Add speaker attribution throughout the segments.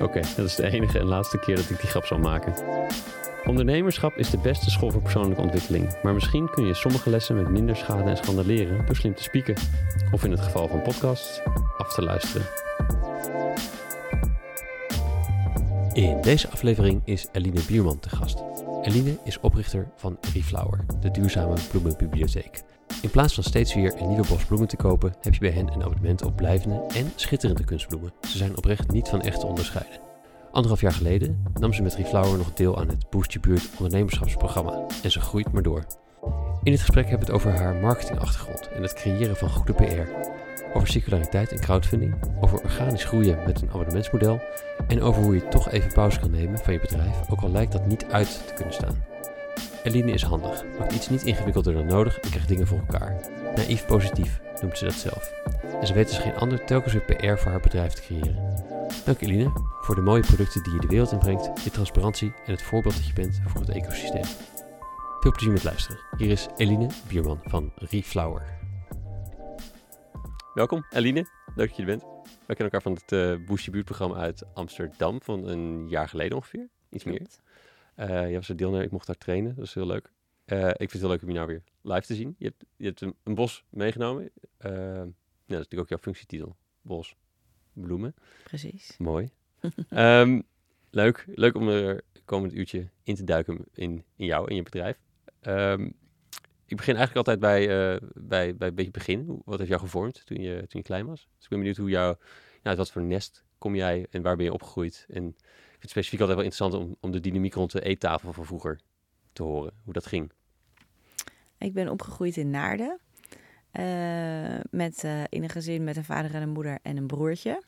Speaker 1: Oké, dat is de enige en laatste keer dat ik die grap zal maken. Ondernemerschap is de beste school voor persoonlijke ontwikkeling, maar misschien kun je sommige lessen met minder schade en schande leren door slim te spieken. Of in het geval van podcasts, af te luisteren. In deze aflevering is Eline Bierman te gast. Eline is oprichter van Reflower, de duurzame bloemenbibliotheek. In plaats van steeds weer een nieuwe bos bloemen te kopen, heb je bij hen een abonnement op blijvende en schitterende kunstbloemen. Ze zijn oprecht niet van echt te onderscheiden. Anderhalf jaar geleden nam ze met Reflower nog deel aan het Boost Je Buurt ondernemerschapsprogramma en ze groeit maar door. In het gesprek hebben we het over haar marketingachtergrond en het creëren van goede PR, over circulariteit en crowdfunding, over organisch groeien met een abonnementsmodel en over hoe je toch even pauze kan nemen van je bedrijf, ook al lijkt dat niet uit te kunnen staan. Eline is handig, maakt iets niet ingewikkelder dan nodig en krijgt dingen voor elkaar. Naïef positief noemt ze dat zelf. En ze weet dus geen ander telkens weer PR voor haar bedrijf te creëren. Dank Eline voor de mooie producten die je de wereld inbrengt, je transparantie en het voorbeeld dat je bent voor het ecosysteem. Veel plezier met luisteren. Hier is Eline Bierman van Reflower. Welkom Eline, leuk dat je er bent. We kennen elkaar van het uh, Boosje Buurtprogramma uit Amsterdam van een jaar geleden ongeveer, iets meer. Je was er deelnemer, ik mocht daar trainen, dat is heel leuk. Uh, ik vind het heel leuk om je nou weer live te zien. Je hebt, je hebt een, een bos meegenomen. Uh, ja, dat is natuurlijk ook jouw functietitel. Bos, bloemen.
Speaker 2: Precies.
Speaker 1: Mooi. um, leuk. Leuk om er komend uurtje in te duiken in, in jou en je bedrijf. Um, ik begin eigenlijk altijd bij, uh, bij, bij een beetje begin. Wat heeft jou gevormd toen je, toen je klein was? Dus ik ben benieuwd hoe jou, nou, wat voor nest kom jij en waar ben je opgegroeid? En vind het specifiek altijd wel interessant om, om de dynamiek rond de eettafel van vroeger te horen. Hoe dat ging.
Speaker 2: Ik ben opgegroeid in Naarden. Uh, met, uh, in een gezin met een vader en een moeder en een broertje.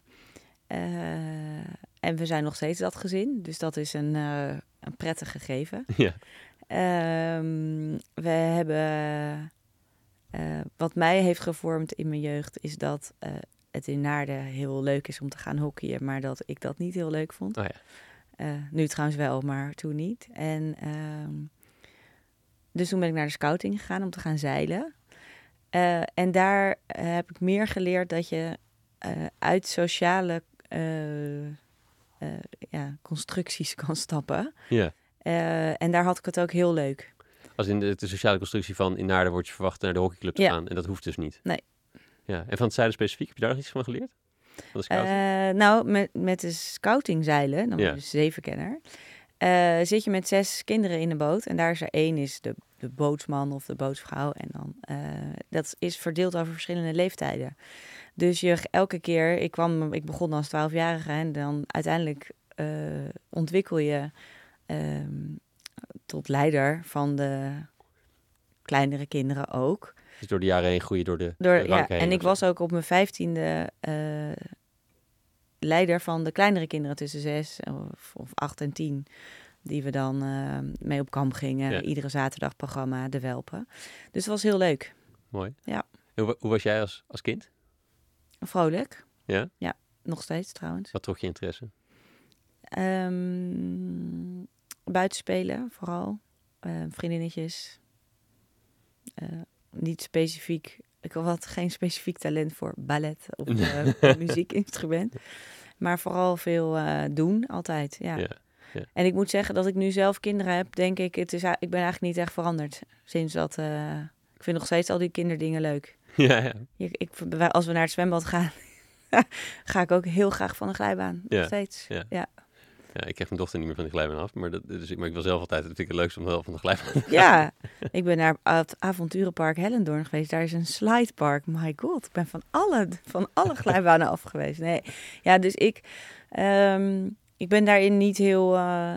Speaker 2: Uh, en we zijn nog steeds dat gezin. Dus dat is een, een prettig gegeven.
Speaker 1: Ja.
Speaker 2: Um, we hebben. wat mij heeft gevormd in mijn jeugd is dat het in Naarden heel leuk is om te gaan hockeyen. Maar dat ik dat niet heel leuk vond.
Speaker 1: Oh ja.
Speaker 2: nu trouwens wel, maar toen niet. En. Um, dus toen ben ik naar de scouting gegaan om te gaan zeilen. Uh, en daar uh, heb ik meer geleerd dat je uit sociale ja, constructies kan stappen.
Speaker 1: Ja.
Speaker 2: en daar had ik het ook heel leuk.
Speaker 1: Als in de, de sociale constructie van in Naarden wordt je verwacht naar de hockeyclub te
Speaker 2: Ja.
Speaker 1: gaan. En dat hoeft dus niet.
Speaker 2: Nee.
Speaker 1: Ja. En van het zeilen specifiek, heb je daar nog iets van geleerd? Van de scouting?
Speaker 2: nou, met, met de scouting zeilen, dan ben
Speaker 1: Ja.
Speaker 2: dus zevenkenner, uh, zit je met zes kinderen in de boot. En daar is er één is de, de bootsman of de bootsvrouw. En dan, uh, dat is verdeeld over verschillende leeftijden. Dus je elke keer, ik, kwam, ik begon als twaalfjarige en dan uiteindelijk ontwikkel je tot leider van de kleinere kinderen ook.
Speaker 1: Dus door de jaren heen groei je door de,
Speaker 2: door,
Speaker 1: de
Speaker 2: ja,
Speaker 1: heen.
Speaker 2: En ik was ook op mijn vijftiende leider van de kleinere kinderen tussen zes of, of acht en tien. Die we dan uh, mee op kamp gingen.
Speaker 1: Ja.
Speaker 2: Iedere zaterdag programma, de Welpen. Dus het was heel leuk.
Speaker 1: Mooi.
Speaker 2: Ja.
Speaker 1: Hoe, hoe was jij als, als kind?
Speaker 2: Vrolijk.
Speaker 1: Ja?
Speaker 2: Ja, nog steeds trouwens.
Speaker 1: Wat trok je interesse?
Speaker 2: Um, buitenspelen vooral. Uh, vriendinnetjes. Uh, niet specifiek ik had geen specifiek talent voor ballet of uh, muziekinstrument. Maar vooral veel uh, doen, altijd. Ja.
Speaker 1: Ja, ja.
Speaker 2: En ik moet zeggen dat ik nu zelf kinderen heb, denk ik, het is, ik ben eigenlijk niet echt veranderd. Sinds dat, uh, ik vind nog steeds al die kinderdingen leuk.
Speaker 1: Ja, ja.
Speaker 2: Ik, ik, als we naar het zwembad gaan, ga ik ook heel graag van de glijbaan.
Speaker 1: Ja,
Speaker 2: Nog steeds.
Speaker 1: ja.
Speaker 2: ja.
Speaker 1: Ja, ik krijg mijn dochter niet meer van de glijbaan af, maar, dat, dus, maar ik wil zelf altijd, dat vind ik het leukst om wel van de glijbaan.
Speaker 2: Ja, ik ben naar het avonturenpark Hellendoorn geweest. Daar is een slidepark. My god, ik ben van alle, van alle glijbanen af geweest. Nee, ja, dus ik, um, ik ben daarin niet heel, uh,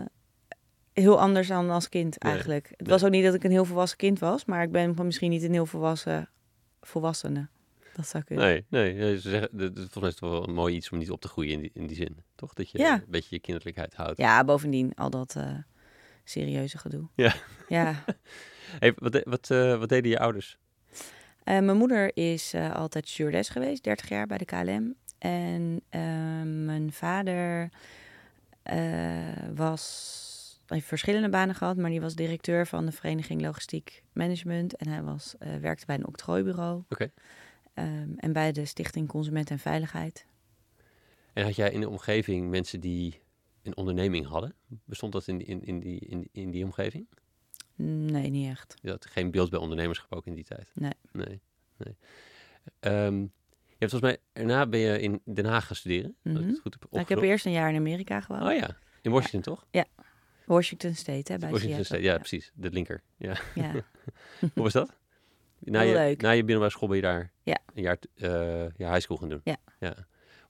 Speaker 2: heel anders dan als kind eigenlijk. Nee, het was ook niet dat ik een heel volwassen kind was, maar ik ben misschien niet een heel volwassen volwassene. Dat zou kunnen.
Speaker 1: Nee, nee. nee, Ze zeggen, dat- volgens mij is het wel een mooi iets om niet op te groeien in die, in die zin. Toch? Dat je
Speaker 2: Ja.
Speaker 1: een beetje je kinderlijkheid houdt.
Speaker 2: Ja, bovendien al dat eh, serieuze gedoe.
Speaker 1: Ja.
Speaker 2: Ja.
Speaker 1: Hey, wat, wat, eh, wat deden je ouders?
Speaker 2: Eh, mijn moeder is altijd stewardess geweest, 30 jaar bij de KLM. En mijn vader was, heeft verschillende banen gehad, maar die was directeur van de Vereniging Logistiek Management. En hij was, werkte bij een octrooibureau.
Speaker 1: Oké.
Speaker 2: Ehm, en bij de Stichting Consument en Veiligheid.
Speaker 1: En had jij in de omgeving mensen die een onderneming hadden? Bestond dat in, in, in, die, in, in die omgeving?
Speaker 2: Nee, niet echt.
Speaker 1: Je had geen beeld bij ondernemerschap ook in die tijd?
Speaker 2: Nee.
Speaker 1: Nee, nee. Ehm, je hebt volgens mij, daarna ben je in Den Haag gaan studeren.
Speaker 2: Mhm.
Speaker 1: het goed heb
Speaker 2: Nou, ik heb eerst een jaar in Amerika gewoond.
Speaker 1: Oh ja, in Washington toch?
Speaker 2: Washington State, hè, bij
Speaker 1: Washington
Speaker 2: Seattle.
Speaker 1: State, ja, precies. De linker. Ja.
Speaker 2: Ja.
Speaker 1: Hoe was dat? Na
Speaker 2: Heel
Speaker 1: je,
Speaker 2: leuk.
Speaker 1: Na je middelbare school ben je daar
Speaker 2: Ja.
Speaker 1: een jaar eh ja, high school gaan doen.
Speaker 2: Ja.
Speaker 1: Ja.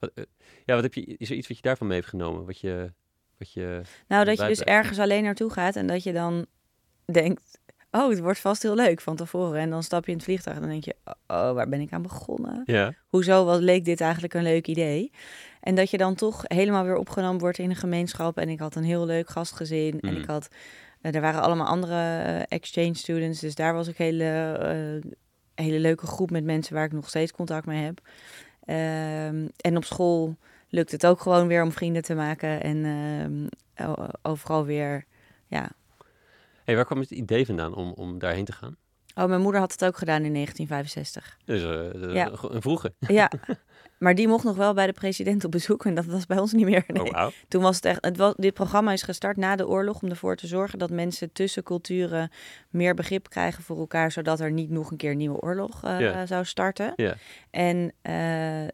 Speaker 1: Wat, eh, ja, wat heb je, is er iets wat je daarvan mee heeft genomen? Wat je, wat je,
Speaker 2: Nou, dat je dus ergens alleen naartoe gaat en dat je dan denkt... Oh, het wordt vast heel leuk van tevoren. En dan stap je in het vliegtuig en dan denk je... Oh, waar ben ik aan begonnen?
Speaker 1: ja.
Speaker 2: Hoezo wat leek dit eigenlijk een leuk idee? En dat je dan toch helemaal weer opgenomen wordt in een gemeenschap. En ik had een heel leuk gastgezin. En
Speaker 1: Mm.
Speaker 2: ik had... eh, er waren allemaal andere eh, exchange students. Dus daar was ik een hele, eh, hele leuke groep met mensen waar ik nog steeds contact mee heb. Ehm, en op school lukt het ook gewoon weer om vrienden te maken. En ehm, overal weer, ja.
Speaker 1: Hey, waar kwam het idee vandaan om, om daarheen te gaan?
Speaker 2: Oh, mijn moeder had het ook gedaan in 1965.
Speaker 1: Dus
Speaker 2: Ja.
Speaker 1: een vroege.
Speaker 2: Ja, maar die mocht nog wel bij de president op bezoek. En dat was bij ons niet meer. Nee.
Speaker 1: Oh.
Speaker 2: Toen was het echt. Het was, dit programma is gestart na de oorlog om ervoor te zorgen dat mensen tussen culturen meer begrip krijgen voor elkaar, zodat er niet nog een keer een nieuwe oorlog eh, zou starten. En eh,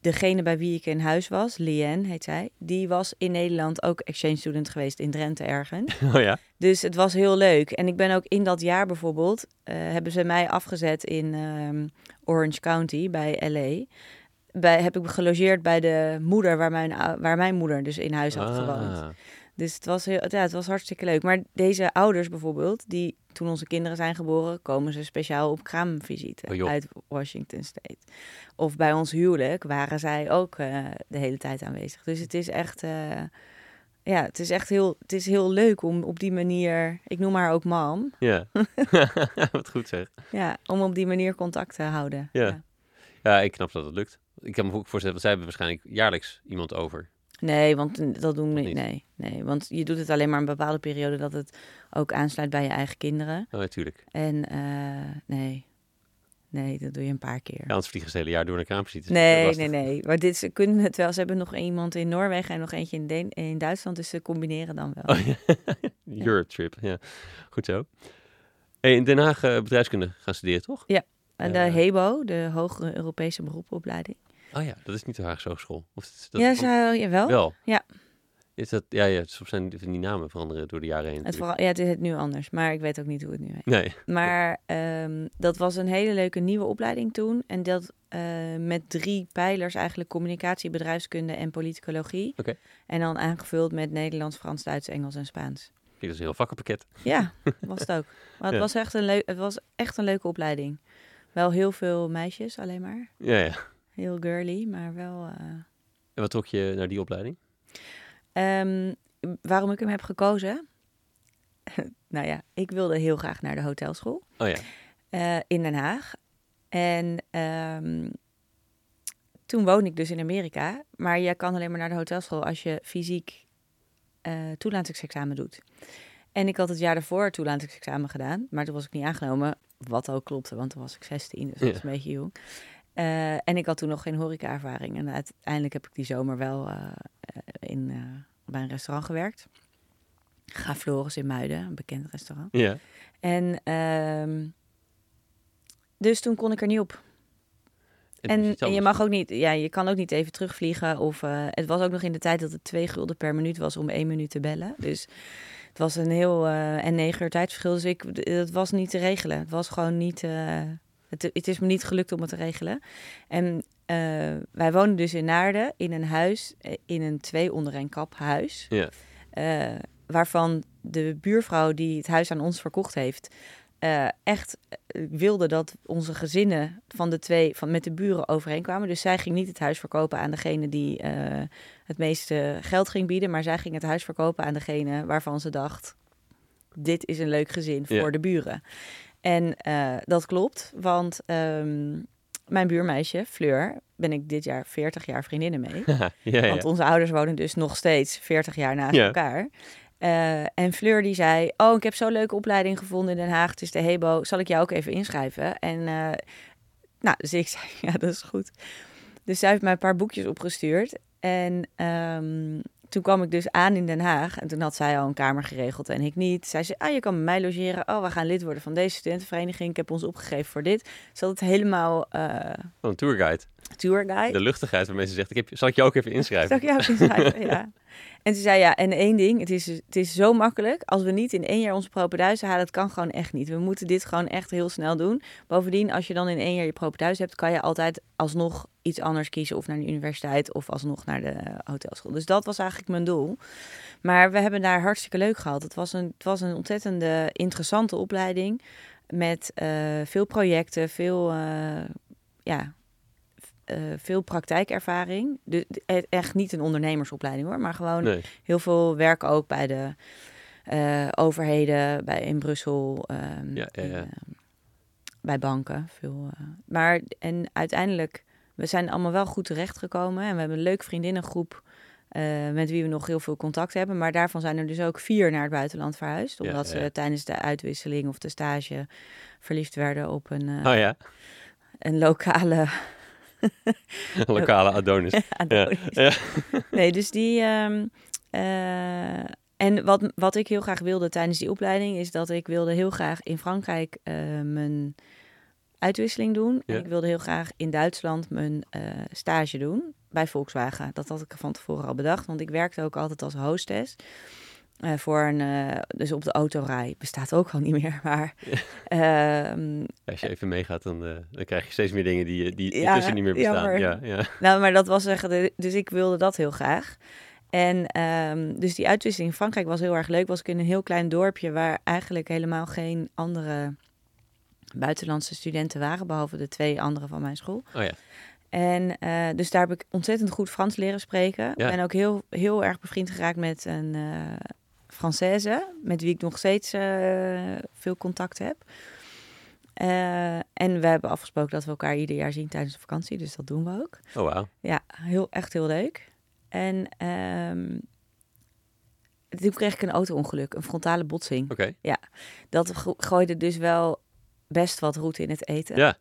Speaker 2: degene bij wie ik in huis was, Liane heet zij, die was in Nederland ook exchange student geweest in Drenthe ergens.
Speaker 1: Oh ja?
Speaker 2: Dus het was heel leuk. En ik ben ook in dat jaar bijvoorbeeld, eh, hebben ze mij afgezet in ehm, Orange County bij LA. Bij, heb ik gelogeerd bij de moeder waar mijn, waar mijn moeder dus in huis had gewoond.
Speaker 1: Ah,
Speaker 2: Dus het was, heel, ja, het was hartstikke leuk. Maar deze ouders bijvoorbeeld, die toen onze kinderen zijn geboren, komen ze speciaal op kraamvisite
Speaker 1: Oh,
Speaker 2: uit Washington State. Of bij ons huwelijk waren zij ook eh, de hele tijd aanwezig. Dus het is echt, eh, ja, het is echt heel, het is heel leuk om op die manier, ik noem haar ook mam,
Speaker 1: ja. Wat goed zeg.
Speaker 2: ja, om op die manier contact te houden.
Speaker 1: Ja. Ja, ik knap dat het lukt. Ik kan me ook voorstellen, want zij hebben waarschijnlijk jaarlijks iemand over.
Speaker 2: Nee, want dat doen we niet. Nee, nee, want je doet het alleen maar een bepaalde periode dat het ook aansluit bij je eigen kinderen.
Speaker 1: Oh, natuurlijk.
Speaker 2: En eh, nee, nee, dat doe je een paar keer.
Speaker 1: Ja, anders vliegen ze het hele jaar door naar kraamvisite.
Speaker 2: nee, nee, nee. Maar dit, ze kunnen het wel. Ze hebben nog iemand in Noorwegen en nog eentje in, in Duitsland. Dus ze combineren dan wel.
Speaker 1: Oh, ja. Eurotrip, ja. Goed zo. Hey, in Den Haag eh, bedrijfskunde gaan studeren, toch?
Speaker 2: En de
Speaker 1: Ja.
Speaker 2: HEBO, de Hogere Europese Beroepsopleiding.
Speaker 1: Oh ja, dat is niet de Haagse Hogeschool. Of dat
Speaker 2: ja,
Speaker 1: ook-
Speaker 2: zou je wel. Ja.
Speaker 1: Is dat, ja, ja, soms zijn die, die namen veranderen door de jaren heen.
Speaker 2: Het, vooral, ja, het is het nu anders, maar ik weet ook niet hoe het nu heet.
Speaker 1: Nee.
Speaker 2: Maar ehm, dat was een hele leuke nieuwe opleiding toen. En dat eh, met drie pijlers eigenlijk communicatie, bedrijfskunde en politicologie.
Speaker 1: Oké.
Speaker 2: En dan aangevuld met Nederlands, Frans, Duits, Engels en Spaans.
Speaker 1: Kijk, dat is een heel vakkenpakket.
Speaker 2: Ja, was het ook. Maar het,
Speaker 1: Ja.
Speaker 2: was echt een het was echt een leuke opleiding. Wel heel veel meisjes alleen maar.
Speaker 1: Ja, ja.
Speaker 2: Heel girly, maar wel... eh,
Speaker 1: En wat trok je naar die opleiding?
Speaker 2: Ehm, waarom ik hem heb gekozen? nou ja, ik wilde heel graag naar de hotelschool.
Speaker 1: Oh ja.
Speaker 2: eh, in Den Haag. En ehm, toen woonde ik dus in Amerika. Maar je kan alleen maar naar de hotelschool als je fysiek eh toelatingsexamen doet. En ik had het jaar daarvoor het toelatingsexamen gedaan. Maar toen was ik niet aangenomen. Wat ook klopte, want toen was ik 16, dus dat
Speaker 1: Ja.
Speaker 2: was een beetje jong. Eh, en ik had toen nog geen horeca-ervaring. En uiteindelijk heb ik die zomer wel eh, eh, in, bij een restaurant gewerkt. Ga Floris in Muiden, een bekend restaurant.
Speaker 1: Ja.
Speaker 2: En ehm, dus toen kon ik er niet op.
Speaker 1: En,
Speaker 2: je mag ook niet, ja, je kan ook niet even terugvliegen. Of het was ook nog in de tijd dat het twee gulden per minuut was om één minuut te bellen. Dus het was een heel en negen uur tijdsverschil. Dus ik, het was niet te regelen. Het was gewoon niet. Het, het is me niet gelukt om het te regelen. En eh, wij wonen dus in Naarden in een huis, eh, in een twee onder een kap huis.
Speaker 1: Ja.
Speaker 2: Eh, waarvan de buurvrouw die het huis aan ons verkocht heeft, echt wilde dat onze gezinnen van de twee, van, met de buren overeenkwamen. Dus zij ging niet het huis verkopen aan degene die het meeste geld ging bieden. Maar zij ging het huis verkopen aan degene waarvan ze dacht, dit is een leuk gezin voor
Speaker 1: Ja.
Speaker 2: de buren. En eh, dat klopt, want ehm, mijn buurmeisje, Fleur, ben ik dit jaar 40 jaar vriendinnen mee.
Speaker 1: ja, ja.
Speaker 2: Want onze ouders wonen dus nog steeds 40 jaar naast
Speaker 1: Ja.
Speaker 2: elkaar. Eh, en Fleur die zei, oh, ik heb zo'n leuke opleiding gevonden in Den Haag. Het is de Hebo, zal ik jou ook even inschrijven? En eh, nou, dus ik zei, ja, dat is goed. Dus zij heeft mij een paar boekjes opgestuurd. En ehm, toen kwam ik dus aan in Den Haag. En toen had zij al een kamer geregeld en ik niet. Zij zei, ah, je kan bij mij logeren. Oh, we gaan lid worden van deze studentenvereniging. Ik heb ons opgegeven voor dit. Ze had het helemaal
Speaker 1: Oh, een tourguide.
Speaker 2: tourguide.
Speaker 1: De luchtigheid waarmee ze zegt, ik heb, zal ik je ook even inschrijven?
Speaker 2: Zal ik jou ook inschrijven? ja. En ze zei ja, en één ding, het is, het is zo makkelijk. Als we niet in één jaar onze propenduizen halen, dat kan gewoon echt niet. We moeten dit gewoon echt heel snel doen. Bovendien, als je dan in één jaar je propenduizen hebt, kan je altijd alsnog iets anders kiezen. Of naar de universiteit of alsnog naar de hotelschool. Dus dat was eigenlijk mijn doel. Maar we hebben daar hartstikke leuk gehad. Het was een, het was een ontzettende interessante opleiding. Met eh, veel projecten, veel, eh, ja, veel praktijkervaring. De, de- e- echt niet een ondernemersopleiding hoor, maar gewoon
Speaker 1: Nee.
Speaker 2: heel veel werk ook bij de eh, overheden, bij, in Brussel, ehm,
Speaker 1: Ja, ja,
Speaker 2: en,
Speaker 1: ja.
Speaker 2: ehm, bij banken. Veel, eh, maar en uiteindelijk, we zijn allemaal wel goed terechtgekomen en we hebben een leuke vriendinnengroep. eh, met wie we nog heel veel contact hebben. Maar daarvan zijn er dus ook vier naar het buitenland verhuisd. Omdat
Speaker 1: ja.
Speaker 2: ze tijdens de uitwisseling of de stage verliefd werden op een, eh,
Speaker 1: Oh ja,
Speaker 2: een lokale
Speaker 1: lokale Adonis. Ja.
Speaker 2: Adonis.
Speaker 1: Ja.
Speaker 2: Nee, dus die. ehm, eh, en wat, wat ik heel graag wilde tijdens die opleiding is dat ik wilde heel graag in Frankrijk eh, mijn uitwisseling doen.
Speaker 1: Ja.
Speaker 2: En ik wilde heel graag in Duitsland mijn eh, stage doen bij Volkswagen. Dat had ik van tevoren al bedacht, want ik werkte ook altijd als hostess. Eh, voor een, eh, dus op de autorij bestaat ook al niet meer, maar ehm,
Speaker 1: Als je even meegaat, dan, eh, dan krijg je steeds meer dingen die, die,
Speaker 2: Ja,
Speaker 1: tussen niet meer bestaan. Ja, ja.
Speaker 2: Nou, maar dat was echt, dus ik wilde dat heel graag. En ehm, dus die uitwisseling in Frankrijk was heel erg leuk. Was ik in een heel klein dorpje waar eigenlijk helemaal geen andere buitenlandse studenten waren, behalve de twee andere van mijn school.
Speaker 1: Oh ja.
Speaker 2: En dus daar heb ik ontzettend goed Frans leren spreken.
Speaker 1: Ja.
Speaker 2: En ook heel, heel erg bevriend geraakt met een Française, met wie ik nog steeds eh, veel contact heb. Eh, en we hebben afgesproken dat we elkaar ieder jaar zien tijdens de vakantie, dus dat doen we ook.
Speaker 1: Oh wauw.
Speaker 2: Ja, heel, echt heel leuk. En ehm, toen kreeg ik een auto-ongeluk, een frontale botsing.
Speaker 1: Oké.
Speaker 2: Dat go- gooide dus wel best wat roet in het eten.
Speaker 1: Ja.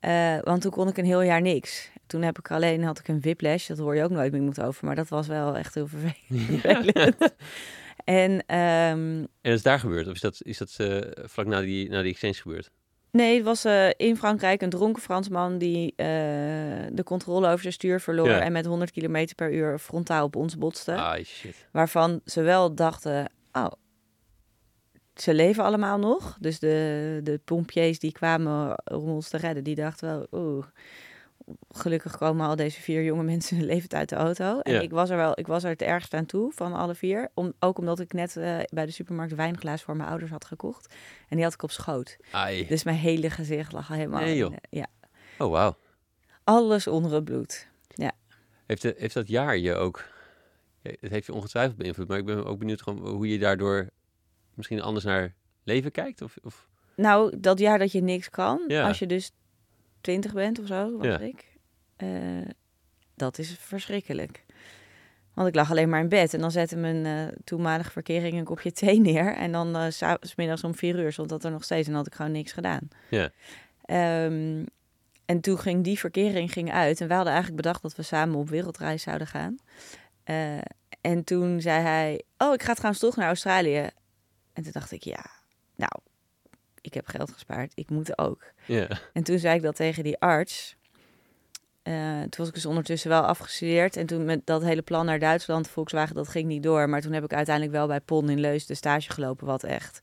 Speaker 2: Eh, want toen kon ik een heel jaar niks. Toen heb ik alleen, had ik een whiplash, dat hoor je ook nooit meer moeten over. Maar dat was wel echt heel vervelend. vervelend. en ehm,
Speaker 1: En is daar gebeurd? Of is dat, is dat eh, vlak na die, na die exchange gebeurd?
Speaker 2: Nee, het was eh, in Frankrijk een dronken Fransman die eh, de controle over zijn stuur verloor
Speaker 1: Ja.
Speaker 2: en met 100 km per uur frontaal op ons botste.
Speaker 1: Ah, shit.
Speaker 2: Waarvan ze wel dachten, oh, ze leven allemaal nog. Dus de, de pompiers die kwamen om ons te redden, die dachten wel, oeh, gelukkig komen al deze vier jonge mensen levend uit de auto. En
Speaker 1: Ja.
Speaker 2: ik was er wel, ik was er het ergst aan toe van alle vier. Om, ook omdat ik net eh, bij de supermarkt wijnglaas voor mijn ouders had gekocht. En die had ik op schoot.
Speaker 1: Ai.
Speaker 2: Dus mijn hele gezicht lag helemaal.
Speaker 1: Nee,
Speaker 2: in de- ja,
Speaker 1: Oh wauw.
Speaker 2: alles onder het bloed.
Speaker 1: Heeft, de- heeft dat jaar je ook... ja, Het heeft je ongetwijfeld beïnvloed, maar ik ben ook benieuwd gewoon hoe je daardoor misschien anders naar leven kijkt? Of, of...
Speaker 2: Nou, dat jaar dat je niks kan,
Speaker 1: Ja.
Speaker 2: als je dus twintig bent of zo, was
Speaker 1: Ja.
Speaker 2: ik. eh, dat is verschrikkelijk. Want ik lag alleen maar in bed en dan zette mijn eh, toenmalige verkering een kopje thee neer. En dan eh, s om vier uur stond dat er nog steeds en had ik gewoon niks gedaan.
Speaker 1: Ja.
Speaker 2: Ehm, en toen ging die verkering ging uit en we hadden eigenlijk bedacht dat we samen op wereldreis zouden gaan. En toen zei hij, oh, ik ga trouwens toch naar Australië. En toen dacht ik, ja, nou, ik heb geld gespaard, ik moet ook. En toen zei ik dat tegen die arts. Eh, toen was ik dus ondertussen wel afgestudeerd. En toen met dat hele plan naar Duitsland, Volkswagen, dat ging niet door. Maar toen heb ik uiteindelijk wel bij PON in Leus de stage gelopen, wat echt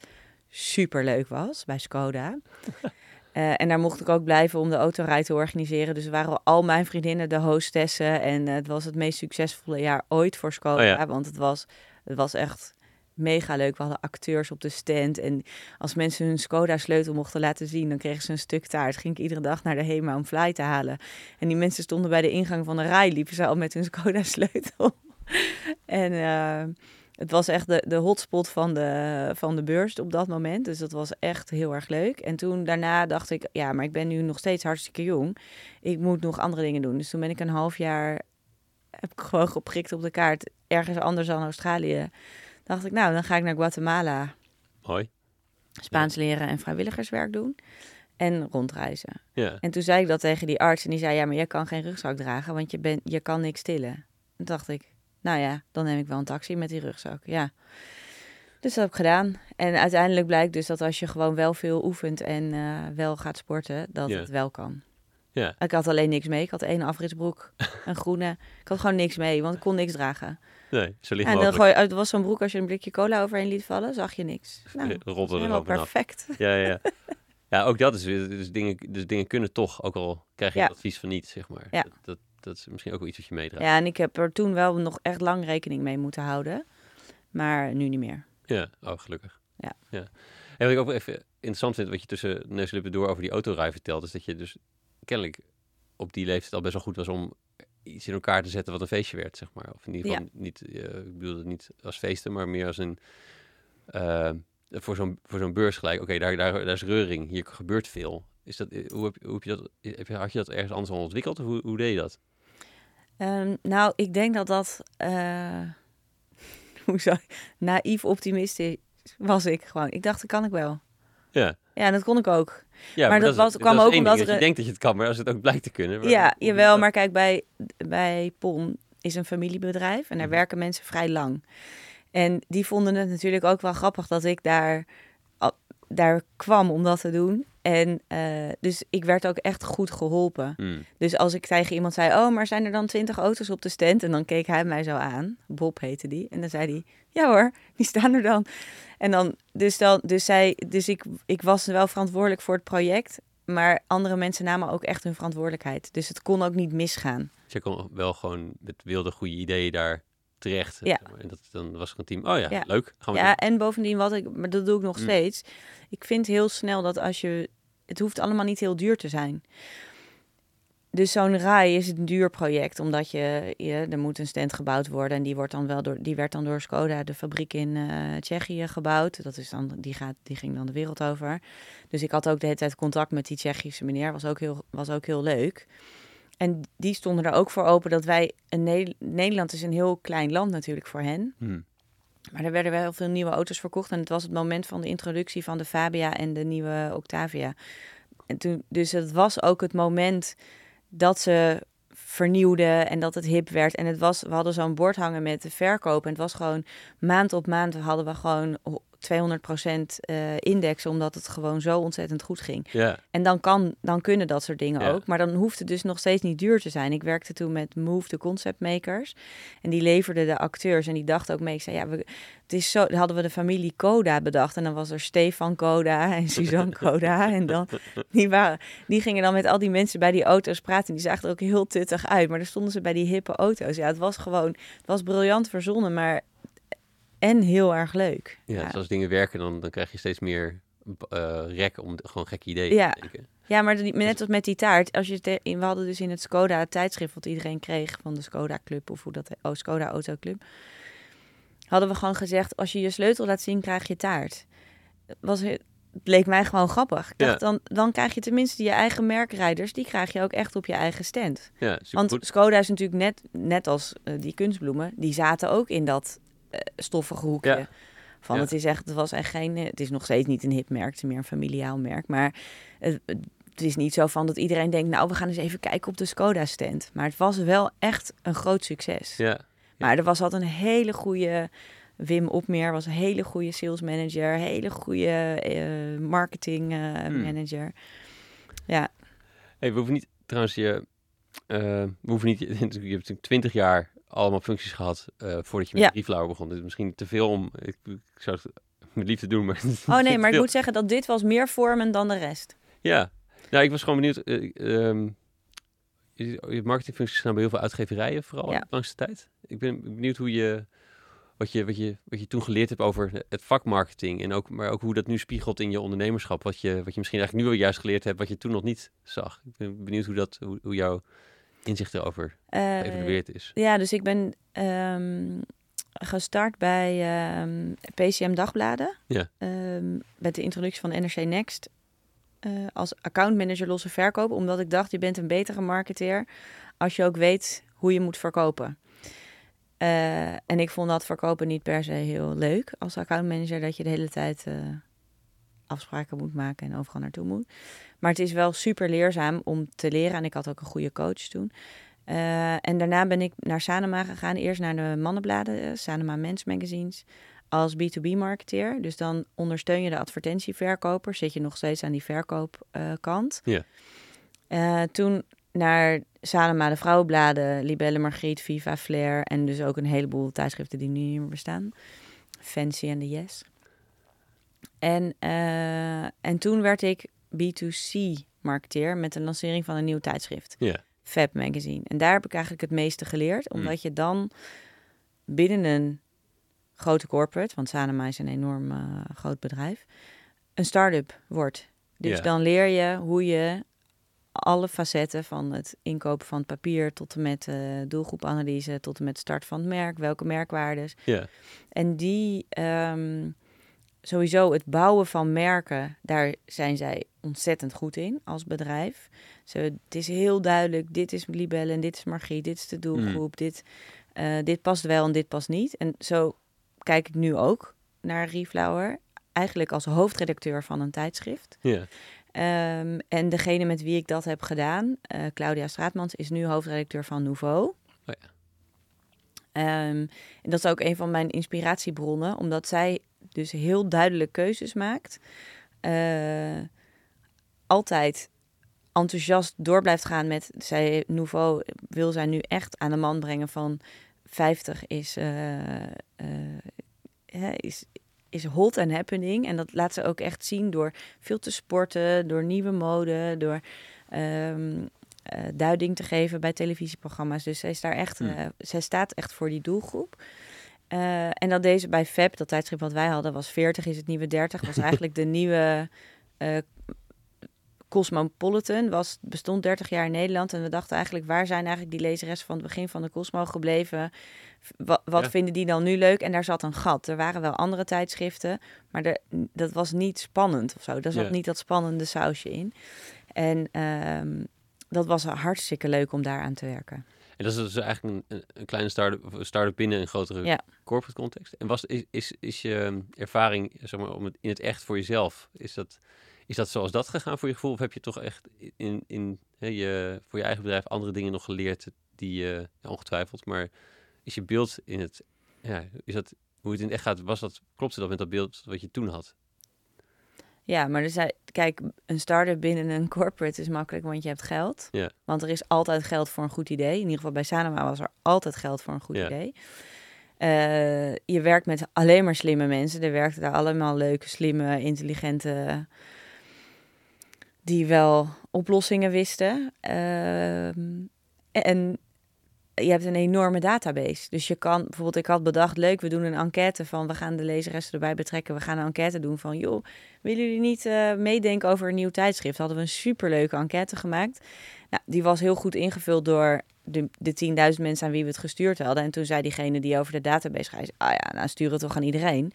Speaker 2: super leuk was, bij Skoda. Eh, en daar mocht ik ook blijven om de autorij te organiseren. Dus waren al mijn vriendinnen de hostessen. En eh, het was het meest succesvolle jaar ooit voor Skoda.
Speaker 1: Oh ja.
Speaker 2: Want het was, het was echt mega leuk. We hadden acteurs op de stand. En als mensen hun Skoda-sleutel mochten laten zien, dan kregen ze een stuk taart. Ging ik iedere dag naar de HEMA om fly te halen. En die mensen stonden bij de ingang van de rij, liepen ze al met hun Skoda-sleutel. en uh, het was echt de, de hotspot van de, van de beurs op dat moment. Dus dat was echt heel erg leuk. En toen daarna dacht ik, ja, maar ik ben nu nog steeds hartstikke jong. Ik moet nog andere dingen doen. Dus toen ben ik een half jaar, heb ik gewoon geprikt op de kaart, ergens anders dan Australië. Dacht ik, nou, dan ga ik naar Guatemala.
Speaker 1: Mooi.
Speaker 2: Spaans leren en vrijwilligerswerk doen. En rondreizen.
Speaker 1: Ja.
Speaker 2: En toen zei ik dat tegen die arts. En die zei, ja, maar jij kan geen rugzak dragen, want je, bent je kan niks tillen. Toen dacht ik, nou ja, dan neem ik wel een taxi met die rugzak. Ja. Dus dat heb ik gedaan. En uiteindelijk blijkt dus dat als je gewoon wel veel oefent en uh, wel gaat sporten, dat
Speaker 1: Ja.
Speaker 2: het wel kan.
Speaker 1: Ja.
Speaker 2: Ik had alleen niks mee. Ik had één afritsbroek, een groene. Ik had gewoon niks mee, want ik kon niks dragen.
Speaker 1: Nee, zo
Speaker 2: Ja, en dan gooi, het was zo'n broek, als je een blikje cola overheen liet vallen, zag je niks. Nou, helemaal perfect.
Speaker 1: Ja, ja, ja. Ook dat is weer, dus dingen, dus dingen kunnen toch, ook al krijg je
Speaker 2: Ja.
Speaker 1: advies van niet, zeg maar.
Speaker 2: Ja.
Speaker 1: Dat, dat, dat is misschien ook wel iets wat je meedraagt.
Speaker 2: Ja, en ik heb er toen wel nog echt lang rekening mee moeten houden. Maar nu niet meer.
Speaker 1: Ja, oh, gelukkig.
Speaker 2: Ja.
Speaker 1: ja. En wat ik ook even interessant vind, wat je tussen neus en lippen door over die autorij vertelt, is dat je dus kennelijk op die leeftijd al best wel goed was om iets in elkaar te zetten wat een feestje werd, zeg maar. Of in ieder geval niet, eh, ik bedoel het niet als feesten, maar meer als een, eh, voor zo'n voor zo'n beurs gelijk, oké, daar, daar, daar is reuring, hier gebeurt veel. Is dat, eh, hoe, heb, hoe heb je dat, heb je, had je dat ergens anders al ontwikkeld? Of hoe, hoe deed je dat?
Speaker 2: Ehm, nou, ik denk dat dat... hoe zou ik... Naïef optimistisch was ik gewoon. Ik dacht, dat kan ik wel.
Speaker 1: Ja.
Speaker 2: Ja, dat kon ik ook.
Speaker 1: Ja,
Speaker 2: Maar dat was- kwam ook omdat
Speaker 1: ding,
Speaker 2: er-
Speaker 1: je denkt dat je het kan, maar als het ook blijkt te kunnen. maar-
Speaker 2: Ja, jawel. Maar kijk, bij, bij PON is een familiebedrijf en daar
Speaker 1: Mhm.
Speaker 2: werken mensen vrij lang. En die vonden het natuurlijk ook wel grappig dat ik daar, daar kwam om dat te doen. En eh, dus ik werd ook echt goed geholpen.
Speaker 1: Hmm.
Speaker 2: Dus als ik tegen iemand zei, oh, maar zijn er dan twintig auto's op de stand? En dan keek hij mij zo aan. Bob heette die. En dan zei hij, ja hoor, die staan er dan. En dan, dus dan, dus zij, dus ik, ik was wel verantwoordelijk voor het project. Maar andere mensen namen ook echt hun verantwoordelijkheid. Dus het kon ook niet misgaan.
Speaker 1: Dus je kon wel gewoon met wilde goede ideeën daar terecht.
Speaker 2: Ja.
Speaker 1: zeg maar. En dat, dan was er een team. Oh ja,
Speaker 2: Ja.
Speaker 1: leuk. Gaan we
Speaker 2: Ja, en bovendien, wat ik, maar dat doe ik nog
Speaker 1: Mm.
Speaker 2: steeds. Ik vind heel snel dat als je, het hoeft allemaal niet heel duur te zijn. Dus zo'n RAI is een duur project, omdat je, je, er moet een stand gebouwd worden. En die, wordt dan wel door, die werd dan door Skoda, de fabriek in eh, Tsjechië, gebouwd. Dat is dan, die, gaat, die ging dan de wereld over. Dus ik had ook de hele tijd contact met die Tsjechische meneer. Was ook heel, was ook heel leuk. En die stonden er ook voor open dat wij... Een Ne- Nederland is een heel klein land natuurlijk voor hen.
Speaker 1: Hmm.
Speaker 2: Maar er werden wel veel nieuwe auto's verkocht. En het was het moment van de introductie van de Fabia en de nieuwe Octavia. En toen, dus het was ook het moment dat ze vernieuwden en dat het hip werd. En het was, we hadden zo'n bord hangen met de verkoop. En het was gewoon maand op maand hadden we gewoon 200% eh index, omdat het gewoon zo ontzettend goed ging.
Speaker 1: Ja,
Speaker 2: En dan, kan, dan kunnen dat soort dingen
Speaker 1: Ja.
Speaker 2: ook. Maar dan hoeft het dus nog steeds niet duur te zijn. Ik werkte toen met Move, de conceptmakers. En die leverden de acteurs. En die dachten ook mee. Ik zei, ja, we, het is zo. Dan hadden we de familie Coda bedacht. En dan was er Stefan Coda en Suzanne Coda. En dan, die, waren, die gingen dan met al die mensen bij die auto's praten. Die zagen er ook heel tuttig uit. Maar dan stonden ze bij die hippe auto's. Ja, het was gewoon, het was briljant verzonnen. Maar en heel erg leuk.
Speaker 1: ja, dus als dingen werken, dan, dan krijg je steeds meer eh rek om gewoon gekke ideeën
Speaker 2: Ja.
Speaker 1: te denken.
Speaker 2: Ja, maar net als met die taart. Als je te- in, we hadden dus in het Skoda het tijdschrift wat iedereen kreeg van de Skoda Club of hoe dat oh Skoda Auto Club. Hadden we gewoon gezegd: als je je sleutel laat zien, krijg je taart. Was het leek mij gewoon grappig. Ik dacht,
Speaker 1: Ja.
Speaker 2: dan, dan krijg je tenminste je eigen merkrijders. Die krijg je ook echt op je eigen stand.
Speaker 1: Ja,
Speaker 2: Want. Skoda is natuurlijk net, net als eh, die kunstbloemen. Die zaten ook in dat eh, stoffige hoekje.
Speaker 1: Ja.
Speaker 2: Van
Speaker 1: Ja.
Speaker 2: het is echt, het was echt geen, eh, het is nog steeds niet een hip merk, het is meer een familiaal merk. Maar het, het is niet zo van dat iedereen denkt, nou we gaan eens even kijken op de Skoda stand. Maar het was wel echt een groot succes.
Speaker 1: Ja,
Speaker 2: Maar er was altijd een hele goede, Wim Opmeer was een hele goede sales manager, hele goede eh, marketing eh,
Speaker 1: Hmm.
Speaker 2: manager. Ja,
Speaker 1: hey, we hoeven niet, trouwens, je, eh, we hoeven niet, je hebt natuurlijk twintig jaar allemaal functies gehad eh, voordat je met
Speaker 2: Ja.
Speaker 1: Reflower begon. Is misschien te veel om, ik, ik zou het met liefde doen, maar...
Speaker 2: Oh nee, maar ik moet zeggen dat dit was meer vormen dan de rest.
Speaker 1: Ja, nou, ik was gewoon benieuwd. eh, ehm, je marketingfuncties gedaan bij heel veel uitgeverijen, vooral
Speaker 2: Ja.
Speaker 1: de langste tijd. Ik ben benieuwd hoe je, wat je, wat, je, wat je toen geleerd hebt over het vak marketing. En ook, maar ook hoe dat nu spiegelt in je ondernemerschap. Wat je, wat je misschien eigenlijk nu wel juist geleerd hebt, wat je toen nog niet zag. Ik ben benieuwd hoe, dat, hoe, hoe jouw inzicht erover
Speaker 2: Eh,
Speaker 1: geëvalueerd is.
Speaker 2: Ja, dus ik ben ehm, gestart bij ehm, PCM Dagbladen.
Speaker 1: Ja.
Speaker 2: Ehm, met de introductie van NRC Next. eh, als accountmanager losse verkoop. Omdat ik dacht, je bent een betere marketeer als je ook weet hoe je moet verkopen. Eh, en ik vond dat verkopen niet per se heel leuk als accountmanager. Dat je de hele tijd afspraken moet maken en overal naartoe moet. Maar het is wel super leerzaam om te leren. En ik had ook een goede coach toen. Eh, en daarna ben ik naar Sanema gegaan. Eerst naar de mannenbladen, Sanema Mens Magazines. Als B2B-marketeer. Dus dan ondersteun je de advertentieverkoper. Zit je nog steeds aan die verkoopkant.
Speaker 1: Ja.
Speaker 2: Eh, toen naar Sanema, de vrouwenbladen. Libelle, Margriet, Viva, Flair. En dus ook een heleboel tijdschriften die nu niet meer bestaan. Fancy en de Yes. En, eh, en toen werd ik B2C-marketeer met de lancering van een nieuw tijdschrift.
Speaker 1: Ja.
Speaker 2: Fab Magazine. En daar heb ik eigenlijk het meeste geleerd.
Speaker 1: Hmm.
Speaker 2: Omdat je dan binnen een grote corporate, want Sanema is een enorm eh, groot bedrijf, een start-up wordt. Dus dan leer je hoe je alle facetten van het inkopen van het papier tot en met eh, doelgroepanalyse, tot en met start van het merk, welke merkwaardes.
Speaker 1: Ja.
Speaker 2: En die, ehm, sowieso het bouwen van merken, daar zijn zij ontzettend goed in als bedrijf. Ze, het is heel duidelijk, dit is Libelle en dit is Margriet, dit is de doelgroep, dit, eh, dit past wel en dit past niet. En zo kijk ik nu ook naar Reflower, eigenlijk als hoofdredacteur van een tijdschrift.
Speaker 1: Ja.
Speaker 2: Ehm, en degene met wie ik dat heb gedaan, eh, Claudia Straatmans, is nu hoofdredacteur van Nouveau.
Speaker 1: Oh ja.
Speaker 2: Ehm, en dat is ook een van mijn inspiratiebronnen, omdat zij dus heel duidelijk keuzes maakt. Eh, altijd enthousiast door blijft gaan met zij Nouveau wil zij nu echt aan de man brengen van 50 is, eh, eh, is, is hot and happening. En dat laat ze ook echt zien door veel te sporten, door nieuwe mode, door ehm, eh, duiding te geven bij televisieprogramma's. Dus zij, is daar echt,
Speaker 1: Hmm.
Speaker 2: zij staat echt voor die doelgroep. Eh, en dat deze bij FAB, dat tijdschrift wat wij hadden, was 40 is het nieuwe 30. Was eigenlijk de nieuwe eh, Cosmopolitan. Was, bestond 30 jaar in Nederland. En we dachten eigenlijk, waar zijn eigenlijk die lezeressen van het begin van de Cosmo gebleven? Wat, wat
Speaker 1: Ja.
Speaker 2: vinden die dan nu leuk? En daar zat een gat. Er waren wel andere tijdschriften, maar er, dat was niet spannend of zo. Daar zat
Speaker 1: Ja.
Speaker 2: niet dat spannende sausje in. En ehm, dat was hartstikke leuk om daaraan te werken.
Speaker 1: En dat is dus eigenlijk een, een kleine start-up, start-up binnen een grotere
Speaker 2: Ja.
Speaker 1: corporate context. En was, is, is, is je ehm, ervaring zeg maar, om het, in het echt voor jezelf, is dat, is dat zoals dat gegaan voor je gevoel? Of heb je toch echt in, in hè, je, voor je eigen bedrijf andere dingen nog geleerd die je, ja, ongetwijfeld, maar is je beeld in het, ja, is dat, hoe het in het echt gaat, was dat, klopte dat met dat beeld wat je toen had?
Speaker 2: Ja, maar er zijn, kijk, een start-up binnen een corporate is makkelijk, want je hebt geld.
Speaker 1: Ja.
Speaker 2: Want er is altijd geld voor een goed idee. In ieder geval bij Sanoma was er altijd geld voor een goed
Speaker 1: Ja.
Speaker 2: idee. Eh, je werkt met alleen maar slimme mensen. Er werkten daar allemaal leuke, slimme, intelligente... die wel oplossingen wisten. Ehm, en je hebt een enorme database. Dus je kan bijvoorbeeld, ik had bedacht, leuk, we doen een enquête van, we gaan de lezeressen erbij betrekken. We gaan een enquête doen van, joh, willen jullie niet eh, meedenken over een nieuw tijdschrift? Hadden we een superleuke enquête gemaakt. Nou, die was heel goed ingevuld door de, de 10.000 mensen aan wie we het gestuurd hadden. En toen zei diegene die over de database schrijft, ah ja, nou stuur het toch aan iedereen.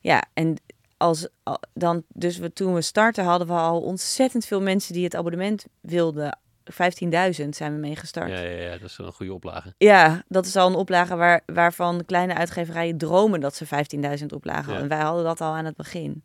Speaker 2: Ja, en als al- dan, dus we, toen we starten hadden we al ontzettend veel mensen die het abonnement wilden. 15.000 zijn we mee gestart.
Speaker 1: Ja, ja, ja, dat is een goede oplage.
Speaker 2: Ja, dat is al een oplage waar, waarvan kleine uitgeverijen dromen dat ze 15.000 oplagen.
Speaker 1: Ja.
Speaker 2: En wij hadden dat al aan het begin.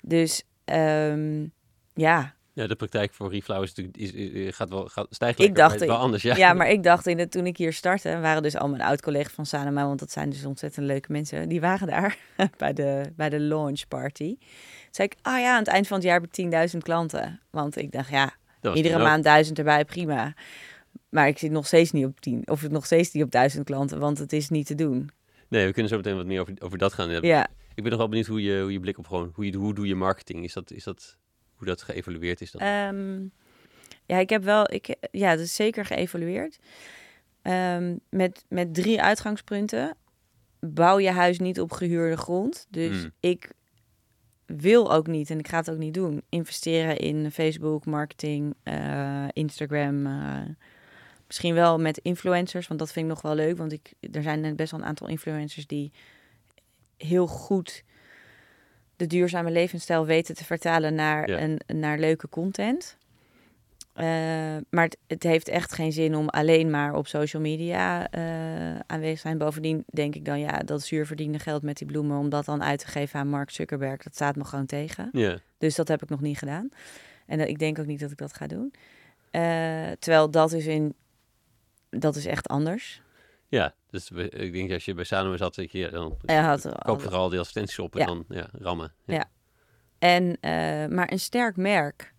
Speaker 2: Dus ehm, ja.
Speaker 1: Ja, de praktijk voor Reflow is natuurlijk, is, is- gaat wel, gaat, stijgt
Speaker 2: Ik dacht
Speaker 1: wel anders, ja.
Speaker 2: ja. maar ik dacht in het, toen ik hier startte, waren dus al mijn oud-collega's van Sanema, want dat zijn dus ontzettend leuke mensen. Die waren daar bij de, bij de launch party. Toen zei ik, ah ja, aan het eind van het jaar heb ik 10.000 klanten. Want ik dacht, ja, iedere
Speaker 1: ook.
Speaker 2: maand duizend erbij, prima. Maar ik zit nog steeds niet op 10, of nog steeds niet op duizend klanten, want het is niet te doen.
Speaker 1: Nee, we kunnen zo meteen wat meer over, over dat gaan hebben.
Speaker 2: Ja,
Speaker 1: Ik ben nog wel benieuwd hoe je, hoe je blik op gewoon, hoe, je, hoe doe je marketing? Is dat, is dat, hoe dat geëvalueerd is? Dat?
Speaker 2: Ehm, ja, ik heb wel, ik, ja, dat is zeker geëvalueerd. Ehm, met, met drie uitgangspunten. bouw je huis niet op gehuurde grond. Dus
Speaker 1: Mm.
Speaker 2: ik wil ook niet, en ik ga het ook niet doen, investeren in Facebook, marketing, eh, Instagram. eh, misschien wel met influencers, want dat vind ik nog wel leuk. Want ik, er zijn best wel een aantal influencers die heel goed de duurzame levensstijl weten te vertalen naar,
Speaker 1: Ja.
Speaker 2: een, naar leuke content. Eh, maar het, het heeft echt geen zin om alleen maar op social media eh, aanwezig te zijn. Bovendien denk ik dan, ja, dat zuur verdiende geld met die bloemen, om dat dan uit te geven aan Mark Zuckerberg, dat staat me gewoon tegen.
Speaker 1: Ja.
Speaker 2: Dus dat heb ik nog niet gedaan. En dat, ik denk ook niet dat ik dat ga doen. Eh, terwijl dat is in, dat is echt anders.
Speaker 1: ja, dus ik denk als je bij Sanoma zat, dat je, ja, dan
Speaker 2: Hij had
Speaker 1: koop je er al die advertenties op en
Speaker 2: Ja.
Speaker 1: dan ja, rammen.
Speaker 2: Ja. En, eh, maar een sterk merk.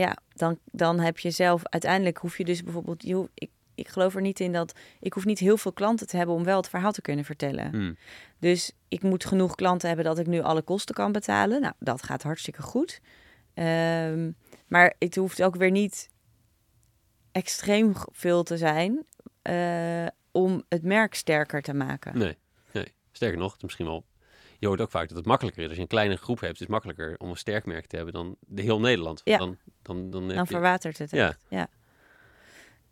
Speaker 2: Ja, dan, dan heb je zelf... Uiteindelijk hoef je dus bijvoorbeeld... Je, hoef- ik, ik geloof er niet in dat... Ik hoef niet heel veel klanten te hebben om wel het verhaal te kunnen vertellen.
Speaker 1: Hmm.
Speaker 2: Dus ik moet genoeg klanten hebben dat ik nu alle kosten kan betalen. Nou, dat gaat hartstikke goed. Ehm, maar het hoeft ook weer niet extreem veel te zijn... eh, om het merk sterker te maken.
Speaker 1: Nee, nee. Sterker nog, het is misschien wel... Je hoort ook vaak dat het makkelijker is. Als je een kleine groep hebt, is het makkelijker om een sterk merk te hebben dan de heel Nederland.
Speaker 2: Ja.
Speaker 1: Dan, dan, dan,
Speaker 2: Dan verwatert het
Speaker 1: Ja.
Speaker 2: echt. Ja.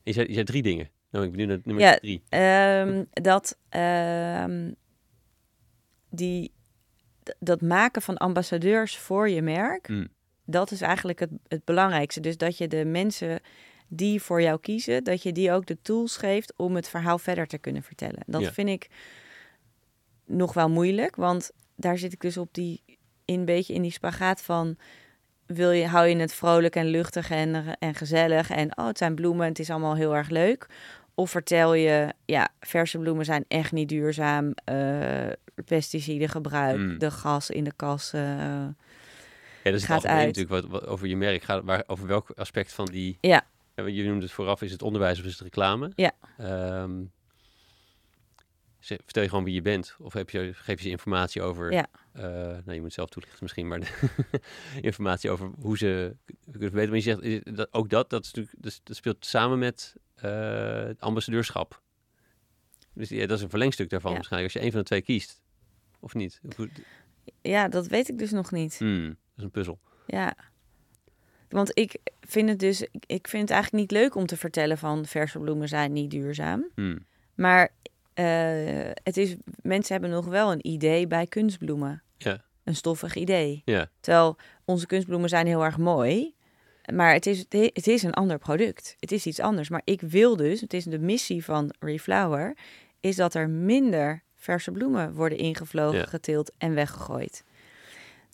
Speaker 1: je, zei, je zei drie dingen. Nou, ik ben nu naar nummer
Speaker 2: Ja,
Speaker 1: drie.
Speaker 2: Ehm, dat, ehm, die, dat maken van ambassadeurs voor je merk,
Speaker 1: Hmm.
Speaker 2: dat is eigenlijk het, het belangrijkste. Dus dat je de mensen die voor jou kiezen, dat je die ook de tools geeft om het verhaal verder te kunnen vertellen. Dat
Speaker 1: Ja.
Speaker 2: vind ik nog wel moeilijk, want daar zit ik dus op die, in een beetje in die spagaat van wil je, hou je het vrolijk en luchtig en, en gezellig en oh, het zijn bloemen, het is allemaal heel erg leuk. Of vertel je, ja, verse bloemen zijn echt niet duurzaam, eh pesticiden gebruik,
Speaker 1: Mm.
Speaker 2: de gas in de kas. eh,
Speaker 1: Ja, dat is het
Speaker 2: gaat
Speaker 1: algemeen
Speaker 2: uit.
Speaker 1: natuurlijk wat, wat over je merk gaat. Waar, over welk aspect van die...
Speaker 2: Ja.
Speaker 1: je noemde het vooraf, is het onderwijs of is het reclame?
Speaker 2: Ja.
Speaker 1: Ehm, vertel je gewoon wie je bent? Of heb je, geef je informatie over...
Speaker 2: Ja.
Speaker 1: eh, nou, je moet zelf toelichten misschien, maar de informatie over hoe ze kunnen weten. Maar je zegt, dat, ook dat, dat, is natuurlijk, dat speelt samen met eh, het ambassadeurschap. Dus ja, dat is een verlengstuk daarvan
Speaker 2: Ja.
Speaker 1: waarschijnlijk. Als je een van de twee kiest. Of niet?
Speaker 2: Ja, dat weet ik dus nog niet.
Speaker 1: Hmm, dat is een puzzel.
Speaker 2: Ja. Want ik vind het dus, ik vind het eigenlijk niet leuk om te vertellen van verse bloemen zijn niet duurzaam.
Speaker 1: Hmm.
Speaker 2: Maar eh, het is, mensen hebben nog wel een idee bij kunstbloemen.
Speaker 1: Ja.
Speaker 2: Een stoffig idee.
Speaker 1: Ja.
Speaker 2: Terwijl onze kunstbloemen zijn heel erg mooi. Maar het is, het is een ander product. Het is iets anders. Maar ik wil dus, het is de missie van Reflower, is dat er minder verse bloemen worden ingevlogen,
Speaker 1: Ja.
Speaker 2: geteeld en weggegooid.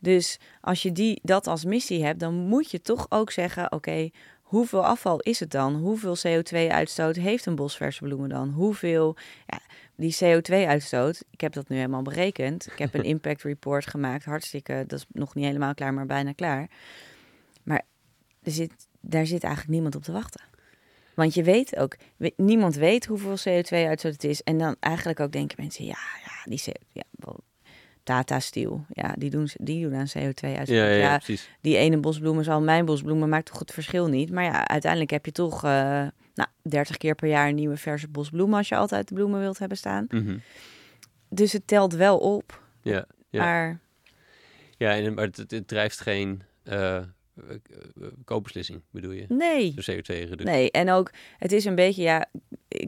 Speaker 2: Dus als je die, dat als missie hebt, dan moet je toch ook zeggen: oké, hoeveel afval is het dan? Hoeveel CO2-uitstoot heeft een bos verse bloemen dan? Hoeveel, ja, die CO2-uitstoot, ik heb dat nu helemaal berekend. Ik heb een impact report gemaakt, hartstikke, dat is nog niet helemaal klaar, maar bijna klaar. Maar er zit, daar zit eigenlijk niemand op te wachten. Want je weet ook, niemand weet hoeveel CO2-uitstoot het is. En dan eigenlijk ook denken mensen, ja, ja die CO2, ja, Tata Steel, ja, die doen, die doen aan CO2-uitstoot.
Speaker 1: Ja, ja, ja,
Speaker 2: die ene bosbloemen zal mijn bosbloemen maakt toch het verschil niet. Maar ja, uiteindelijk heb je toch eh nou, 30 keer per jaar een nieuwe verse bosbloemen als je altijd de bloemen wilt hebben staan.
Speaker 1: Mhm.
Speaker 2: Dus het telt wel op.
Speaker 1: Ja, ja.
Speaker 2: Maar
Speaker 1: ja en, maar het, het, drijft geen eh, koopbeslissing, bedoel je?
Speaker 2: nee.
Speaker 1: De CO2-reductie.
Speaker 2: Nee, en ook, het is een beetje, ja,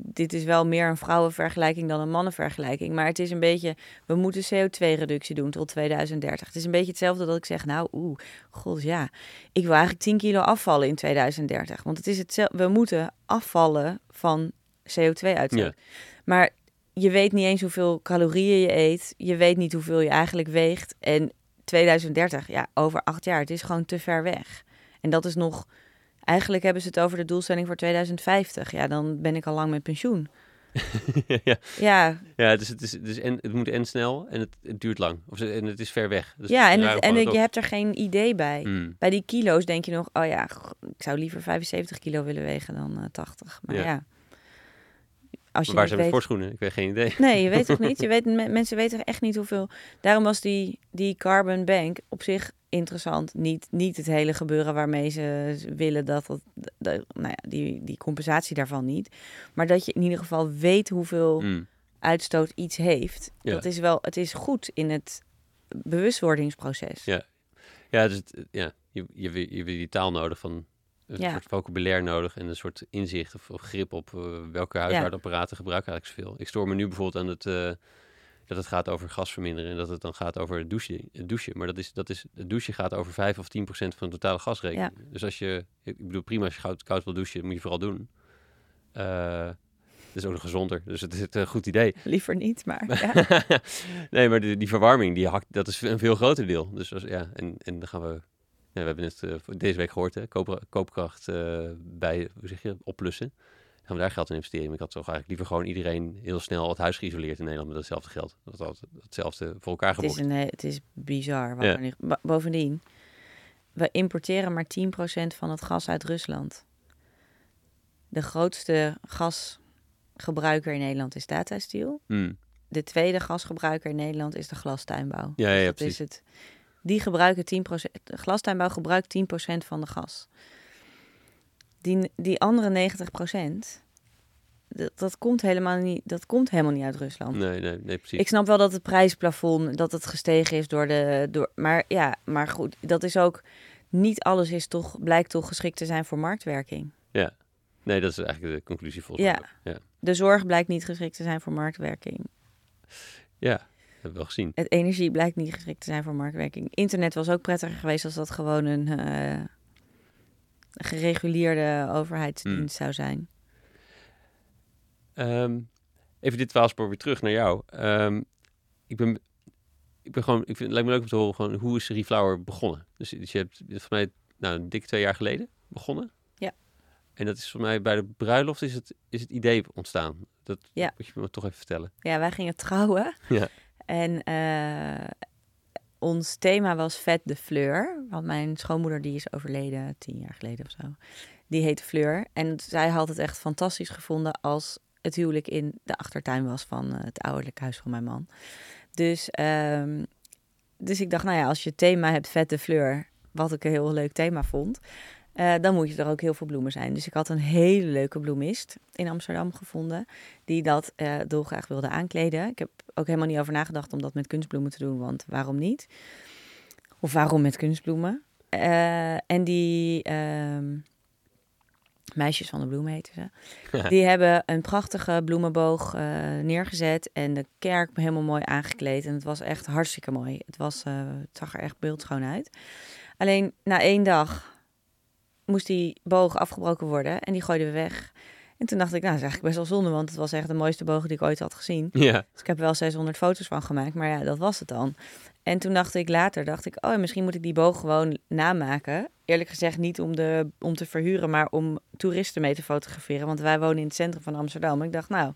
Speaker 2: dit is wel meer een vrouwenvergelijking dan een mannenvergelijking. Maar het is een beetje, we moeten CO2-reductie doen tot 2030. Het is een beetje hetzelfde dat ik zeg, nou, oeh, god ja, ik wil eigenlijk 10 kilo afvallen in 2030. Want het is hetzelfde, we moeten afvallen van CO2-uitstoot.
Speaker 1: Ja.
Speaker 2: Maar je weet niet eens hoeveel calorieën je eet. Je weet niet hoeveel je eigenlijk weegt. En 2030, ja, over acht jaar, het is gewoon te ver weg. En dat is nog Eigenlijk hebben ze het over de doelstelling voor 2050. Ja, dan ben ik al lang met pensioen.
Speaker 1: ja,
Speaker 2: Ja,
Speaker 1: ja is, het, is, het, is en, het moet en snel en het, het duurt lang. Of, ze- en het is ver weg. Dus
Speaker 2: ja en, het, en het- je hebt er geen idee bij.
Speaker 1: Hmm.
Speaker 2: Bij die kilo's denk je nog, oh ja, ik zou liever 75 kilo willen wegen dan eh 80. Maar
Speaker 1: Ja.
Speaker 2: ja, als je
Speaker 1: Maar waar zijn de
Speaker 2: weet...
Speaker 1: sportschoenen? Ik weet geen idee.
Speaker 2: Nee, je weet toch niet? Je weet, me- mensen weten echt niet hoeveel. Daarom was die, die carbon bank op zich interessant. Niet, niet het hele gebeuren waarmee ze willen dat, dat, dat nou ja, die, die compensatie daarvan niet. Maar dat je in ieder geval weet hoeveel
Speaker 1: Mm.
Speaker 2: uitstoot iets heeft.
Speaker 1: Ja.
Speaker 2: Dat is wel, het is goed in het bewustwordingsproces.
Speaker 1: Ja. Ja, dus ja je, je, je, je hebt die taal nodig van een
Speaker 2: Ja.
Speaker 1: soort vocabulaire nodig en een soort inzicht of, of grip op eh, welke huishoudapparaten gebruiken eigenlijk zoveel. Ik stoor me nu bijvoorbeeld aan het, eh, dat het gaat over gas verminderen en dat het dan gaat over het douchen. Het douchen. Maar dat is, dat is, het douchen gaat over 5 of 10 procent van de totale gasrekening. Dus als je, ik bedoel prima als je koud, koud wil douchen, moet je vooral doen. Eh dat is ook nog gezonder, dus het is een goed idee.
Speaker 2: Liever niet, maar ja.
Speaker 1: nee, maar die, die verwarming, die hakt, dat is een veel groter deel. Dus als, ja, en, en dan gaan we... We hebben het eh, deze week gehoord, hè, koop, koopkracht eh, bij, hoe zeg je, opplussen. Dan gaan we daar geld in investeren. Maar ik had toch eigenlijk liever gewoon iedereen heel snel het huis geïsoleerd in Nederland met hetzelfde geld. Dat had hetzelfde voor elkaar
Speaker 2: het, is een, eh, het is bizar.
Speaker 1: Ja.
Speaker 2: nu- Bovendien, we importeren maar 10% van het gas uit Rusland. De grootste gasgebruiker in Nederland is Tata Steel.
Speaker 1: Hmm.
Speaker 2: De tweede gasgebruiker in Nederland is de glastuinbouw.
Speaker 1: Ja, ja, ja,
Speaker 2: dat
Speaker 1: precies.
Speaker 2: is het. Die gebruiken 10%. De glastuinbouw gebruikt 10% van de gas. Die, die andere 90%, dat, dat, komt helemaal niet, dat komt helemaal niet uit Rusland.
Speaker 1: Nee, nee, nee, precies.
Speaker 2: Ik snap wel dat het prijsplafond dat het gestegen is door de. Door, maar ja, maar goed, dat is ook. Niet alles is toch, blijkt toch geschikt te zijn voor marktwerking.
Speaker 1: Nee, dat is eigenlijk de conclusie volgens mij.
Speaker 2: Ja.
Speaker 1: Ja.
Speaker 2: De zorg blijkt niet geschikt te zijn voor marktwerking.
Speaker 1: ja, hebben we wel gezien.
Speaker 2: Het energie blijkt niet geschikt te zijn voor marktwerking. Internet was ook prettiger geweest als dat gewoon een eh, gereguleerde overheidsdienst zou zijn.
Speaker 1: Ehm, even dit twaalfspoor weer terug naar jou. Ehm, ik ben, ik ben gewoon, ik vind het lijkt me leuk om te horen gewoon hoe is Reflower begonnen. Dus, dus je hebt voor mij nou een dikke twee jaar geleden begonnen.
Speaker 2: Ja.
Speaker 1: En dat is voor mij bij de bruiloft is het, is het idee ontstaan. Dat
Speaker 2: Ja.
Speaker 1: moet je me toch even vertellen.
Speaker 2: Ja, wij gingen trouwen.
Speaker 1: Ja.
Speaker 2: En eh, ons thema was Vet de Fleur. Want mijn schoonmoeder die is overleden tien jaar geleden of zo. Die heet Fleur. En zij had het echt fantastisch gevonden als het huwelijk in de achtertuin was van eh, het ouderlijk huis van mijn man. Dus, ehm, dus ik dacht, nou ja, als je thema hebt Vet de Fleur, wat ik een heel leuk thema vond, eh, dan moet je er ook heel veel bloemen zijn. Dus ik had een hele leuke bloemist in Amsterdam gevonden, die dat eh dolgraag wilde aankleden. Ik heb ook helemaal niet over nagedacht om dat met kunstbloemen te doen, want waarom niet? Of waarom met kunstbloemen? Eh, en die ehm, meisjes van de bloemen heten ze. Die hebben een prachtige bloemenboog neergezet en de kerk helemaal mooi aangekleed. En het was echt hartstikke mooi. Het, was, het zag er echt beeldschoon uit. Alleen na één dag moest die boog afgebroken worden en die gooiden we weg. En toen dacht ik, nou, dat is eigenlijk best wel zonde, want het was echt de mooiste boog die ik ooit had gezien.
Speaker 1: Ja,
Speaker 2: Dus ik heb wel 600 foto's van gemaakt, maar ja, dat was het dan. En toen dacht ik later, dacht ik, oh, misschien moet ik die boog gewoon namaken. Eerlijk gezegd niet om, de, om te verhuren, maar om toeristen mee te fotograferen. Want wij wonen in het centrum van Amsterdam. Ik dacht, nou,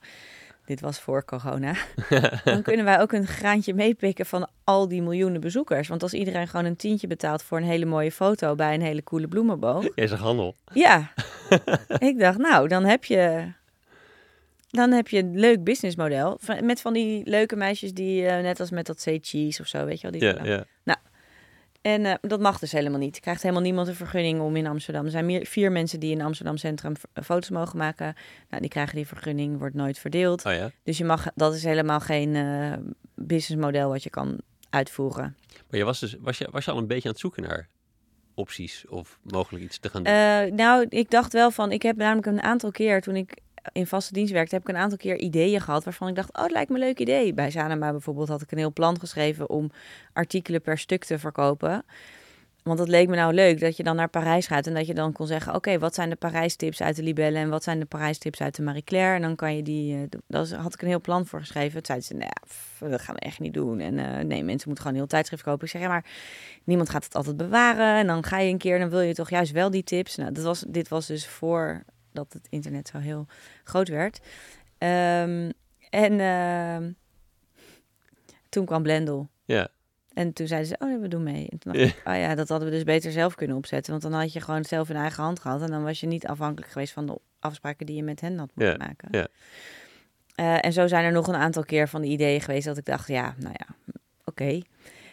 Speaker 2: dit was voor corona. Dan kunnen wij ook een graantje meepikken van al die miljoenen bezoekers. Want als iedereen gewoon een tientje betaalt voor een hele mooie foto bij een hele coole bloemenboog.
Speaker 1: jij zegt handel.
Speaker 2: Ja, ik dacht, nou, dan heb je, dan heb je een leuk businessmodel. Met van die leuke meisjes die, eh, net als met dat Say Cheese of zo, weet je wel. Die
Speaker 1: Ja, ja.
Speaker 2: En eh, dat mag dus helemaal niet. Krijgt helemaal niemand een vergunning om in Amsterdam. Er zijn meer, vier mensen die in Amsterdam Centrum f- foto's mogen maken. Nou, die krijgen die vergunning, wordt nooit verdeeld.
Speaker 1: Oh ja.
Speaker 2: Dus je mag, dat is helemaal geen eh businessmodel wat je kan uitvoeren.
Speaker 1: Maar je was, dus, was, je, was je al een beetje aan het zoeken naar opties of mogelijk iets te gaan doen?
Speaker 2: Eh, nou, ik dacht wel van, ik heb namelijk een aantal keer toen ik in vaste dienst werkte, heb ik een aantal keer ideeën gehad waarvan ik dacht, oh, het lijkt me een leuk idee. Bij Sanema bijvoorbeeld had ik een heel plan geschreven om artikelen per stuk te verkopen. Want dat leek me nou leuk dat je dan naar Parijs gaat en dat je dan kon zeggen, oké, wat zijn de Parijs-tips uit de Libelle en wat zijn de Parijs-tips uit de Marie Claire? En dan kan je die, eh, daar had ik een heel plan voor geschreven. Toen zeiden ze, nou dat gaan we echt niet doen. En eh, nee, mensen moeten gewoon een heel tijdschrift kopen. Ik zeg, ja, maar niemand gaat het altijd bewaren. En dan ga je een keer, dan wil je toch juist wel die tips. Nou, dat was, dit was dus voor dat het internet zo heel groot werd. Ehm, en ehm, toen kwam Blendel.
Speaker 1: ja.
Speaker 2: En toen zeiden ze, oh, nee, we doen mee. En toen dacht ik, oh ja, dat hadden we dus beter zelf kunnen opzetten. Want dan had je gewoon zelf in eigen hand gehad. En dan was je niet afhankelijk geweest van de afspraken die je met hen had moeten
Speaker 1: Ja,
Speaker 2: maken.
Speaker 1: ja.
Speaker 2: Eh, en zo zijn er nog een aantal keer van de ideeën geweest dat ik dacht, ja, nou ja, oké.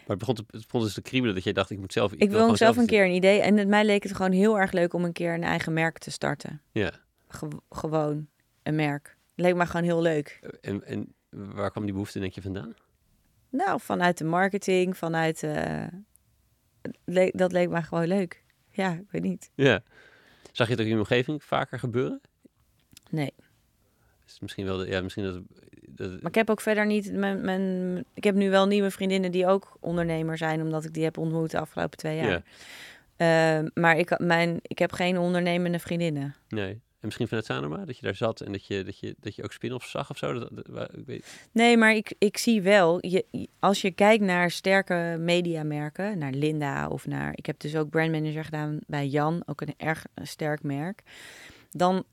Speaker 1: Maar het begon, te, het begon dus te kriebelen dat jij dacht, ik moet zelf...
Speaker 2: Ik, wil
Speaker 1: gewoon
Speaker 2: zelf een keer een idee. En het, mij leek het gewoon heel erg leuk om een keer een eigen merk te starten.
Speaker 1: Ja.
Speaker 2: Ge- gewoon een merk. Leek me gewoon heel leuk.
Speaker 1: En, en waar kwam die behoefte denk je vandaan?
Speaker 2: Nou, vanuit de marketing, vanuit... leek- dat leek me gewoon leuk. Ja, ik weet niet.
Speaker 1: Ja. Zag je het ook in je omgeving vaker gebeuren?
Speaker 2: Nee.
Speaker 1: Is misschien wel... De, ja, misschien dat... dat
Speaker 2: Maar ik heb ook verder niet... Mijn, mijn, ik heb nu wel nieuwe vriendinnen die ook ondernemer zijn... omdat ik die heb ontmoet de afgelopen twee jaar.
Speaker 1: Ja.
Speaker 2: Eh, maar ik, mijn, ik heb geen ondernemende vriendinnen.
Speaker 1: Nee. En misschien vanuit Sanoma, dat je daar zat en dat je, dat je, dat je ook spin-offs zag of zo? Dat, ik weet,
Speaker 2: Nee, maar ik, ik zie wel, je, je- als je kijkt naar sterke mediamerken, naar Linda of naar... Ik heb dus ook brandmanager gedaan bij Jan, ook een erg sterk merk. Dan,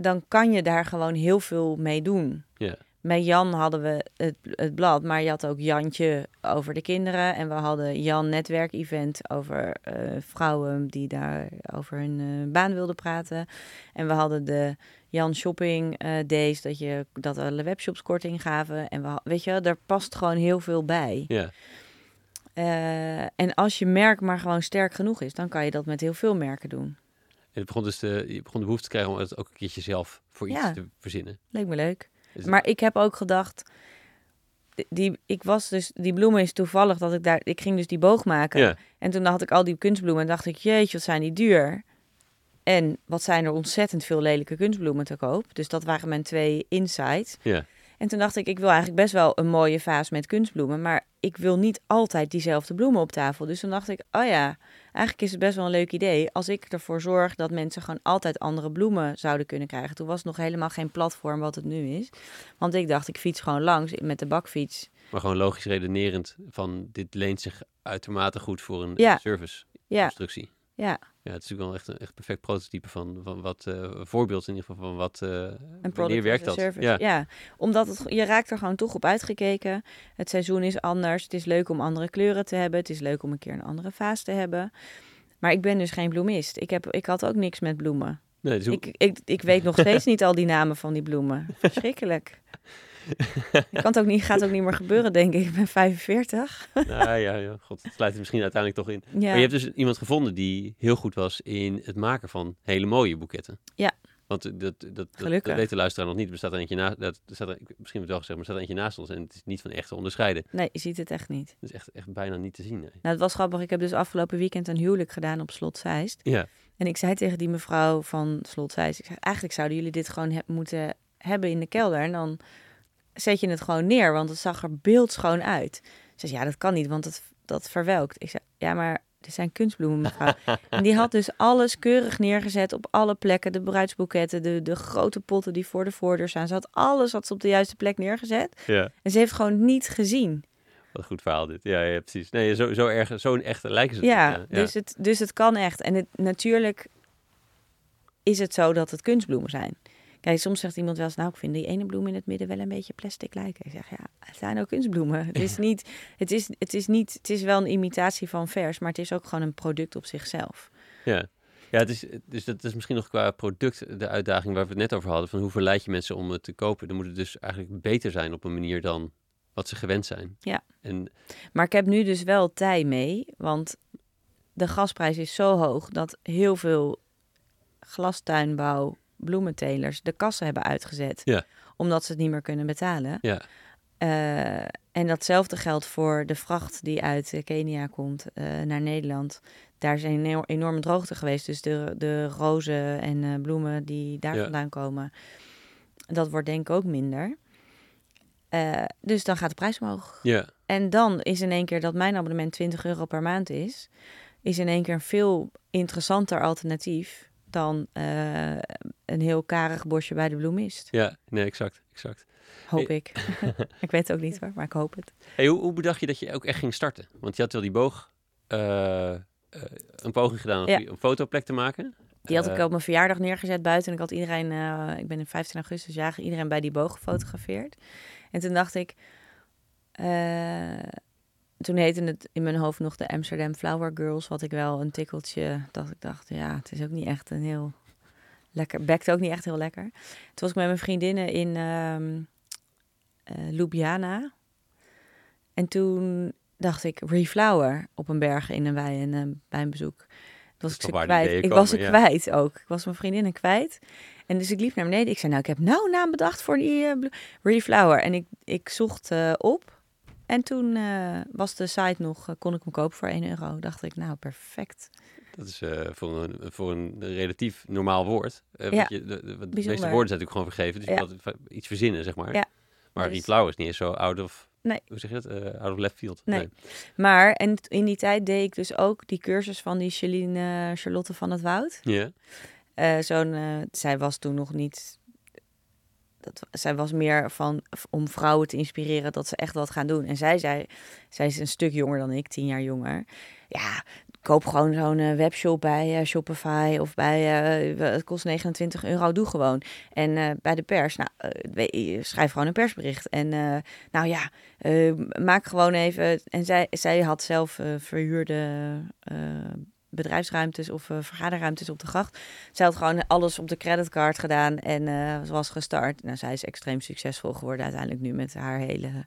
Speaker 2: dan kan je daar gewoon heel veel mee doen.
Speaker 1: Ja.
Speaker 2: Bij Jan hadden we het, het blad, maar je had ook Jantje over de kinderen. En we hadden Jan netwerk-event over eh, vrouwen die daar over hun eh, baan wilden praten. En we hadden de Jan Shopping eh, Days, dat, je, dat alle webshops korting gaven. En we, weet je, er past gewoon heel veel bij.
Speaker 1: ja.
Speaker 2: En als je merk maar gewoon sterk genoeg is, dan kan je dat met heel veel merken doen.
Speaker 1: En het begon dus de, je begon de behoefte te krijgen om het ook een keertje zelf voor iets
Speaker 2: Ja.
Speaker 1: te verzinnen.
Speaker 2: Leek me leuk. Maar ik heb ook gedacht, die, ik was dus, die bloemen is toevallig dat ik daar, ik ging dus die boog maken.
Speaker 1: Ja.
Speaker 2: En toen had ik al die kunstbloemen en dacht ik, jeetje, wat zijn die duur. En wat zijn er ontzettend veel lelijke kunstbloemen te koop. Dus dat waren mijn twee insights.
Speaker 1: Ja.
Speaker 2: En toen dacht ik, ik wil eigenlijk best wel een mooie vaas met kunstbloemen. Maar ik wil niet altijd diezelfde bloemen op tafel. Dus toen dacht ik, oh ja, eigenlijk is het best wel een leuk idee. Als ik ervoor zorg dat mensen gewoon altijd andere bloemen zouden kunnen krijgen. Toen was het nog helemaal geen platform wat het nu is. Want ik dacht, ik fiets gewoon langs met de bakfiets.
Speaker 1: Maar gewoon logisch redenerend van dit leent zich uitermate goed voor een
Speaker 2: Ja.
Speaker 1: service constructie.
Speaker 2: ja.
Speaker 1: Ja, het is natuurlijk wel echt een echt perfect prototype van, van wat uh, een voorbeeld in ieder geval van wat uh,
Speaker 2: Een
Speaker 1: wanneer werkt dat?
Speaker 2: service.
Speaker 1: Ja.
Speaker 2: Ja. omdat het, je raakt er gewoon toch op uitgekeken. Het seizoen is anders. Het is leuk om andere kleuren te hebben. Het is leuk om een keer een andere vaas te hebben. Maar ik ben dus geen bloemist. Ik, heb, ik had ook niks met bloemen.
Speaker 1: Nee, dus hoe-
Speaker 2: Ik, ik, ik weet nog steeds niet al die namen van die bloemen. Verschrikkelijk. Kan het ook niet, gaat ook niet meer gebeuren, denk ik. Ik ben 45.
Speaker 1: nou ja, ja, god, het sluit er misschien uiteindelijk toch in.
Speaker 2: Ja,
Speaker 1: Maar je hebt dus iemand gevonden die heel goed was in het maken van hele mooie boeketten.
Speaker 2: Ja.
Speaker 1: Want dat, dat, dat, weet de luisteraar nog niet. Er bestaat er eentje naast, dat, staat er, misschien heb ik het wel gezegd, maar er staat er eentje naast ons en het is niet van echt te onderscheiden.
Speaker 2: nee, je ziet het echt niet.
Speaker 1: Het is echt, echt bijna niet te zien. Nee.
Speaker 2: Nou, het was grappig. Ik heb dus afgelopen weekend een huwelijk gedaan op Slot Zeist.
Speaker 1: Ja,
Speaker 2: En ik zei tegen die mevrouw van Slot Zeist... Ik zei, eigenlijk zouden jullie dit gewoon he- moeten hebben in de kelder. En dan zet je het gewoon neer, want het zag er beeldschoon uit. Ze zei, ja, dat kan niet, want dat, dat verwelkt. Ik zei, ja, maar dit zijn kunstbloemen, mevrouw. en die had dus alles keurig neergezet op alle plekken. De bruidsboeketten, de, de grote potten die voor de voordeur staan. Ze had alles had ze op de juiste plek neergezet.
Speaker 1: ja.
Speaker 2: En ze heeft gewoon niet gezien.
Speaker 1: Wat een goed verhaal dit. Ja, ja precies. Nee, zo, zo erg, zo'n echte lijken ze.
Speaker 2: Ja,
Speaker 1: niet,
Speaker 2: Dus, het, dus het kan echt. En het, natuurlijk is het zo dat het kunstbloemen zijn. Kijk, soms zegt iemand wel eens, nou, ik vind die ene bloem in het midden wel een beetje plastic lijken. Ik zeg, ja, het zijn ook kunstbloemen. Het is niet, het is, het is niet, het is wel een imitatie van vers, maar het is ook gewoon een product op zichzelf.
Speaker 1: Ja. Ja, het is, dus dat is misschien nog qua product de uitdaging waar we het net over hadden. Van hoe verleid je mensen om het te kopen? Dan moet het dus eigenlijk beter zijn op een manier dan wat ze gewend zijn.
Speaker 2: Ja.
Speaker 1: En
Speaker 2: Maar ik heb nu dus wel tij mee, want de gasprijs is zo hoog dat heel veel glastuinbouw bloementelers de kassen hebben uitgezet.
Speaker 1: Ja.
Speaker 2: Omdat ze het niet meer kunnen betalen.
Speaker 1: ja,
Speaker 2: Eh, en datzelfde geldt voor de vracht die uit eh, Kenia komt eh, naar Nederland. Daar is een eno- enorme droogte geweest. Dus de, de rozen en bloemen die daar
Speaker 1: Ja.
Speaker 2: vandaan komen, dat wordt denk ik ook minder. Dus dan gaat de prijs omhoog.
Speaker 1: ja,
Speaker 2: En dan is in één keer dat mijn abonnement 20 euro per maand is, is in één keer een veel interessanter alternatief dan eh, een heel karig bosje bij de bloemist.
Speaker 1: ja, nee, exact, exact.
Speaker 2: Hoop
Speaker 1: Hey.
Speaker 2: ik. ik weet het ook niet hoor, maar ik hoop het.
Speaker 1: Hey, hoe, hoe bedacht je dat je ook echt ging starten? Want je had wel die boog, eh, eh, een poging gedaan om
Speaker 2: Ja.
Speaker 1: een fotoplek te maken.
Speaker 2: Die had ik op mijn verjaardag neergezet buiten. En ik had iedereen, ik ben in 15 augustus jagen, iedereen bij die boog gefotografeerd. En toen dacht ik, eh, toen heette het in mijn hoofd nog de Amsterdam Flower Girls. Wat ik wel een tikkeltje, dat ik dacht, ja, het is ook niet echt een heel lekker, bekt ook niet echt heel lekker. Toen was ik met mijn vriendinnen in eh, Ljubljana. En toen dacht ik, reflower op een berg in een wei en, uh, bij een bezoek. Was ik ze kwijt. Ik
Speaker 1: komen,
Speaker 2: was ze
Speaker 1: ja.
Speaker 2: kwijt ook. Ik was mijn vriendinnen kwijt. En dus ik liep naar beneden. Ik zei, nou, ik heb nou een naam bedacht voor die blo- reflower. En ik, ik zocht eh, op. En toen eh, was de site nog, eh, kon ik hem kopen voor 1 euro. Dacht ik, nou, perfect.
Speaker 1: Dat is eh, voor, een, voor een relatief normaal woord.
Speaker 2: Ja,
Speaker 1: want je, de, de, want de meeste woorden zijn natuurlijk gewoon vergeven. Dus
Speaker 2: Ja.
Speaker 1: je moet iets verzinnen, zeg maar.
Speaker 2: Ja,
Speaker 1: Maar
Speaker 2: dus-
Speaker 1: reflower is niet eens zo out of...
Speaker 2: Nee.
Speaker 1: Hoe zeg je dat? Out of left field.
Speaker 2: Nee. Maar, en in die tijd deed ik dus ook die cursus van die Charlene, eh, Charlotte van het Woud.
Speaker 1: Ja.
Speaker 2: Eh, zo'n, zij was toen nog niet. Dat, zij was meer van om vrouwen te inspireren dat ze echt wat gaan doen. En zij zei, zij is een stuk jonger dan ik, tien jaar jonger. Ja, koop gewoon zo'n eh, webshop bij eh, Shopify of bij, eh, het kost 29 euro, doe gewoon. En bij de pers, nou, schrijf gewoon een persbericht. En nou ja, maak gewoon even. En zij, zij had zelf verhuurde bedrijfsruimtes of eh, vergaderruimtes op de gracht. Zij had gewoon alles op de creditcard gedaan en eh, ze was gestart. Nou, zij is extreem succesvol geworden uiteindelijk nu met haar hele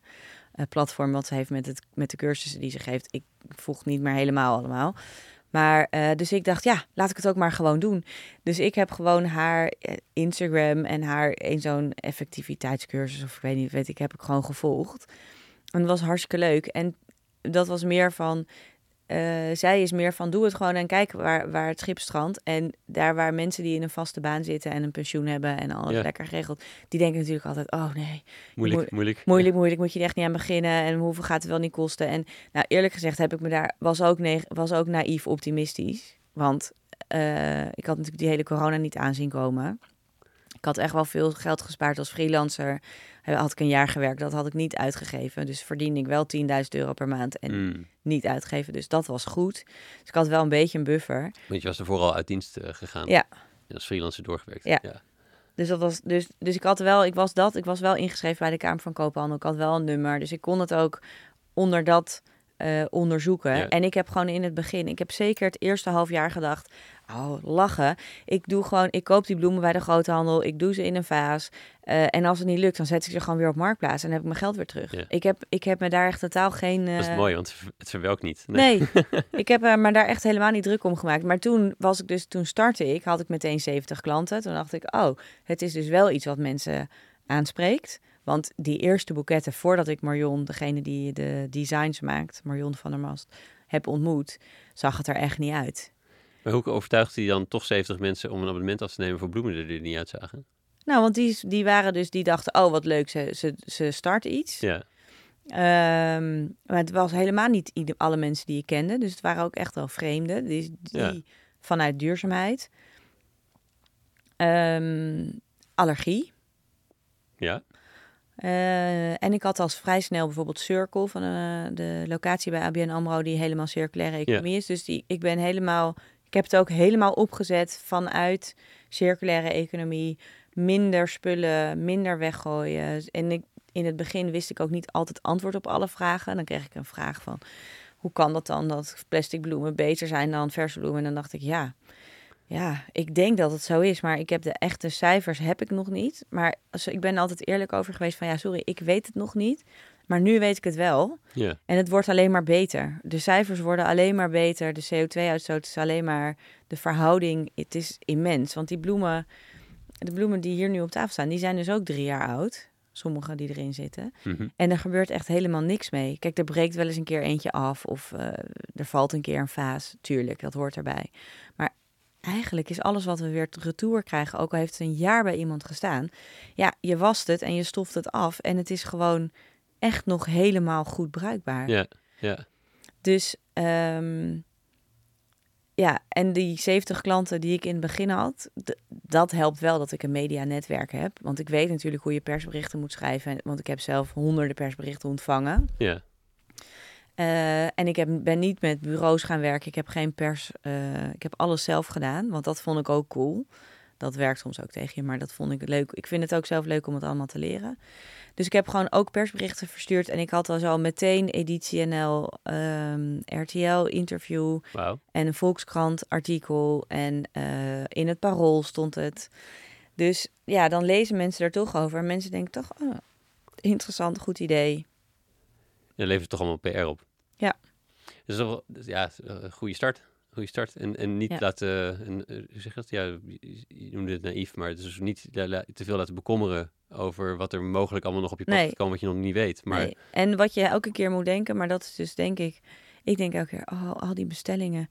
Speaker 2: eh, platform wat ze heeft met, het, met de cursussen die ze geeft. Ik volg niet meer helemaal allemaal. Maar dus ik dacht, ja, laat ik het ook maar gewoon doen. Dus ik heb gewoon haar Instagram en haar een zo'n effectiviteitscursus of ik weet niet, weet ik, heb ik gewoon gevolgd. En dat was hartstikke leuk. En dat was meer van, eh, zij is meer van doe het gewoon en kijk waar, waar het schip strandt. En daar waar mensen die in een vaste baan zitten en een pensioen hebben en alles
Speaker 1: Ja.
Speaker 2: lekker geregeld, die denken natuurlijk altijd, oh nee,
Speaker 1: Moeilijk,
Speaker 2: Moe-
Speaker 1: moeilijk.
Speaker 2: moeilijk, moeilijk, moet je er echt niet aan beginnen. En hoeveel gaat het wel niet kosten? En nou, eerlijk gezegd heb ik me daar, was ook, was ook naïef optimistisch. Want eh, ik had natuurlijk die hele corona niet aanzien komen. Ik had echt wel veel geld gespaard als freelancer. Had ik een jaar gewerkt, dat had ik niet uitgegeven. Dus verdiende ik wel 10.000 euro per maand en
Speaker 1: Mm.
Speaker 2: niet uitgegeven. Dus dat was goed. Dus ik had wel een beetje een buffer.
Speaker 1: Want je was er vooral uit dienst eh, gegaan.
Speaker 2: Ja.
Speaker 1: En als freelancer doorgewerkt.
Speaker 2: Ja.
Speaker 1: ja.
Speaker 2: Dus dat was dus, dus ik had wel, ik was dat, ik was wel ingeschreven bij de Kamer van Koophandel. Ik had wel een nummer, dus ik kon het ook onder dat eh, onderzoeken.
Speaker 1: Ja.
Speaker 2: En ik heb gewoon in het begin, ik heb zeker het eerste half jaar gedacht, oh lachen. Ik doe gewoon, ik koop die bloemen bij de groothandel, ik doe ze in een vaas. eh, en als het niet lukt, dan zet ik ze gewoon weer op marktplaats en heb ik mijn geld weer terug.
Speaker 1: Ja.
Speaker 2: Ik, heb, ik heb me daar echt totaal geen.
Speaker 1: Dat is
Speaker 2: eh,
Speaker 1: mooi, want het ver- het verwelkt niet.
Speaker 2: Nee, ik heb er maar daar echt helemaal niet druk om gemaakt. Maar toen was ik dus, toen startte ik, had ik meteen 70 klanten. Toen dacht ik, oh, het is dus wel iets wat mensen aanspreekt. Want die eerste boeketten, voordat ik Marion, degene die de designs maakt, Marion van der Mast, heb ontmoet, zag het er echt niet uit.
Speaker 1: Maar hoe overtuigt hij dan toch 70 mensen om een abonnement af te nemen voor bloemen die er niet uitzagen?
Speaker 2: Nou, want die, die waren dus, die dachten, oh wat leuk, ze, ze, ze starten iets.
Speaker 1: Ja.
Speaker 2: Ehm, maar het was helemaal niet ieder, alle mensen die ik kende. Dus het waren ook echt wel vreemden. Die, die
Speaker 1: Ja.
Speaker 2: vanuit duurzaamheid. Ehm, allergie.
Speaker 1: Ja.
Speaker 2: Eh, en ik had als vrij snel bijvoorbeeld Circle van eh, de locatie bij ABN AMRO die helemaal circulaire economie is. Dus die, ik ben helemaal, ik heb het ook helemaal opgezet vanuit circulaire economie. Minder spullen, minder weggooien. En ik, in het begin wist ik ook niet altijd antwoord op alle vragen. Dan kreeg ik een vraag van, hoe kan dat dan dat plastic bloemen beter zijn dan verse bloemen? En dan dacht ik, ja, ja, ik denk dat het zo is, maar ik heb de echte cijfers heb ik nog niet. Maar als, ik ben altijd eerlijk over geweest van ja, sorry, ik weet het nog niet. Maar nu weet ik het wel.
Speaker 1: Ja.
Speaker 2: En het wordt alleen maar beter. De cijfers worden alleen maar beter. De CO2-uitstoot is alleen maar de verhouding. Het is immens. Want die bloemen, de bloemen die hier nu op tafel staan, die zijn dus ook drie jaar oud. Sommige die erin zitten.
Speaker 1: Mhm.
Speaker 2: En er gebeurt echt helemaal niks mee. Kijk, er breekt wel eens een keer eentje af of eh, er valt een keer een vaas. Tuurlijk, dat hoort erbij. Maar eigenlijk is alles wat we weer retour krijgen, ook al heeft het een jaar bij iemand gestaan. Ja, je wast het en je stoft het af en het is gewoon echt nog helemaal goed bruikbaar.
Speaker 1: Ja. Ja.
Speaker 2: Dus ehm, ja, en die 70 klanten die ik in het begin had, dat helpt wel dat ik een medianetwerk heb. Want ik weet natuurlijk hoe je persberichten moet schrijven. Want ik heb zelf honderden persberichten ontvangen.
Speaker 1: Ja.
Speaker 2: Eh, en ik heb, ben niet met bureaus gaan werken. Ik heb geen pers. eh, ik heb alles zelf gedaan, want dat vond ik ook cool. Dat werkt soms ook tegen je, maar dat vond ik leuk. Ik vind het ook zelf leuk om het allemaal te leren. Dus ik heb gewoon ook persberichten verstuurd. En ik had al zo meteen Editie NL, ehm, RTL interview en een Volkskrant artikel. En eh, in het Parool stond het. Dus ja, dan lezen mensen er toch over. En mensen denken toch, oh, interessant, goed idee.
Speaker 1: Je levert toch allemaal PR op.
Speaker 2: Ja.
Speaker 1: Dus dus ja, een goede start. Goede start. En, en niet
Speaker 2: Ja.
Speaker 1: laten, en, eh, hoe zeg je dat? Ja, je, noemde het naïef, maar het is dus niet te veel laten bekommeren over wat er mogelijk allemaal nog op je pad
Speaker 2: Nee.
Speaker 1: komen wat je nog niet weet. Maar
Speaker 2: Nee. En wat je elke keer moet denken, maar dat is dus denk ik... Ik denk elke keer, oh, al die bestellingen.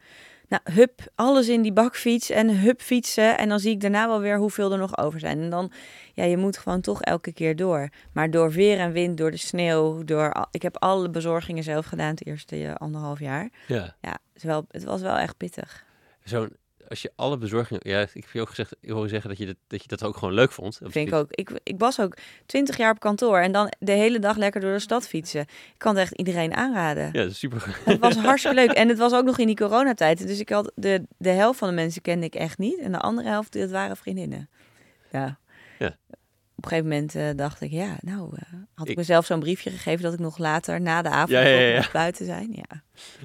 Speaker 2: Nou, hup, alles in die bakfiets en hup fietsen. En dan zie ik daarna wel weer hoeveel er nog over zijn. En dan, ja, je moet gewoon toch elke keer door. Maar door weer en wind, door de sneeuw, door... Ik heb alle bezorgingen zelf gedaan het eerste eh, anderhalf jaar.
Speaker 1: ja,
Speaker 2: Ja, het, wel, het was wel echt pittig.
Speaker 1: zo'n, als je alle bezorgingen, ja, ik heb je ook gezegd, ik hoor je zeggen dat je dat, dat je dat ook gewoon leuk vond.
Speaker 2: Vind ik ook. Ik, ik was ook twintig jaar op kantoor en dan de hele dag lekker door de stad fietsen. Ik kan het echt iedereen aanraden.
Speaker 1: Ja, super.
Speaker 2: Het was hartstikke leuk. En het was ook nog in die coronatijd. Dus ik had de, de helft van de mensen kende ik echt niet. En de andere helft, dat waren vriendinnen. Ja. Op een gegeven moment eh, dacht ik, ja, nou, eh, had ik,
Speaker 1: Ik-
Speaker 2: mezelf zo'n briefje gegeven dat ik nog later, na de avond,
Speaker 1: Ja, ja, ja, ja.
Speaker 2: mocht buiten zijn. Ja.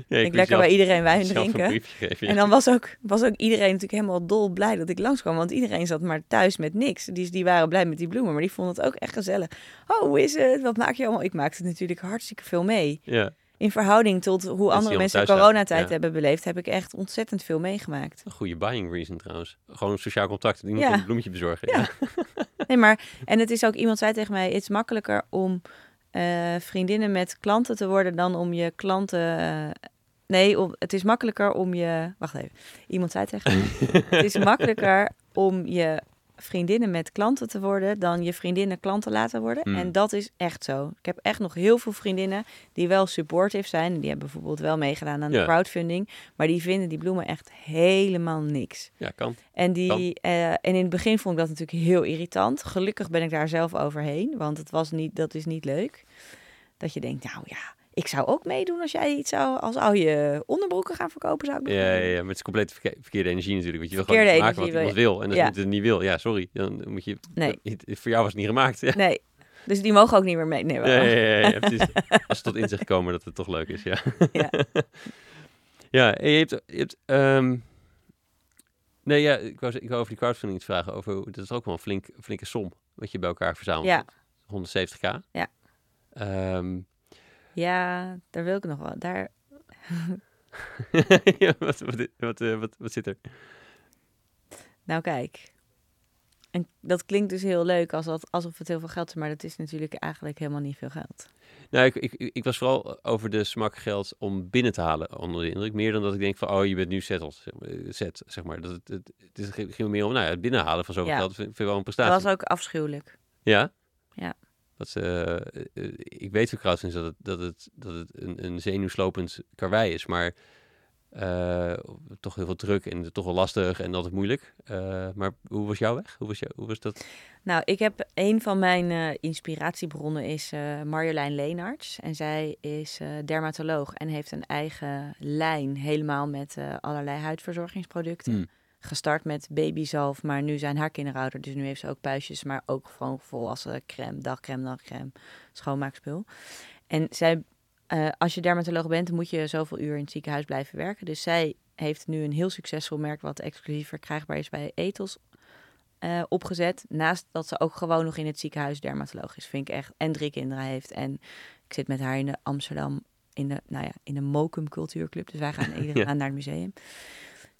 Speaker 1: Ja,
Speaker 2: ik
Speaker 1: moest
Speaker 2: lekker
Speaker 1: zelf-
Speaker 2: bij iedereen wijn drinken.
Speaker 1: geven.
Speaker 2: En dan was ook, was ook iedereen natuurlijk helemaal dol blij dat ik langskwam. Want iedereen zat maar thuis met niks. Die, die waren blij met die bloemen, maar die vonden het ook echt gezellig. Oh, hoe is het? Wat maak je allemaal? Ik maakte natuurlijk hartstikke veel mee.
Speaker 1: Ja,
Speaker 2: In verhouding tot hoe andere mensen coronatijd hebben beleefd, heb ik echt ontzettend veel meegemaakt.
Speaker 1: een goede buying reason trouwens. Gewoon sociaal contact. Iemand
Speaker 2: Ja.
Speaker 1: een bloemetje bezorgen.
Speaker 2: Nee, maar, en het is ook, iemand zei tegen mij, het is makkelijker om eh, vriendinnen met klanten te worden dan om je klanten... eh, nee, om, het is makkelijker om je... Wacht even. Iemand zei tegen mij, het is makkelijker om je vriendinnen met klanten te worden dan je vriendinnen klanten laten worden.
Speaker 1: Hmm.
Speaker 2: En dat is echt zo. Ik heb echt nog heel veel vriendinnen die wel supportive zijn. Die hebben bijvoorbeeld wel meegedaan aan de
Speaker 1: Ja.
Speaker 2: crowdfunding. Maar die vinden die bloemen echt helemaal niks.
Speaker 1: ja, kan.
Speaker 2: En, die, eh, en in het begin vond ik dat natuurlijk heel irritant. Gelukkig ben ik daar zelf overheen, want het was niet, dat is niet leuk. Dat je denkt, nou ja, ik zou ook meedoen als jij iets zou, als zou je onderbroeken gaan verkopen, zou ik
Speaker 1: Ja, ja, ja, maar het is compleet verke- verkeerde energie natuurlijk. Want je wil
Speaker 2: Verkeerde
Speaker 1: gewoon maken wat iemand wil. En als
Speaker 2: ja.
Speaker 1: je het niet wil, ja, sorry. Dan moet je...
Speaker 2: Nee.
Speaker 1: het- voor jou was het niet gemaakt. Ja.
Speaker 2: Nee, dus die mogen ook niet meer mee. Nee, wel.
Speaker 1: Ja, ja, ja, precies. Als ze tot inzicht komen dat het toch leuk is, ja.
Speaker 2: Ja.
Speaker 1: ja, je hebt... Je hebt ehm, Nee, ja, ik wou, ik wou over die crowdfunding iets vragen. Over, dat is ook wel een flink, flinke som wat je bij elkaar verzamelt.
Speaker 2: Ja.
Speaker 1: 170k.
Speaker 2: Ja.
Speaker 1: Ehm,
Speaker 2: ja, daar wil ik nog wel. Daar,
Speaker 1: ja, wat, wat, wat, eh, wat, wat zit er?
Speaker 2: nou kijk. En dat klinkt dus heel leuk als dat, alsof het heel veel geld is, maar dat is natuurlijk eigenlijk helemaal niet veel geld.
Speaker 1: Nou, ik, ik, ik was vooral over de smak geld om binnen te halen onder de indruk. Meer dan dat ik denk van, oh, je bent nu settled, zeg maar, eh, set, zeg maar. Dat het, het, het is- ging me meer om, nou ja, het binnenhalen van zoveel
Speaker 2: Ja.
Speaker 1: geld vind, vind ik wel een
Speaker 2: Dat
Speaker 1: prestatie.
Speaker 2: was ook afschuwelijk.
Speaker 1: Ja?
Speaker 2: Ja.
Speaker 1: Dat, eh, eh, ik weet van crowdfunding dat het, dat het, dat het een, een zenuwslopend karwei is, maar eh, toch heel veel druk en toch wel lastig en altijd moeilijk. Maar hoe was jouw weg? Hoe was, jou, hoe was dat?
Speaker 2: Nou, ik heb een van mijn inspiratiebronnen is Marjolein Leenarts. En zij is dermatoloog en heeft een eigen lijn helemaal met allerlei huidverzorgingsproducten.
Speaker 1: Hmm.
Speaker 2: Gestart met babyzalf, maar nu zijn haar kinderen ouder. Dus nu heeft ze ook puistjes, maar ook gewoon volwassen crème, dagcrème, nachtcrème, schoonmaakspul. En zij, eh, als je dermatoloog bent, moet je zoveel uur in het ziekenhuis blijven werken. Dus zij heeft nu een heel succesvol merk wat exclusief verkrijgbaar is bij Ethos eh, opgezet. Naast dat ze ook gewoon nog in het ziekenhuis dermatoloog is. Vind ik echt. En drie kinderen heeft. En ik zit met haar in de Amsterdam. In de, nou ja, in de Mokum Cultuurclub. Dus wij gaan iedere
Speaker 1: Ja.
Speaker 2: maand naar het museum.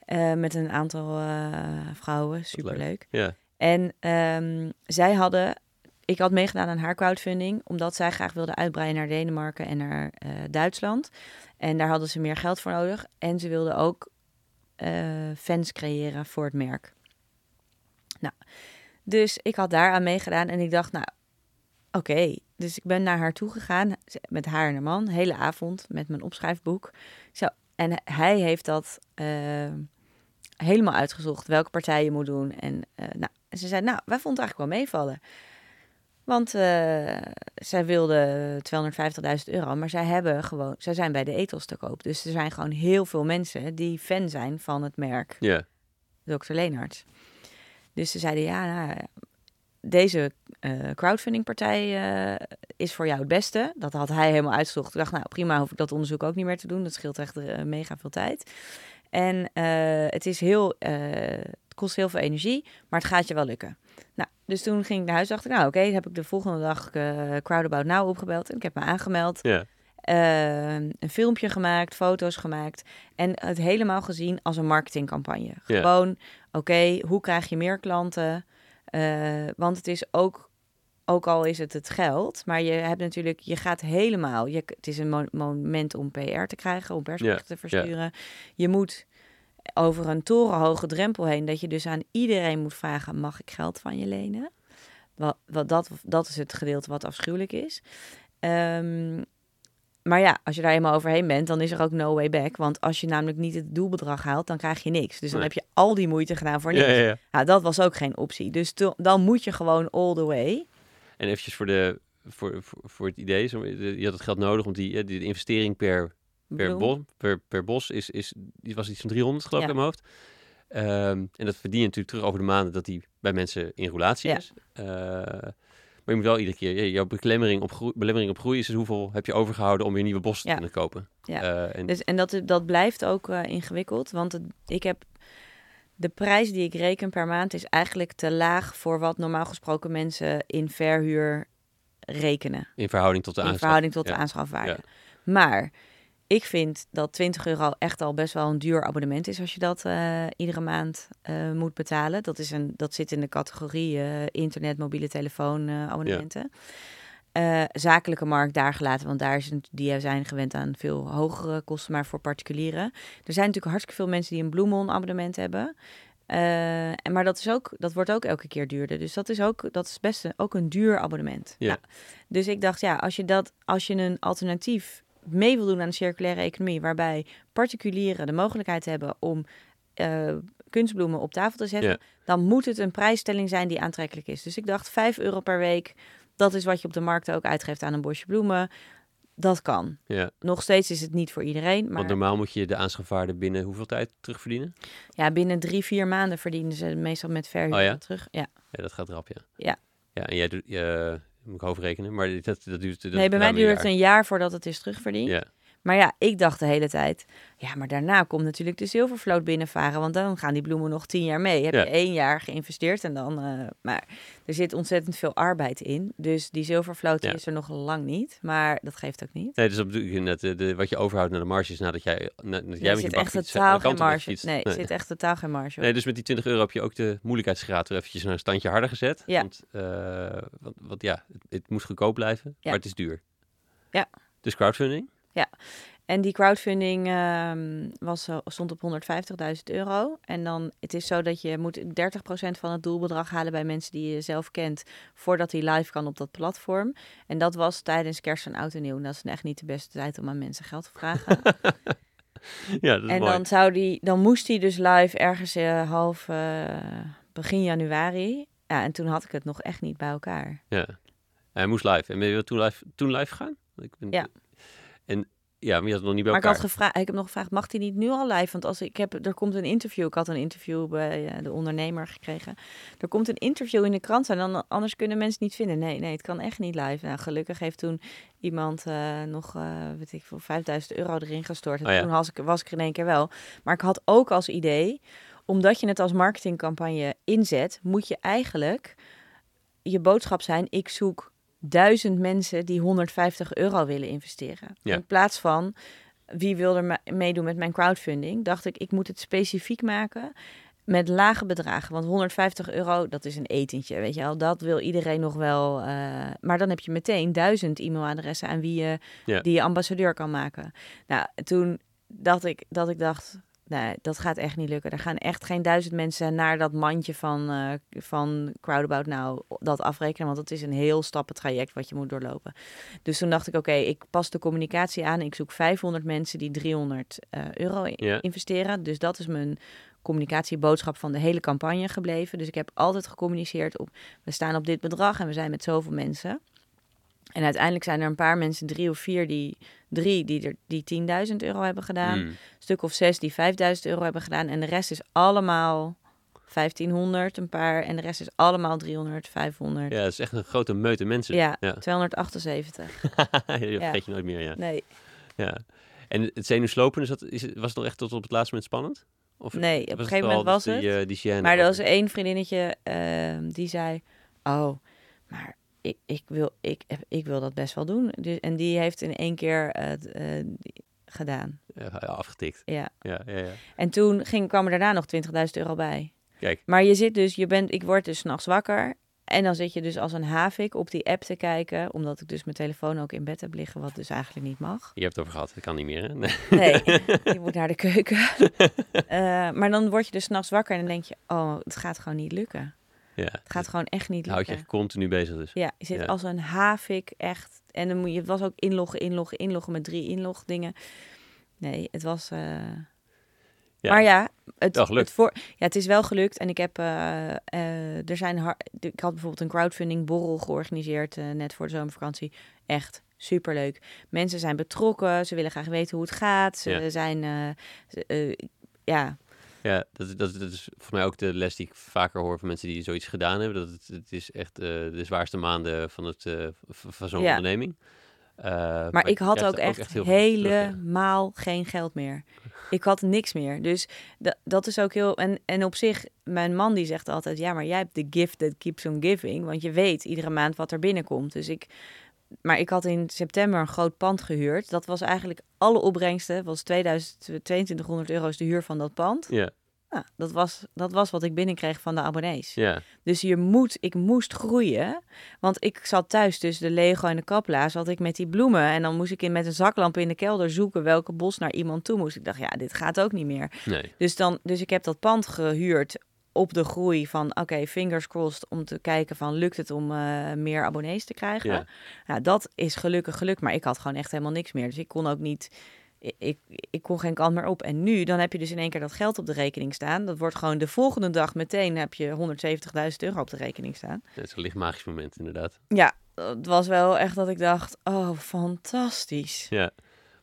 Speaker 2: Eh, met een aantal eh, vrouwen. Superleuk.
Speaker 1: Ja,
Speaker 2: En ehm, zij hadden. Ik had meegedaan aan haar crowdfunding, omdat zij graag wilde uitbreiden naar Denemarken en naar eh, Duitsland. En daar hadden ze meer geld voor nodig. En ze wilden ook fans creëren voor het merk. Nou, dus ik had daaraan meegedaan en ik dacht, nou, oké. Dus ik ben naar haar toe gegaan, met haar en haar man, hele avond, met mijn opschrijfboek. Zo, en hij heeft dat helemaal uitgezocht, welke partij je moet doen. En eh, nou, ze zei, nou, wij vonden het eigenlijk wel meevallen. Want eh, zij wilde 250.000 euro, maar zij hebben gewoon, zij zijn bij de ethos te koop. Dus er zijn gewoon heel veel mensen die fan zijn van het merk
Speaker 1: ja.
Speaker 2: Dr. Leenarts. Dus ze zeiden, ja, nou, deze eh crowdfundingpartij is voor jou het beste. Dat had hij helemaal uitgezocht. Ik dacht, nou prima, hoef ik dat onderzoek ook niet meer te doen. Dat scheelt echt mega veel tijd. En eh, het is heel, eh, het kost heel veel energie, maar het gaat je wel lukken. Nou, dus toen ging ik naar huis, dacht ik, nou oké, heb ik de volgende dag eh Crowdabout Now opgebeld en ik heb me aangemeld.
Speaker 1: ja.
Speaker 2: eh, een filmpje gemaakt, foto's gemaakt en het helemaal gezien als een marketingcampagne.
Speaker 1: Ja.
Speaker 2: Gewoon, oké, hoe krijg je meer klanten? Want het is ook, ook al is het het geld, maar je hebt natuurlijk, je gaat helemaal, je, het is een mo- moment om PR te krijgen, om persberichten te versturen. Je moet over een torenhoge drempel heen, dat je dus aan iedereen moet vragen, mag ik geld van je lenen? Wat, wat dat, dat is het gedeelte wat afschuwelijk is. Ehm, maar ja, als je daar eenmaal overheen bent, dan is er ook no way back. Want als je namelijk niet het doelbedrag haalt, dan krijg je niks. Dus dan
Speaker 1: Nee.
Speaker 2: heb je al die moeite gedaan voor niks.
Speaker 1: Ja,
Speaker 2: Ja,
Speaker 1: ja, ja.
Speaker 2: dat was ook geen optie. Dus to- dan moet je gewoon all the way.
Speaker 1: En eventjes voor, de, voor, voor, voor het idee. zo- Je had het geld nodig, want die, eh, die investering per, per, bos, per, per bos is, is, die was iets van 300 geloof ik
Speaker 2: Ja.
Speaker 1: in mijn hoofd. Ehm, en dat verdien je natuurlijk terug over de maanden dat die bij mensen in roulatie
Speaker 2: Ja.
Speaker 1: is. Eh, maar je moet wel iedere keer, jouw belemmering op, groei, belemmering op groei is dus hoeveel heb je overgehouden om weer nieuwe bossen te
Speaker 2: Ja.
Speaker 1: kunnen kopen.
Speaker 2: Ja.
Speaker 1: Eh, en,
Speaker 2: Dus, en dat, dat blijft ook ingewikkeld. Want het- ik heb de prijs die ik reken per maand is eigenlijk te laag voor wat normaal gesproken mensen in verhuur rekenen.
Speaker 1: in verhouding tot de
Speaker 2: in
Speaker 1: aanschaf.
Speaker 2: verhouding tot de
Speaker 1: Ja.
Speaker 2: aanschafwaarde.
Speaker 1: Ja.
Speaker 2: Maar ik vind dat 20 euro echt al best wel een duur abonnement is als je dat eh, iedere maand eh, moet betalen. Dat, is een, dat zit in de categorie eh, internet, mobiele telefoon abonnementen. Eh, zakelijke markt daar gelaten, want daar is het, die zijn gewend aan veel hogere kosten, maar voor particulieren. Er zijn natuurlijk hartstikke veel mensen die een Bloemon abonnement hebben. Eh, en maar dat, is ook, dat wordt ook elke keer duurder. Dus dat is ook, dat is best een, ook een duur abonnement.
Speaker 1: Ja.
Speaker 2: Nou, dus ik dacht, ja, als je, dat, als je een alternatief mee wil doen aan de circulaire economie, waarbij particulieren de mogelijkheid hebben om eh, kunstbloemen op tafel te zetten,
Speaker 1: Ja.
Speaker 2: dan moet het een prijsstelling zijn die aantrekkelijk is. Dus ik dacht, 5 euro per week, dat is wat je op de markt ook uitgeeft aan een bosje bloemen. Dat kan.
Speaker 1: Ja,
Speaker 2: Nog steeds is het niet voor iedereen, maar
Speaker 1: want normaal moet je de aanschafwaarde binnen hoeveel tijd terugverdienen?
Speaker 2: ja, binnen drie, vier maanden verdienen ze meestal met verhuur
Speaker 1: Oh ja?
Speaker 2: terug. Ja.
Speaker 1: Ja, dat gaat rap, ja.
Speaker 2: Ja.
Speaker 1: Ja, en jij doet, moet ik hoofdrekenen, maar dat, dat duurt... Dat
Speaker 2: nee, bij mij duurt het een jaar voordat het is terugverdiend.
Speaker 1: Ja,
Speaker 2: Maar ja, ik dacht de hele tijd, ja, maar daarna komt natuurlijk de zilvervloot binnenvaren, want dan gaan die bloemen nog tien jaar mee. Heb
Speaker 1: Ja.
Speaker 2: je één jaar geïnvesteerd en dan, eh, maar er zit ontzettend veel arbeid in, dus die zilvervloot
Speaker 1: Ja.
Speaker 2: is er nog lang niet, maar dat geeft ook niet.
Speaker 1: nee, dus dat bedoel net, de, de, wat je overhoudt naar de marges nadat jij, na, nadat jij met je
Speaker 2: echt totaal geen marge. Nee, er zit echt totaal geen marge. op.
Speaker 1: Nee, dus met die 20 euro heb je ook de moeilijkheidsgraad er eventjes naar een standje harder gezet.
Speaker 2: Ja.
Speaker 1: Want, eh, want, want ja, het, het moet goedkoop blijven,
Speaker 2: Ja.
Speaker 1: maar het is duur.
Speaker 2: Ja.
Speaker 1: Dus crowdfunding?
Speaker 2: En die crowdfunding ehm, was, eh, stond op 150.000 euro. En dan, het is zo dat je moet 30% van het doelbedrag halen bij mensen die je zelf kent, voordat hij live kan op dat platform. En dat was tijdens kerst en oud en nieuw. En Dat is echt niet de beste tijd om aan mensen geld te vragen.
Speaker 1: ja, dat is
Speaker 2: en
Speaker 1: mooi.
Speaker 2: dan, zou die, dan moest hij dus live ergens eh, half eh, begin januari. Ja, en toen had ik het nog echt niet bij elkaar.
Speaker 1: Ja. Hij moest live. En ben je toen live, toen live gegaan? Ik ben,
Speaker 2: Ja.
Speaker 1: En ja, maar je had nog niet bij
Speaker 2: Maar ik,
Speaker 1: elkaar.
Speaker 2: had gevraagd, ik heb nog gevraagd, mag hij niet nu al live? Want als ik heb, er komt een interview. Ik had een interview bij eh, de ondernemer gekregen. Er komt een interview in de krant en dan anders kunnen mensen niet vinden. Nee, nee, het kan echt niet live. Nou, gelukkig heeft toen iemand eh, nog, eh weet ik veel, 5000 euro erin gestort. En
Speaker 1: Oh ja.
Speaker 2: toen was ik, was ik er in één keer wel. Maar ik had ook als idee, omdat je het als marketingcampagne inzet, moet je eigenlijk je boodschap zijn: ik zoek duizend mensen die 150 euro willen investeren.
Speaker 1: Ja.
Speaker 2: In plaats van wie wil er me- meedoen met mijn crowdfunding, dacht ik, ik moet het specifiek maken met lage bedragen. Want 150 euro, dat is een etentje, weet je wel. Dat wil iedereen nog wel. eh, maar dan heb je meteen duizend e-mailadressen aan wie je,
Speaker 1: Ja.
Speaker 2: die je ambassadeur kan maken. Nou, toen dacht ik dat ik dacht, nee, dat gaat echt niet lukken. Er gaan echt geen duizend mensen naar dat mandje van, eh van Crowdabout nou dat afrekenen. Want het is een heel stappentraject wat je moet doorlopen. Dus toen dacht ik, oké, ik pas de communicatie aan. Ik zoek 500 mensen die 300 eh, euro in- investeren. Dus dat is mijn communicatieboodschap van de hele campagne gebleven. Dus ik heb altijd gecommuniceerd op, we staan op dit bedrag en we zijn met zoveel mensen. En uiteindelijk zijn er een paar mensen, drie of vier, die, drie die, er, die 10.000 euro hebben gedaan.
Speaker 1: Mm.
Speaker 2: Een stuk of zes die 5000 euro hebben gedaan. En de rest is allemaal 1500, een paar. En de rest is allemaal 300, 500.
Speaker 1: Ja, het is echt een grote meute mensen.
Speaker 2: Ja,
Speaker 1: ja.
Speaker 2: 278.
Speaker 1: dat
Speaker 2: Ja.
Speaker 1: vergeet je nooit meer, ja.
Speaker 2: Nee,
Speaker 1: ja. En het zenuwslopen, is dat, is, was het nog echt tot op het laatste moment spannend? Of
Speaker 2: nee op een
Speaker 1: was
Speaker 2: gegeven moment was
Speaker 1: vooral
Speaker 2: het.
Speaker 1: dus Die, eh, die
Speaker 2: Maar er was één vriendinnetje ehm, die zei: Oh, maar ik, ik, wil, ik, ik wil dat best wel doen. Dus, en die heeft in één keer eh, het, gedaan.
Speaker 1: Ja, afgetikt.
Speaker 2: Ja.
Speaker 1: Ja, ja, ja.
Speaker 2: En toen ging, kwam er daarna nog 20.000 euro bij.
Speaker 1: Kijk,
Speaker 2: Maar je zit dus, je bent, ik word dus 's nachts wakker. En dan zit je dus als een havik op die app te kijken. Omdat ik dus mijn telefoon ook in bed heb liggen, wat dus eigenlijk niet mag.
Speaker 1: je hebt het over gehad. Dat kan niet meer, hè? Nee.
Speaker 2: Nee, je moet naar de keuken. Eh, maar dan word je dus 's nachts wakker en dan denk je, oh, het gaat gewoon niet lukken.
Speaker 1: Ja.
Speaker 2: Het gaat gewoon echt niet
Speaker 1: Dan houd je
Speaker 2: lukken.
Speaker 1: echt continu bezig dus.
Speaker 2: Ja, je zit
Speaker 1: Ja.
Speaker 2: als een havik echt. En dan moet je, het was ook inloggen, inloggen, inloggen met drie inlogdingen. Nee, het was. eh,
Speaker 1: Ja.
Speaker 2: Maar ja, het, het voor, ja, het is wel gelukt. En ik heb, eh, eh, er zijn, ik had bijvoorbeeld een crowdfunding borrel georganiseerd net voor de zomervakantie. Echt superleuk. Mensen zijn betrokken, ze willen graag weten hoe het gaat. Ze
Speaker 1: Ja.
Speaker 2: zijn, ja,
Speaker 1: Ja, dat, dat, dat is voor mij ook de les die ik vaker hoor van mensen die zoiets gedaan hebben. Dat het, het is echt eh, de zwaarste maanden van, het, v- van zo'n
Speaker 2: Ja.
Speaker 1: onderneming. Eh,
Speaker 2: Maar, ik had ook echt,
Speaker 1: terug, ja.
Speaker 2: helemaal geen geld meer. Ik had niks meer. Dus da- dat is ook heel... En, en op zich, mijn man die zegt altijd... Ja, maar jij hebt de gift that keeps on giving. Want je weet iedere maand wat er binnenkomt. Dus ik... Maar ik had in september een groot pand gehuurd. Dat was eigenlijk alle opbrengsten. was 2000, 2200 euro is de huur van dat pand.
Speaker 1: Ja,
Speaker 2: Nou, dat, was, dat was wat ik binnenkreeg van de abonnees.
Speaker 1: ja,
Speaker 2: Dus je moet, ik moest groeien. Want ik zat thuis tussen de Lego en de Kapla, zat ik met die bloemen. En dan moest ik in, met een zaklamp in de kelder zoeken welke bos naar iemand toe moest. Ik dacht, ja, dit gaat ook niet meer.
Speaker 1: nee.
Speaker 2: Dus, dan, dus ik heb dat pand gehuurd op de groei van, oké, fingers crossed, om te kijken van, lukt het om eh, meer abonnees te krijgen?
Speaker 1: Ja.
Speaker 2: Nou, dat is gelukkig gelukt, maar ik had gewoon echt helemaal niks meer. Dus ik kon ook niet, ik, ik, kon geen kant meer op. En nu, dan heb je dus in één keer dat geld op de rekening staan. Dat wordt gewoon de volgende dag meteen heb je 170.000 euro op de rekening staan.
Speaker 1: Het is een licht magisch moment, inderdaad.
Speaker 2: Ja, het was wel echt dat ik dacht, oh, fantastisch.
Speaker 1: Ja.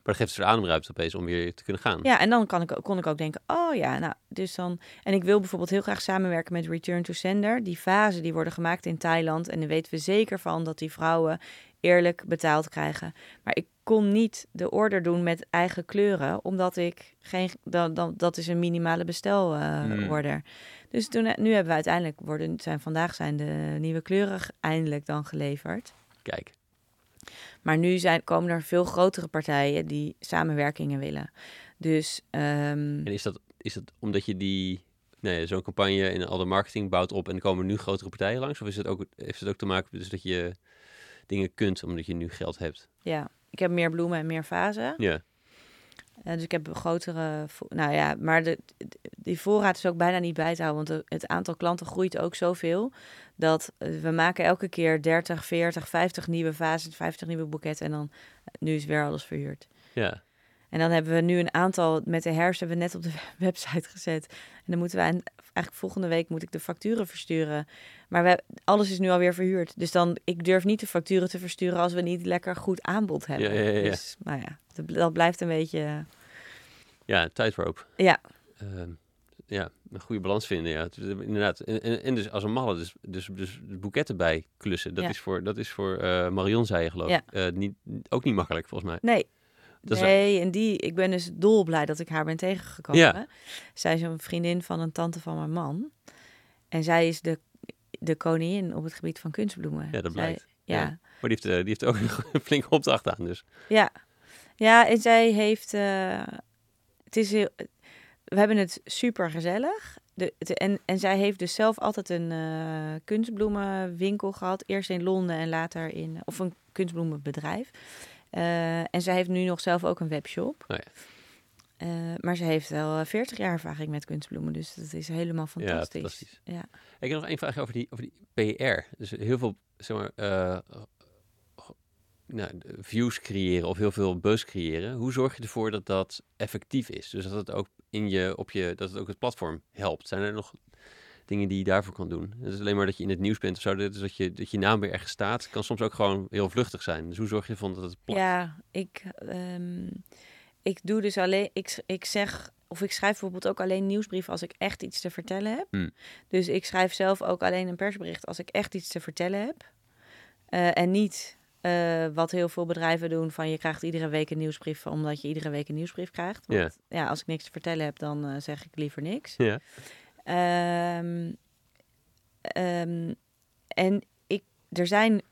Speaker 1: Maar dat geeft dus ademruimte opeens om weer te kunnen gaan.
Speaker 2: Ja, en dan kan ik, kon ik ook denken, oh ja, nou, dus dan... En ik wil bijvoorbeeld heel graag samenwerken met Return to Sender. Die fasen die worden gemaakt in Thailand. En daar weten we zeker van dat die vrouwen eerlijk betaald krijgen. Maar ik kon niet de order doen met eigen kleuren, omdat ik geen... Dan, dan, dat is een minimale bestelorder. Dus toen, nu hebben we uiteindelijk, worden, zijn, vandaag zijn de nieuwe kleuren eindelijk dan geleverd.
Speaker 1: Kijk,
Speaker 2: Maar nu zijn, komen er veel grotere partijen die samenwerkingen willen. Dus ehm,
Speaker 1: en is dat, is dat omdat je die, nee, zo'n campagne in al de marketing bouwt op en er komen nu grotere partijen langs? Of is het ook, heeft het ook te maken dus dat je dingen kunt omdat je nu geld hebt?
Speaker 2: ja, ik heb meer bloemen en meer vazen.
Speaker 1: Ja,
Speaker 2: Eh, dus ik heb grotere. Nou ja, maar de, die voorraad is ook bijna niet bij te houden. Want het aantal klanten groeit ook zoveel. Dat eh, we maken elke keer 30, 40, 50 nieuwe vazen, 50 nieuwe boeketten. En dan nu is weer alles verhuurd.
Speaker 1: ja.
Speaker 2: En dan hebben we nu een aantal, met de herfst hebben we net op de website gezet. En dan moeten we, aan- eigenlijk volgende week moet ik de facturen versturen. Maar we, alles is nu alweer verhuurd. Dus dan, ik durf niet de facturen te versturen als we niet lekker goed aanbod hebben.
Speaker 1: Ja, ja, ja, ja.
Speaker 2: Dus, nou ja, dat, blijft een beetje,
Speaker 1: Ja, tightrope.
Speaker 2: ja,
Speaker 1: Ehm, ja, een goede balans vinden, ja. Eh, Inderdaad. En, en, en dus als een malle, dus, dus, dus boeketten bij klussen. Dat
Speaker 2: Ja.
Speaker 1: is voor, dat is voor eh, Marion, zei je geloof
Speaker 2: Ja.
Speaker 1: ik. Eh, niet, ook niet makkelijk, volgens mij.
Speaker 2: nee.
Speaker 1: Dat is-
Speaker 2: nee, en die, ik ben dus dolblij dat ik haar ben tegengekomen.
Speaker 1: Ja.
Speaker 2: Zij is een vriendin van een tante van mijn man. En zij is de, de koningin op het gebied van kunstbloemen.
Speaker 1: Ja, dat
Speaker 2: Zij-
Speaker 1: blijkt.
Speaker 2: ja.
Speaker 1: Ja. Maar die heeft, eh, die heeft ook een flinke opdracht aan, dus.
Speaker 2: Ja, ja en zij heeft. eh, het is heel, we hebben het super gezellig. De, en, en zij heeft dus zelf altijd een eh, kunstbloemenwinkel gehad. Eerst in Londen en later in. Of een kunstbloemenbedrijf. Eh, en zij heeft nu nog zelf ook een webshop.
Speaker 1: Oh ja.
Speaker 2: Eh, maar ze heeft wel eh, 40 jaar ervaring met kunstbloemen. Dus dat is helemaal
Speaker 1: Ja,
Speaker 2: fantastisch. Ja,
Speaker 1: Ik heb nog één vraag over die, over die PR. Dus heel veel, zeg maar, eh, nou, views creëren of heel veel buzz creëren. Hoe zorg je ervoor dat dat effectief is? Dus dat het ook in je, op je, dat het ook het platform helpt. Zijn er nog dingen die je daarvoor kan doen? Het is alleen maar dat je in het nieuws bent of zo. Dus dat je, dat je naam weer ergens staat. Kan soms ook gewoon heel vluchtig zijn. Dus hoe zorg je ervan dat het plakt?
Speaker 2: Ja, ik, ehm, ik doe dus alleen, ik, ik zeg, of ik schrijf bijvoorbeeld ook alleen nieuwsbrieven als ik echt iets te vertellen heb.
Speaker 1: Hmm.
Speaker 2: Dus ik schrijf zelf ook alleen een persbericht als ik echt iets te vertellen heb. Eh, en niet eh, wat heel veel bedrijven doen van je krijgt iedere week een nieuwsbrief omdat je iedere week een nieuwsbrief krijgt.
Speaker 1: Ja.
Speaker 2: Want, ja, als ik niks te vertellen heb, dan eh, zeg ik liever niks.
Speaker 1: Ja.
Speaker 2: Ehm, ehm, en ik er zijn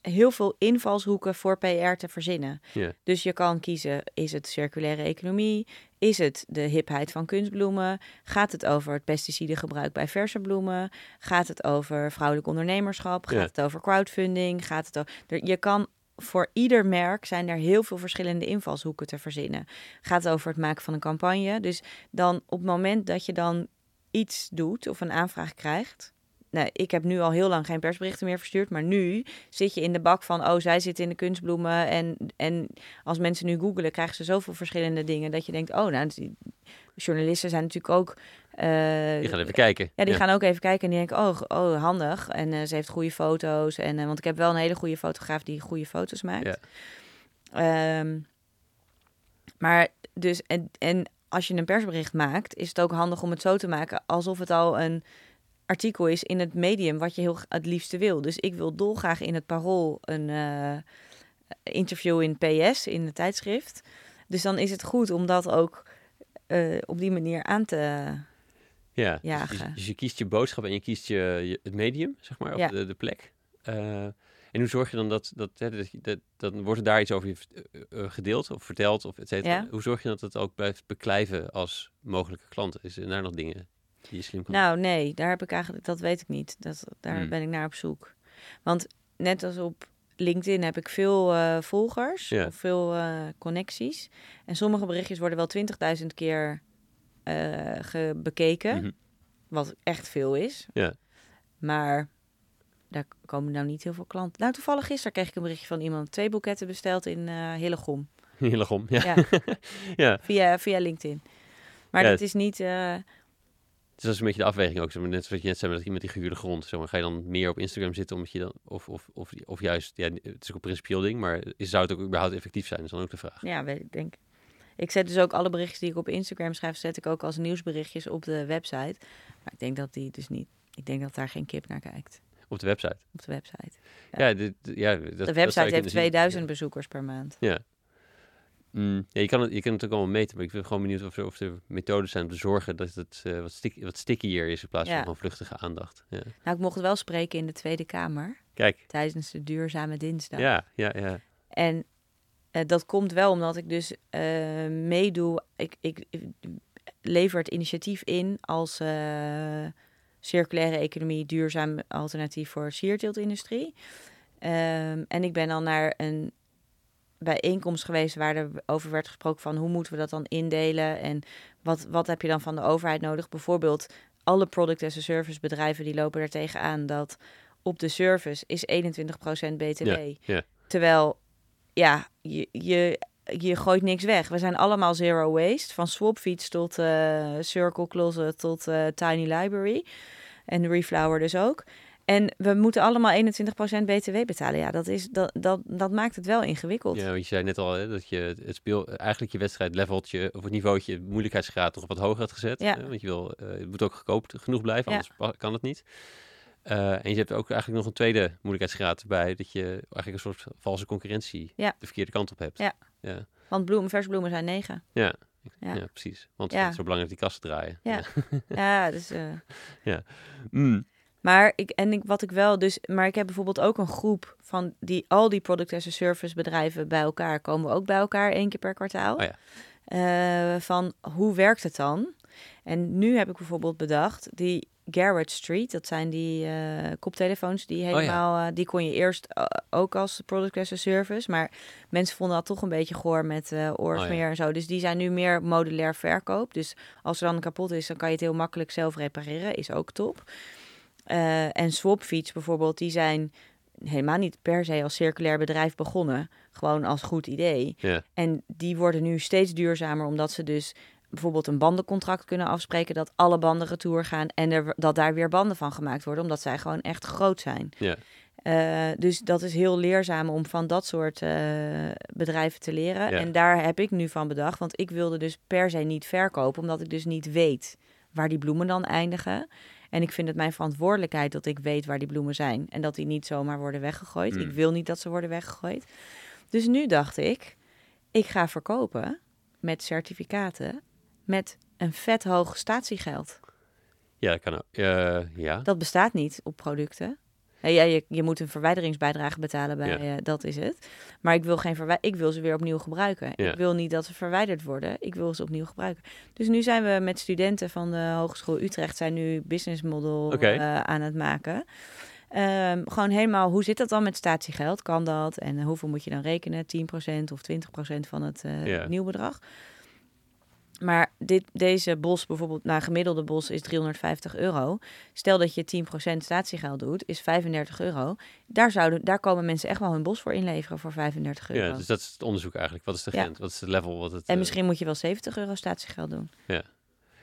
Speaker 2: heel veel invalshoeken voor PR te verzinnen. Dus je kan kiezen, is het circulaire economie? Is het de hipheid van kunstbloemen? Gaat het over het pesticidengebruik bij verse bloemen? Gaat het over vrouwelijk ondernemerschap? Gaat het over crowdfunding? Gaat het over... er- Je kan voor ieder merk zijn er heel veel verschillende invalshoeken te verzinnen. Gaat het over het maken van een campagne? Dus dan op het moment dat je dan iets doet of een aanvraag krijgt. Nou, ik heb nu al heel lang geen persberichten meer verstuurd, maar nu zit je in de bak van, oh, zij zitten in de kunstbloemen. En, en als mensen nu googelen, krijgen ze zoveel verschillende dingen dat je denkt, oh, nou, die journalisten zijn natuurlijk ook. eh,
Speaker 1: Die gaan even kijken.
Speaker 2: ja, die gaan ook even kijken en die denken, oh, oh handig. En eh, ze heeft goede foto's. En, eh, want ik heb wel een hele goede fotograaf die goede foto's maakt.
Speaker 1: Ja.
Speaker 2: Ehm, maar dus, en, en als je een persbericht maakt, is het ook handig om het zo te maken alsof het al een artikel is in het medium wat je heel het liefste wil. Dus ik wil dolgraag in het Parool een eh, interview in PS, in het tijdschrift. Dus dan is het goed om dat ook eh, op die manier aan te...
Speaker 1: Ja,
Speaker 2: jagen.
Speaker 1: Dus, dus je kiest je boodschap en je kiest je, je- het medium, zeg maar, of
Speaker 2: Ja.
Speaker 1: de, de plek. Eh, en hoe zorg je dan dat, dat, hè, dat, dat, dan wordt er daar iets over vert- eh, eh, gedeeld of verteld of et cetera.
Speaker 2: Ja.
Speaker 1: Hoe zorg je dat het ook blijft beklijven als mogelijke klanten? Is er daar nog dingen die je slim kan
Speaker 2: Nou, nee, daar heb ik eigenlijk, dat weet ik niet. Dat, daar
Speaker 1: Hmm.
Speaker 2: ben ik naar op zoek. Want net als op LinkedIn heb ik veel eh, volgers
Speaker 1: Ja.
Speaker 2: of veel eh, connecties. En sommige berichtjes worden wel 20.000 keer eh, ge- bekeken,
Speaker 1: Mhm.
Speaker 2: wat echt veel is.
Speaker 1: Ja.
Speaker 2: Maar daar komen nou niet heel veel klanten. Nou, toevallig gisteren kreeg ik een berichtje van iemand. Twee boeketten besteld in eh Hillegom.
Speaker 1: Hillegom, ja.
Speaker 2: Ja,
Speaker 1: ja.
Speaker 2: via, via LinkedIn. Maar
Speaker 1: Ja,
Speaker 2: dat is niet... eh,
Speaker 1: Dus dat is een beetje de afweging ook. Zeg maar, net zoals je net zei met, met die gehuurde grond. Zeg maar, ga je dan meer op Instagram zitten omdat je dan... Of, of, of, of juist, ja, het is ook een principieel ding, maar is- zou het ook überhaupt effectief zijn? Dat is dan ook de vraag.
Speaker 2: Ja, weet ik denk. Ik zet dus ook alle berichtjes die ik op Instagram schrijf, zet ik ook als nieuwsberichtjes op de website. Maar ik denk dat die dus niet. Ik denk dat daar geen kip naar kijkt
Speaker 1: Op de website.
Speaker 2: op de website.
Speaker 1: Ja,
Speaker 2: Ja.
Speaker 1: dit, ja dat,
Speaker 2: de website heeft
Speaker 1: kunnen zien.
Speaker 2: 2000 bezoekers per maand.
Speaker 1: Ja. Mm, ja, je, kan het, je kunt het ook allemaal meten, maar ik ben gewoon benieuwd of er, of er methodes zijn om te zorgen dat het eh, wat, stick, wat stickier is in plaats
Speaker 2: Ja.
Speaker 1: van vluchtige aandacht. Ja.
Speaker 2: Nou, ik mocht wel spreken in de Tweede Kamer
Speaker 1: Kijk,
Speaker 2: tijdens de duurzame dinsdag.
Speaker 1: ja, ja, ja.
Speaker 2: En eh, dat komt wel omdat ik dus eh, meedoe. Ik, ik, ik lever het initiatief in als circulaire economie, duurzaam alternatief voor sierteeltindustrie. Ehm, en ik ben dan naar een bijeenkomst geweest waar er over werd gesproken van hoe moeten we dat dan indelen en wat, wat heb je dan van de overheid nodig? Bijvoorbeeld alle product as a service bedrijven die lopen er tegenaan dat op de service is 21% btw.
Speaker 1: Ja, ja.
Speaker 2: Terwijl, ja, je, je, je gooit niks weg. We zijn allemaal zero waste. Van swapfiets tot eh, Circle Closet tot eh, Tiny Library. En Reflower dus ook. En we moeten allemaal 21% btw betalen. Ja, dat, is, dat, dat, dat maakt het wel ingewikkeld.
Speaker 1: Ja, want je zei net al hè, dat je het- speel, eigenlijk je wedstrijd leveltje of het niveautje, moeilijkheidsgraad nog wat hoger had gezet.
Speaker 2: Ja.
Speaker 1: Hè, want je wil, eh, het moet ook goedkoop genoeg blijven,
Speaker 2: Ja.
Speaker 1: anders kan het niet. Eh, en je hebt ook eigenlijk nog een tweede moeilijkheidsgraad erbij, dat je eigenlijk een soort valse concurrentie
Speaker 2: Ja.
Speaker 1: de verkeerde kant op hebt.
Speaker 2: Ja.
Speaker 1: Ja.
Speaker 2: Want bloemen, vers bloemen zijn 9.
Speaker 1: Ja,
Speaker 2: Ja.
Speaker 1: ja. precies. Want
Speaker 2: Ja.
Speaker 1: het is zo belangrijk die kassen draaien.
Speaker 2: Ja. Ja, dus... eh,
Speaker 1: Mm.
Speaker 2: Maar ik, en ik, wat ik wel dus, maar ik heb bijvoorbeeld ook een groep van die al die product as a service bedrijven bij elkaar komen we ook bij elkaar één keer per kwartaal.
Speaker 1: Oh ja.
Speaker 2: Eh, van hoe werkt het dan? En nu heb ik bijvoorbeeld bedacht die Garrett Street, dat zijn die eh, koptelefoons die
Speaker 1: Oh ja.
Speaker 2: helemaal, eh, die kon je eerst eh, ook als product as a service, maar mensen vonden dat toch een beetje goor met oorsmeer
Speaker 1: Oh ja.
Speaker 2: en zo. Dus die zijn nu meer modulair verkoop. Dus als er dan kapot is, dan kan je het heel makkelijk zelf repareren, is ook top. En Swapfiets bijvoorbeeld, die zijn helemaal niet per se als circulair bedrijf begonnen. Gewoon als goed idee.
Speaker 1: Ja.
Speaker 2: En die worden nu steeds duurzamer, omdat ze dus bijvoorbeeld een bandencontract kunnen afspreken dat alle banden retour gaan en er, dat daar weer banden van gemaakt worden, omdat zij gewoon echt groot zijn.
Speaker 1: Ja.
Speaker 2: Eh, dus dat is heel leerzaam om van dat soort eh, bedrijven te leren.
Speaker 1: Ja.
Speaker 2: En daar heb ik nu van bedacht, want ik wilde dus per se niet verkopen, omdat ik dus niet weet waar die bloemen dan eindigen. En ik vind het mijn verantwoordelijkheid dat ik weet waar die bloemen zijn en dat die niet zomaar worden weggegooid.
Speaker 1: Mm.
Speaker 2: Ik wil niet dat ze worden weggegooid. Dus nu dacht ik, ik ga verkopen met certificaten met een vet hoog statiegeld.
Speaker 1: Ja, dat kan ook. Eh, ja.
Speaker 2: Dat bestaat niet op producten. Ja, je, je moet een verwijderingsbijdrage betalen bij,
Speaker 1: Ja.
Speaker 2: eh, dat is het. Maar ik wil, geen verwij- ik wil ze weer opnieuw gebruiken.
Speaker 1: Ja.
Speaker 2: Ik wil niet dat ze verwijderd worden. Ik wil ze opnieuw gebruiken. Dus nu zijn we met studenten van de Hogeschool Utrecht... zijn nu business model eh, aan het maken... Ehm, gewoon helemaal, hoe zit dat dan met statiegeld? Kan dat? En hoeveel moet je dan rekenen? 10% of 20% van het
Speaker 1: Ja.
Speaker 2: nieuw bedrag? Maar dit, deze bos bijvoorbeeld, nou gemiddelde bos is 350 euro. Stel dat je 10% statiegeld doet, is 35 euro. Daar, zouden, daar komen mensen echt wel hun bos voor inleveren voor 35 euro.
Speaker 1: Ja, dus dat is het onderzoek eigenlijk. Wat is de
Speaker 2: Ja.
Speaker 1: grens? Wat is het level? Wat het,
Speaker 2: en
Speaker 1: eh,
Speaker 2: misschien moet je wel 70 euro statiegeld doen.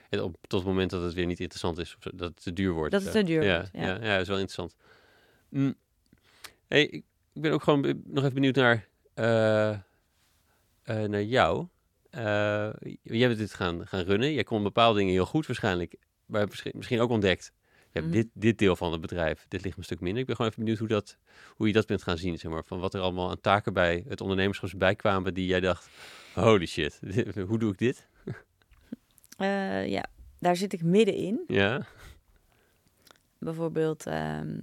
Speaker 1: en op, tot het moment dat het weer niet interessant is. Of dat het te duur wordt.
Speaker 2: Dat het
Speaker 1: zo.
Speaker 2: te duur
Speaker 1: ja,
Speaker 2: wordt, ja.
Speaker 1: Ja, ja, dat is wel interessant. Mm. Hey, ik, ben ook gewoon nog even benieuwd naar, eh, eh, naar jou. Eh, jij bent dit gaan, gaan runnen. Jij kon bepaalde dingen heel goed waarschijnlijk. Maar misschien, misschien ook ontdekt. Je hebt
Speaker 2: Mhm.
Speaker 1: dit, dit deel van het bedrijf. Dit ligt me een stuk minder. Ik ben gewoon even benieuwd hoe, dat, hoe je dat bent gaan zien. Zeg maar. Van wat er allemaal aan taken bij het ondernemerschap bij kwamen. Die jij dacht, holy shit. hoe doe ik dit?
Speaker 2: Eh, ja, daar zit ik middenin.
Speaker 1: Ja,
Speaker 2: Bijvoorbeeld ehm,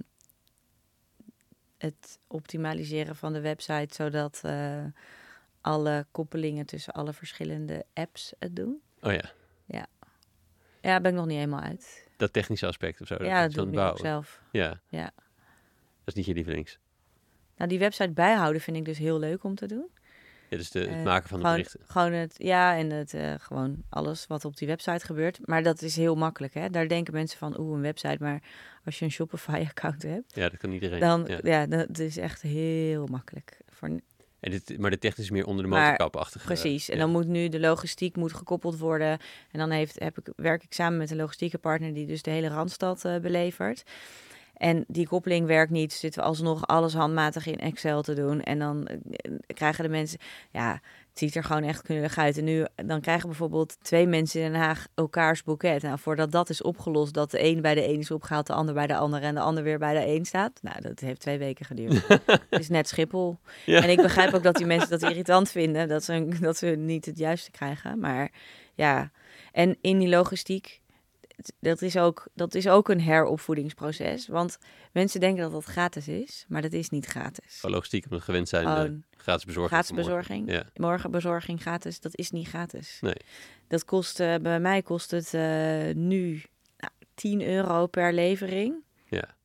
Speaker 2: het optimaliseren van de website, zodat eh, alle koppelingen tussen alle verschillende apps het doen.
Speaker 1: oh ja.
Speaker 2: Ja, daar ben ik nog niet helemaal uit.
Speaker 1: Dat technische aspect of zo.
Speaker 2: ja, dat doe ik zelf.
Speaker 1: Ja.
Speaker 2: Ja.
Speaker 1: Dat is niet je lievelings.
Speaker 2: Nou, die website bijhouden vind ik dus heel leuk om te doen.
Speaker 1: Ja, dus de, het
Speaker 2: Eh,
Speaker 1: maken van de
Speaker 2: gewoon,
Speaker 1: berichten.
Speaker 2: Gewoon het, ja, en het, eh, gewoon alles wat op die website gebeurt. Maar dat is heel makkelijk, hè. Daar denken mensen van, oeh, een website. Maar als je een Shopify-account hebt,
Speaker 1: Ja, dat kan iedereen.
Speaker 2: dan,
Speaker 1: ja.
Speaker 2: ja, dat is echt heel makkelijk. Voor,
Speaker 1: En dit, maar de technisch is meer onder de
Speaker 2: Maar-
Speaker 1: motorkap-achtige.
Speaker 2: Precies. En
Speaker 1: ja.
Speaker 2: dan moet nu de logistiek moet gekoppeld worden. En dan heeft, heb ik, werk ik samen met een logistieke partner die dus de hele Randstad eh, belevert. En die koppeling werkt niet. Zitten we alsnog alles handmatig in Excel te doen. En dan eh, krijgen de mensen... Ja, ziet er gewoon echt knullig uit. En nu dan krijgen bijvoorbeeld twee mensen in Den Haag elkaars boeket. Nou, voordat dat is opgelost, dat de een bij de een is opgehaald, de ander bij de ander en de ander weer bij de een staat. Nou, dat heeft twee weken geduurd. Het is net Schiphol.
Speaker 1: Ja.
Speaker 2: En ik begrijp ook dat die mensen dat irritant vinden, dat ze, dat ze niet het juiste krijgen. Maar ja, en in die logistiek, dat is ook, dat is ook een heropvoedingsproces. Want mensen denken dat dat gratis is, maar dat is niet gratis.
Speaker 1: Logistiek, we gewend zijn.
Speaker 2: Oh,
Speaker 1: gratis bezorging.
Speaker 2: gratis bezorging.
Speaker 1: Ja.
Speaker 2: Morgenbezorging gratis, dat is niet gratis.
Speaker 1: Nee.
Speaker 2: Dat kost, eh, bij mij kost het eh, nu nou, 10 euro per levering.
Speaker 1: Ja.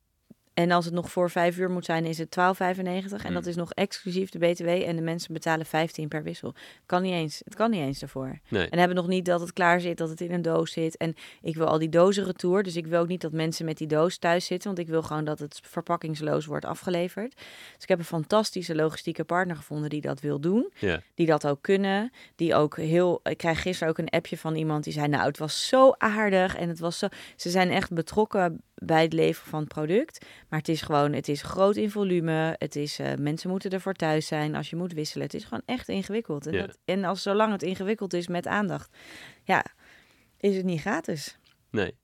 Speaker 2: En als het nog voor 5 uur moet zijn, is het 12,95. En dat
Speaker 1: Hmm.
Speaker 2: is nog exclusief de BTW. En de mensen betalen 15 per wissel. Kan niet eens. Het kan niet eens daarvoor.
Speaker 1: Nee.
Speaker 2: En hebben nog niet dat het klaar zit, dat het in een doos zit. En ik wil al die dozen retour. Dus ik wil ook niet dat mensen met die doos thuis zitten. Want ik wil gewoon dat het verpakkingsloos wordt afgeleverd. Dus ik heb een fantastische logistieke partner gevonden die dat wil doen die dat ook kunnen. Die ook heel. Ik krijg gisteren ook een appje van iemand die zei: Nou, het was zo aardig. En het was zo. Ze zijn echt betrokken bij het leveren van het product. Maar het is gewoon, het is groot in volume. Het is, eh, mensen moeten ervoor thuis zijn als je moet wisselen. Het is gewoon echt ingewikkeld. En,
Speaker 1: Ja.
Speaker 2: dat, en als zolang het ingewikkeld is met aandacht, ja, is het niet gratis.
Speaker 1: Nee.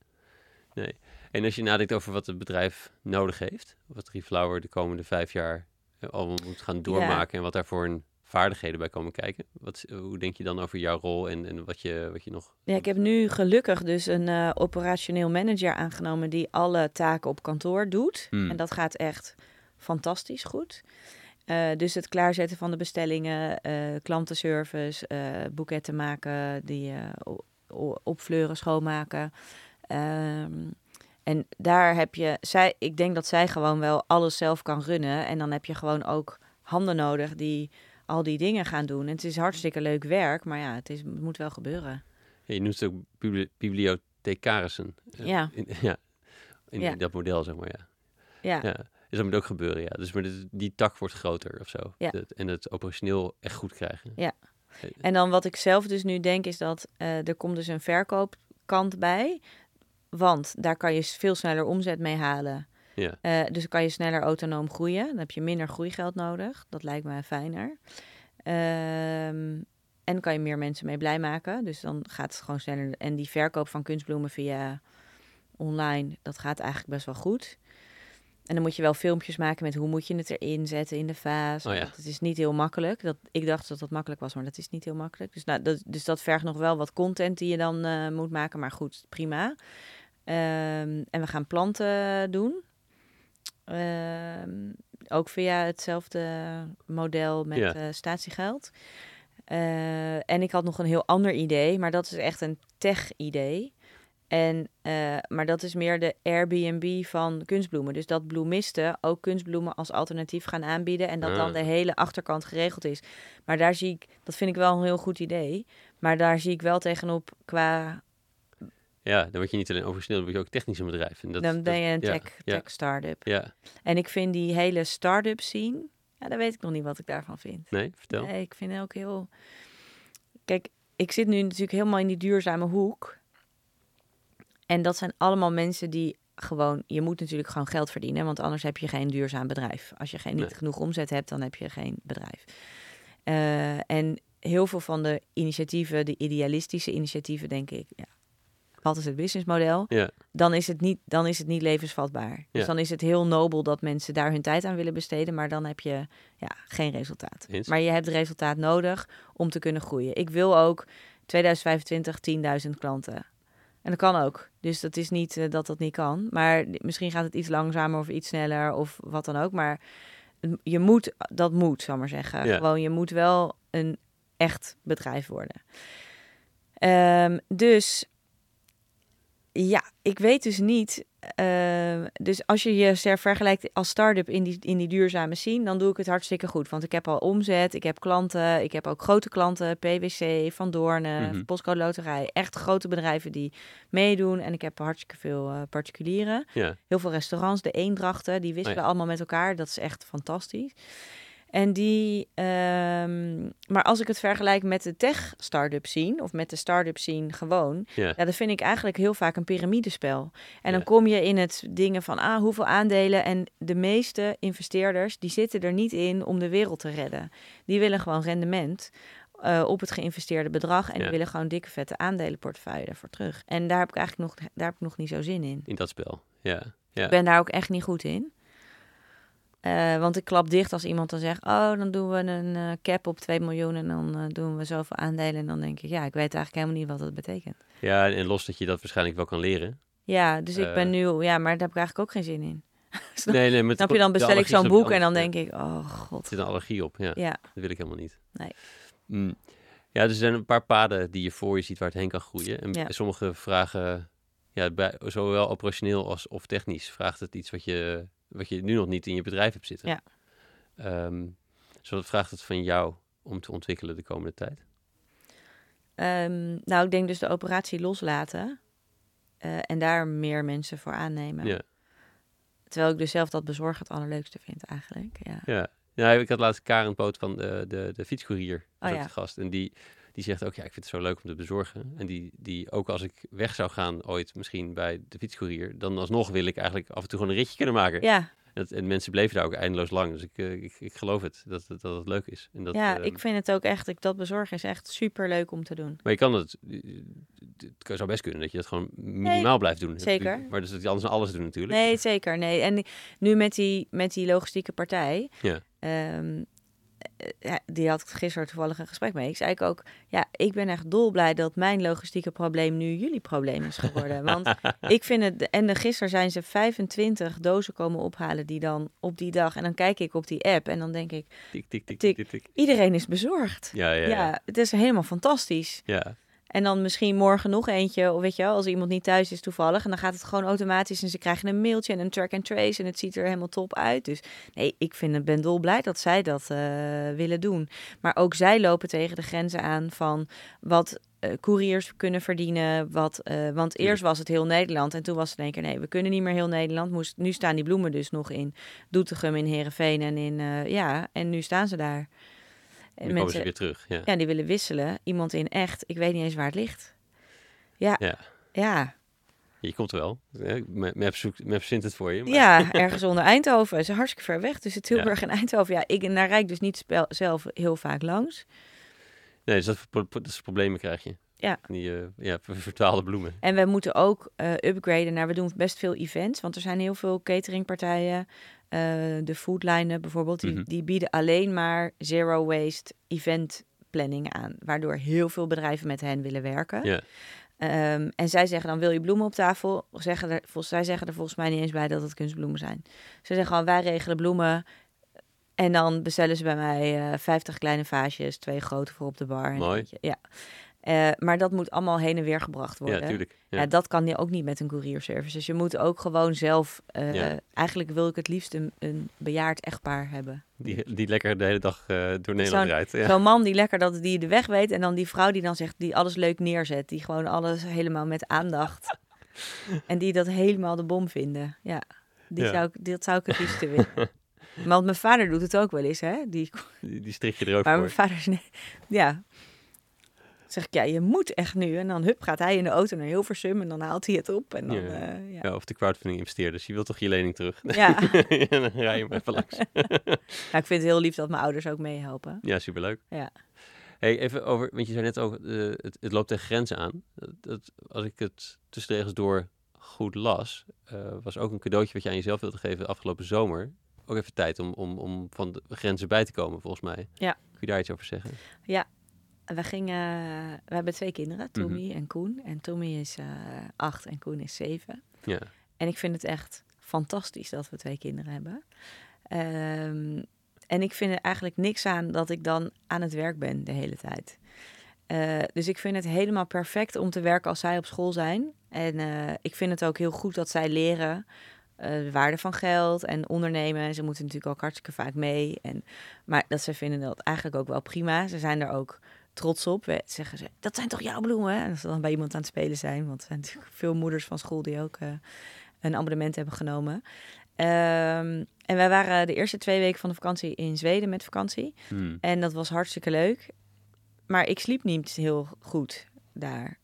Speaker 1: nee. En als je nadenkt over wat het bedrijf nodig heeft, wat Reflower de komende vijf jaar eh, allemaal moet gaan doormaken en wat daar voor een vaardigheden bij komen kijken. Wat, hoe denk je dan over jouw rol en, en wat, je, wat je nog...
Speaker 2: Ja, ik heb nu gelukkig dus een eh, operationeel manager aangenomen die alle taken op kantoor doet.
Speaker 1: Hmm.
Speaker 2: En dat gaat echt fantastisch goed. Eh, dus het klaarzetten van de bestellingen, eh, klantenservice, eh, boeketten maken, die eh, opfleuren, schoonmaken. Ehm, en daar heb je, zij, ik denk dat zij gewoon wel alles zelf kan runnen. En dan heb je gewoon ook handen nodig die al die dingen gaan doen. En het is hartstikke leuk werk, maar ja, het, is, het moet wel gebeuren.
Speaker 1: Ja, je noemt het ook bibli- bibliothecarissen.
Speaker 2: Ja.
Speaker 1: In, ja, in,
Speaker 2: Ja.
Speaker 1: dat model, zeg maar, ja.
Speaker 2: Ja,
Speaker 1: Ja, dus dat moet ook gebeuren, ja. Dus maar dit- die tak wordt groter of zo.
Speaker 2: Ja.
Speaker 1: Dat- en het operationeel echt goed krijgen.
Speaker 2: Ja. En dan wat ik zelf dus nu denk is dat eh, er komt dus een verkoopkant bij. Want daar kan je veel sneller omzet mee halen.
Speaker 1: Ja.
Speaker 2: Eh, dus kan je sneller autonoom groeien. Dan heb je minder groeigeld nodig. Dat lijkt me fijner. Ehm, en kan je meer mensen mee blij maken. Dus dan gaat het gewoon sneller. En die verkoop van kunstbloemen via online, dat gaat eigenlijk best wel goed. En dan moet je wel filmpjes maken met hoe moet je het erin zetten in de vaas.
Speaker 1: Oh ja.
Speaker 2: Het is niet heel makkelijk. Dat, ik dacht dat dat makkelijk was, maar dat is niet heel makkelijk. Dus, nou, dat, dus dat vergt nog wel wat content die je dan eh, moet maken. Maar goed, prima. Ehm, en we gaan planten doen. Ehm, ook via hetzelfde model met
Speaker 1: Ja.
Speaker 2: eh, statiegeld. Eh, en ik had nog een heel ander idee, maar dat is echt een tech-idee. En, eh, maar dat is meer de Airbnb van kunstbloemen. Dus dat bloemisten ook kunstbloemen als alternatief gaan aanbieden. En dat dan
Speaker 1: Ah.
Speaker 2: de hele achterkant geregeld is. Maar daar zie ik, dat vind ik wel een heel goed idee. Maar daar zie ik wel tegenop qua
Speaker 1: Ja, dan word je niet alleen oversnel, dan word je ook technisch een bedrijf. En dat,
Speaker 2: dan ben je een tech,
Speaker 1: ja,
Speaker 2: tech start-up.
Speaker 1: Ja,
Speaker 2: En ik vind die hele start-up scene, ja, daar weet ik nog niet wat ik daarvan vind.
Speaker 1: nee, vertel.
Speaker 2: Nee, ik vind het ook heel. Kijk, ik zit nu natuurlijk helemaal in die duurzame hoek. En dat zijn allemaal mensen die gewoon. Je moet natuurlijk gewoon geld verdienen, want anders heb je geen duurzaam bedrijf. Als je geen, niet
Speaker 1: Nee.
Speaker 2: genoeg omzet hebt, dan heb je geen bedrijf. Eh, en heel veel van de initiatieven, de idealistische initiatieven, denk ik. Ja, wat is het businessmodel?
Speaker 1: Ja,
Speaker 2: dan is het niet, dan is het niet levensvatbaar. Dus dan is het heel nobel dat mensen daar hun tijd aan willen besteden, maar dan heb je ja, geen resultaat.
Speaker 1: Eens.
Speaker 2: Maar je hebt resultaat nodig om te kunnen groeien. Ik wil ook 2025 10.000 klanten. En dat kan ook. Dus dat is niet eh, dat dat niet kan. Maar misschien gaat het iets langzamer of iets sneller of wat dan ook. Maar je moet, dat moet, zal maar zeggen.
Speaker 1: Ja.
Speaker 2: Gewoon, je moet wel een echt bedrijf worden. Ehm, dus ja, ik weet dus niet. ehm, dus als je je ver- vergelijkt als start-up in die, in die duurzame scene, dan doe ik het hartstikke goed. Want ik heb al omzet, ik heb klanten, ik heb ook grote klanten, PwC, Van Doornen,
Speaker 1: Mhm.
Speaker 2: Postcode Loterij. Echt grote bedrijven die meedoen. En ik heb hartstikke veel eh, particulieren.
Speaker 1: ja,
Speaker 2: Heel veel restaurants, de eendrachten, die wisselen
Speaker 1: Oh ja.
Speaker 2: allemaal met elkaar. Dat is echt fantastisch. En die, ehm, maar als ik het vergelijk met de tech-startup scene, of met de start-up scene gewoon,
Speaker 1: ja,
Speaker 2: ja, dat vind ik eigenlijk heel vaak een piramidespel. En dan kom je in het dingen van, ah, hoeveel aandelen? En de meeste investeerders, die zitten er niet in om de wereld te redden. Die willen gewoon rendement eh, op het geïnvesteerde bedrag. En
Speaker 1: Ja.
Speaker 2: die willen gewoon dikke vette aandelenportefeuille ervoor terug. En daar heb ik eigenlijk nog, daar heb ik nog niet zo zin in.
Speaker 1: in dat spel. Ja, ja.
Speaker 2: Ik ben daar ook echt niet goed in. Eh, want ik klap dicht als iemand dan zegt: Oh, dan doen we een eh, cap op 2 miljoen en dan eh, doen we zoveel aandelen. En dan denk ik: Ja, ik weet eigenlijk helemaal niet wat dat betekent.
Speaker 1: ja, en los dat je dat waarschijnlijk wel kan leren.
Speaker 2: Ja, dus ik ben nu, ja, maar daar heb ik eigenlijk ook geen zin in. Snap,
Speaker 1: Nee, nee,
Speaker 2: snap je, dan bestel ik zo'n boek en dan denk ik: Oh, god.
Speaker 1: Er zit een allergie op, ja.
Speaker 2: Ja,
Speaker 1: Dat wil ik helemaal niet.
Speaker 2: Nee.
Speaker 1: Mm. Ja, er zijn een paar paden die je voor je ziet waar het heen kan groeien. En
Speaker 2: Ja.
Speaker 1: sommige vragen, ja, bij, zowel operationeel als of technisch, vraagt het iets wat je, wat je nu nog niet in je bedrijf hebt zitten.
Speaker 2: Ja.
Speaker 1: Ehm, dus wat vraagt het van jou om te ontwikkelen de komende tijd?
Speaker 2: Ehm, nou, ik denk dus de operatie loslaten eh, en daar meer mensen voor aannemen.
Speaker 1: Ja.
Speaker 2: Terwijl ik dus zelf dat bezorgen het allerleukste vind eigenlijk. Ja.
Speaker 1: Ja. ja, ik had laatst Karen Poot van de, de, de fietscourier
Speaker 2: Oh ja.
Speaker 1: gast. En die, die zegt ook, ja, ik vind het zo leuk om te bezorgen. En die, die ook als ik weg zou gaan ooit misschien bij de fietscourier, dan alsnog wil ik eigenlijk af en toe gewoon een ritje kunnen maken.
Speaker 2: Ja,
Speaker 1: En, dat- en mensen bleven daar ook eindeloos lang. Dus ik, eh, ik, ik geloof het, dat, dat, dat het leuk is. En dat,
Speaker 2: ja
Speaker 1: ehm,
Speaker 2: ik vind het ook echt, ik, dat bezorgen is echt super leuk om te doen.
Speaker 1: Maar je kan het, het zou best kunnen dat je dat gewoon minimaal blijft doen.
Speaker 2: zeker.
Speaker 1: Maar dus dat je anders alles doen natuurlijk.
Speaker 2: Nee, zeker. Nee. En nu met die, met die logistieke partij.
Speaker 1: Ja.
Speaker 2: ehm, eh, ja, die had ik gisteren toevallig een gesprek mee. Ik zei ook, ja, ik ben echt dolblij dat mijn logistieke probleem nu jullie probleem is geworden. Want ik vind het, en de, gisteren zijn ze 25 dozen komen ophalen die dan op die dag. En dan kijk ik op die app en dan denk ik,
Speaker 1: Tik, tik, tik,
Speaker 2: Tik.
Speaker 1: tik, tik.
Speaker 2: iedereen is bezorgd.
Speaker 1: Ja, ja,
Speaker 2: Ja,
Speaker 1: ja.
Speaker 2: het is helemaal fantastisch.
Speaker 1: ja.
Speaker 2: En dan misschien morgen nog eentje, of weet je wel, als iemand niet thuis is toevallig. En dan gaat het gewoon automatisch en ze krijgen een mailtje en een track and trace en het ziet er helemaal top uit. Dus nee, ik vind, het- ben dolblij dat zij dat eh, willen doen. Maar ook zij lopen tegen de grenzen aan van wat eh couriers kunnen verdienen. Wat, eh, want eerst was het heel Nederland en toen was het in één keer nee, we kunnen niet meer heel Nederland. Moest, nu staan die bloemen dus nog in Doetinchem, in Heerenveen en in, ja, en nu staan ze daar.
Speaker 1: En nu komen ze weer terug. Ja.
Speaker 2: Ja, die willen wisselen. Iemand in echt. Ik weet niet eens waar het ligt. Ja.
Speaker 1: Ja.
Speaker 2: Ja.
Speaker 1: Je komt er wel. Ja, Map zoekt- Map vindt het voor je. Maar...
Speaker 2: Ja, ergens onder Eindhoven. Ze is hartstikke ver weg. Dus het Tilburg en Eindhoven. Ja, ik, en daar rijd ik dus niet spel, zelf heel vaak langs.
Speaker 1: Nee, dus dat, dat soort problemen krijg je.
Speaker 2: Ja.
Speaker 1: Die eh, ja, ver- verdwaalde bloemen.
Speaker 2: En we moeten ook eh, upgraden naar, we doen best veel events. Want er zijn heel veel cateringpartijen. Eh, de Foodline bijvoorbeeld, die,
Speaker 1: Mhm.
Speaker 2: die bieden alleen maar zero waste event planning aan. Waardoor heel veel bedrijven met hen willen werken. Ehm, en zij zeggen dan, wil je bloemen op tafel? Zeggen er, vol, zij zeggen er volgens mij niet eens bij dat het kunstbloemen zijn. Ze zeggen al, wij regelen bloemen. En dan bestellen ze bij mij eh 50 kleine vaasjes, twee grote voor op de bar. En
Speaker 1: Mooi.
Speaker 2: eentje- Ja. Eh, maar dat moet allemaal heen en weer gebracht worden.
Speaker 1: Ja, tuurlijk.
Speaker 2: Ja.
Speaker 1: Ja.
Speaker 2: dat kan je ook niet met een courierservice. Dus je moet ook gewoon zelf... eh,
Speaker 1: Ja.
Speaker 2: Eigenlijk wil ik het liefst een, een bejaard echtpaar hebben.
Speaker 1: Die, die lekker de hele dag eh, door Nederland rijdt. Ja.
Speaker 2: Zo'n man die lekker dat die de weg weet. En dan die vrouw die dan zegt, die alles leuk neerzet. Die gewoon alles helemaal met aandacht. en die dat helemaal de bom vinden. Ja, die. Zou ik, dat zou ik het liefste willen. Want mijn vader doet het ook wel eens, hè? Die,
Speaker 1: Die, die strik je er ook
Speaker 2: maar
Speaker 1: voor.
Speaker 2: mijn vader is... Ja. Zeg ik, ja, je moet echt nu. En dan hup, gaat hij in de auto naar Hilversum. En dan haalt hij het op. En dan,
Speaker 1: Ja.
Speaker 2: eh, ja.
Speaker 1: Ja, of de crowdfunding investeerders. Je wilt toch je lening terug?
Speaker 2: Ja.
Speaker 1: en dan rij je maar even langs.
Speaker 2: Nou, ik vind het heel lief dat mijn ouders ook meehelpen.
Speaker 1: Ja, superleuk.
Speaker 2: Ja.
Speaker 1: Hey, even over, want je zei net ook, eh, het, het loopt tegen grenzen aan. Dat, dat- als ik het tussen de regels door goed las, eh, was ook een cadeautje wat je aan jezelf wilde geven afgelopen zomer. Ook even tijd om, om, om van de grenzen bij te komen, volgens mij.
Speaker 2: Ja.
Speaker 1: Kun je daar iets over zeggen?
Speaker 2: En We gingen, we hebben twee kinderen,
Speaker 1: Mhm.
Speaker 2: Tommy en Koen. En Tommy is eh, acht en Koen is zeven.
Speaker 1: Ja.
Speaker 2: En ik vind het echt fantastisch dat we twee kinderen hebben. Ehm, en ik vind er eigenlijk niks aan dat ik dan aan het werk ben de hele tijd. Eh, dus ik vind het helemaal perfect om te werken als zij op school zijn. En eh, ik vind het ook heel goed dat zij leren de waarde van geld en ondernemen. En ze moeten natuurlijk ook hartstikke vaak mee. En, maar dat ze vinden dat eigenlijk ook wel prima. Ze zijn er ook trots op. We, zeggen ze, dat zijn toch jouw bloemen? En als ze dan bij iemand aan het spelen zijn. Want er zijn natuurlijk veel moeders van school die ook eh, een abonnement hebben genomen. Ehm, en wij waren de eerste twee weken van de vakantie in Zweden met vakantie.
Speaker 1: Hmm.
Speaker 2: En dat was hartstikke leuk. Maar ik sliep niet heel goed daar.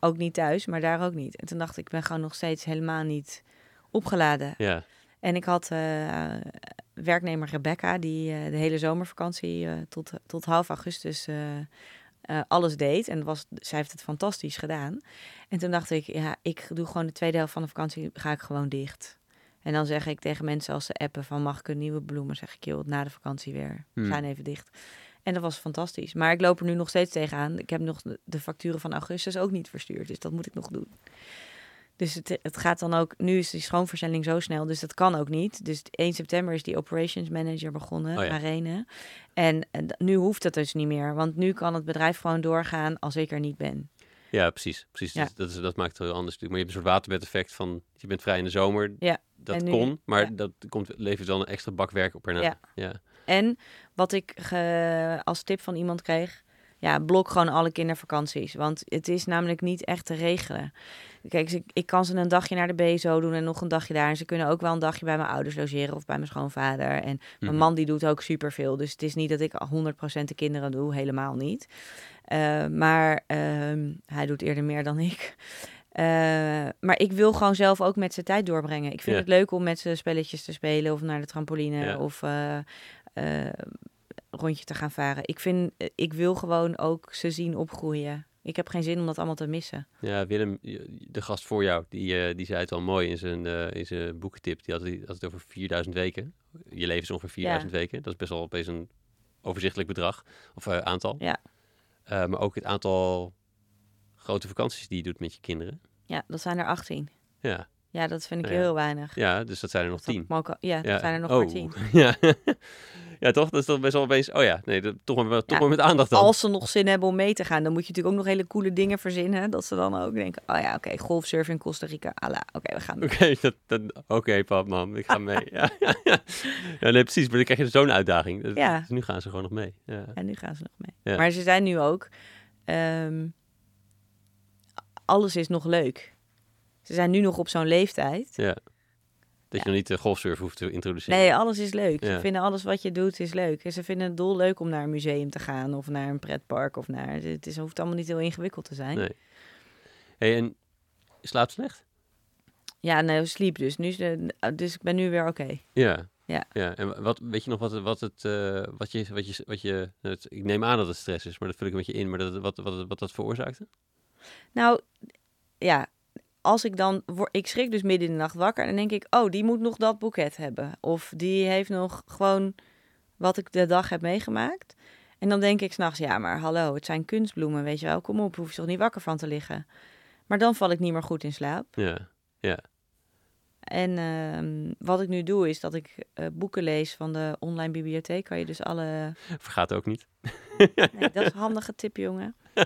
Speaker 2: Ook niet thuis, maar daar ook niet. En toen dacht ik, ik ben gewoon nog steeds helemaal niet opgeladen.
Speaker 1: Ja,
Speaker 2: En ik had eh, werknemer Rebecca, die eh, de hele zomervakantie eh, tot, tot half augustus alles deed. En was, zij heeft het fantastisch gedaan. En toen dacht ik, ja, ik doe gewoon de tweede helft van de vakantie, ga ik gewoon dicht. En dan zeg ik tegen mensen als ze appen van mag ik een nieuwe bloemen, zeg ik joh, na de vakantie weer. We
Speaker 1: Hmm.
Speaker 2: zijn even dicht. En dat was fantastisch. Maar ik loop er nu nog steeds tegenaan. Ik heb nog de facturen van augustus ook niet verstuurd. Dus dat moet ik nog doen. Dus het, het gaat dan ook... Nu is die schoonverzending zo snel, dus dat kan ook niet. Dus 1 september is die operations manager begonnen,
Speaker 1: Oh ja.
Speaker 2: Marene. En, nu hoeft dat dus niet meer. Want nu kan het bedrijf gewoon doorgaan als ik er niet ben.
Speaker 1: ja precies. precies.
Speaker 2: Ja.
Speaker 1: Dat, is, dat maakt het heel anders natuurlijk. Maar je hebt een soort waterbed-effect van, je bent vrij in de zomer.
Speaker 2: Ja,
Speaker 1: Dat
Speaker 2: nu-
Speaker 1: kon, maar
Speaker 2: ja.
Speaker 1: dat komt, levert dan een extra bak werk op erna.
Speaker 2: Ja.
Speaker 1: ja.
Speaker 2: En wat ik ge- als tip van iemand kreeg, ja, blok gewoon alle kindervakanties. Want het is namelijk niet echt te regelen. Kijk, ze- ik kan ze een dagje naar de BSO doen en nog een dagje daar. En ze kunnen ook wel een dagje bij mijn ouders logeren of bij mijn schoonvader. En mijn
Speaker 1: Mhm.
Speaker 2: man die doet ook superveel. Dus het is niet dat ik 100% de kinderen doe, helemaal niet. Eh, maar ehm, hij doet eerder meer dan ik. Eh, maar ik wil gewoon zelf ook met ze tijd doorbrengen. Ik vind het leuk om met ze spelletjes te spelen of naar de trampoline of eh, rondje te gaan varen. Ik vind, ik wil gewoon ook ze zien opgroeien. Ik heb geen zin om dat allemaal te missen.
Speaker 1: Ja, Willem, de gast voor jou, die, eh, die zei het al mooi in zijn, eh, in zijn boekentip. Die had, die had het over 4000 weken. Je leven is ongeveer 4000 weken. Dat is best wel opeens een overzichtelijk bedrag of eh, aantal.
Speaker 2: Ja.
Speaker 1: Eh, maar ook het aantal grote vakanties die je doet met je kinderen.
Speaker 2: Ja, dat zijn er 18.
Speaker 1: Ja,
Speaker 2: Ja, dat vind ik
Speaker 1: Nou ja.
Speaker 2: heel weinig.
Speaker 1: ja dus dat zijn er nog
Speaker 2: Dat
Speaker 1: tien.
Speaker 2: mag ook- ja, dat
Speaker 1: Ja.
Speaker 2: zijn er nog
Speaker 1: oh.
Speaker 2: maar 10.
Speaker 1: Ja. Ja, toch? Dat is toch best wel opeens... Oh ja, nee, dat, toch, maar, toch
Speaker 2: Ja,
Speaker 1: maar met aandacht dan.
Speaker 2: Als ze nog zin hebben om mee te gaan, dan moet je natuurlijk ook nog hele coole dingen verzinnen. Dat ze dan ook denken, oh ja, oké, golfsurfen in Costa Rica. Ala, oké, we gaan.
Speaker 1: Oké, dat, dat, oké, pap, mam, ik ga mee. ja, ja, ja. ja, nee, precies. Maar dan krijg je zo'n uitdaging. Dus,
Speaker 2: Ja.
Speaker 1: dus nu gaan ze gewoon nog mee. Ja.
Speaker 2: En nu gaan ze nog mee. Maar ze zijn nu ook, ehm, alles is nog leuk. Ze zijn nu nog op zo'n leeftijd.
Speaker 1: ja. Dat je nog niet de golfsurf hoeft te introduceren.
Speaker 2: Nee, alles is leuk. Ze vinden alles wat je doet is leuk. En ze vinden het dol leuk om naar een museum te gaan of naar een pretpark of naar. Het is, hoeft allemaal niet heel ingewikkeld te zijn.
Speaker 1: Nee. Hey, en slaapt slecht?
Speaker 2: Ja, nou, sliep dus. Nu dus ik ben nu weer oké.
Speaker 1: Ja.
Speaker 2: Ja.
Speaker 1: ja. En wat, weet je nog wat, het- wat, het, eh, wat je, wat je, wat je het, ik neem aan dat het stress is, maar dat vul ik een beetje in, maar dat, wat, wat, wat dat veroorzaakte?
Speaker 2: Nou, ja, als ik dan, word, ik schrik dus midden in de nacht wakker en dan denk ik, oh, die moet nog dat boeket hebben. Of die heeft nog gewoon wat ik de dag heb meegemaakt. En dan denk ik s'nachts, ja, maar hallo, het zijn kunstbloemen, weet je wel. Kom op, hoef je toch niet wakker van te liggen. Maar dan val ik niet meer goed in slaap.
Speaker 1: Ja, ja.
Speaker 2: En ehm, wat ik nu doe is dat ik eh, boeken lees van de online bibliotheek. Kan je dus alle.
Speaker 1: Vergaat ook niet.
Speaker 2: Nee, dat is een handige tip, jongen.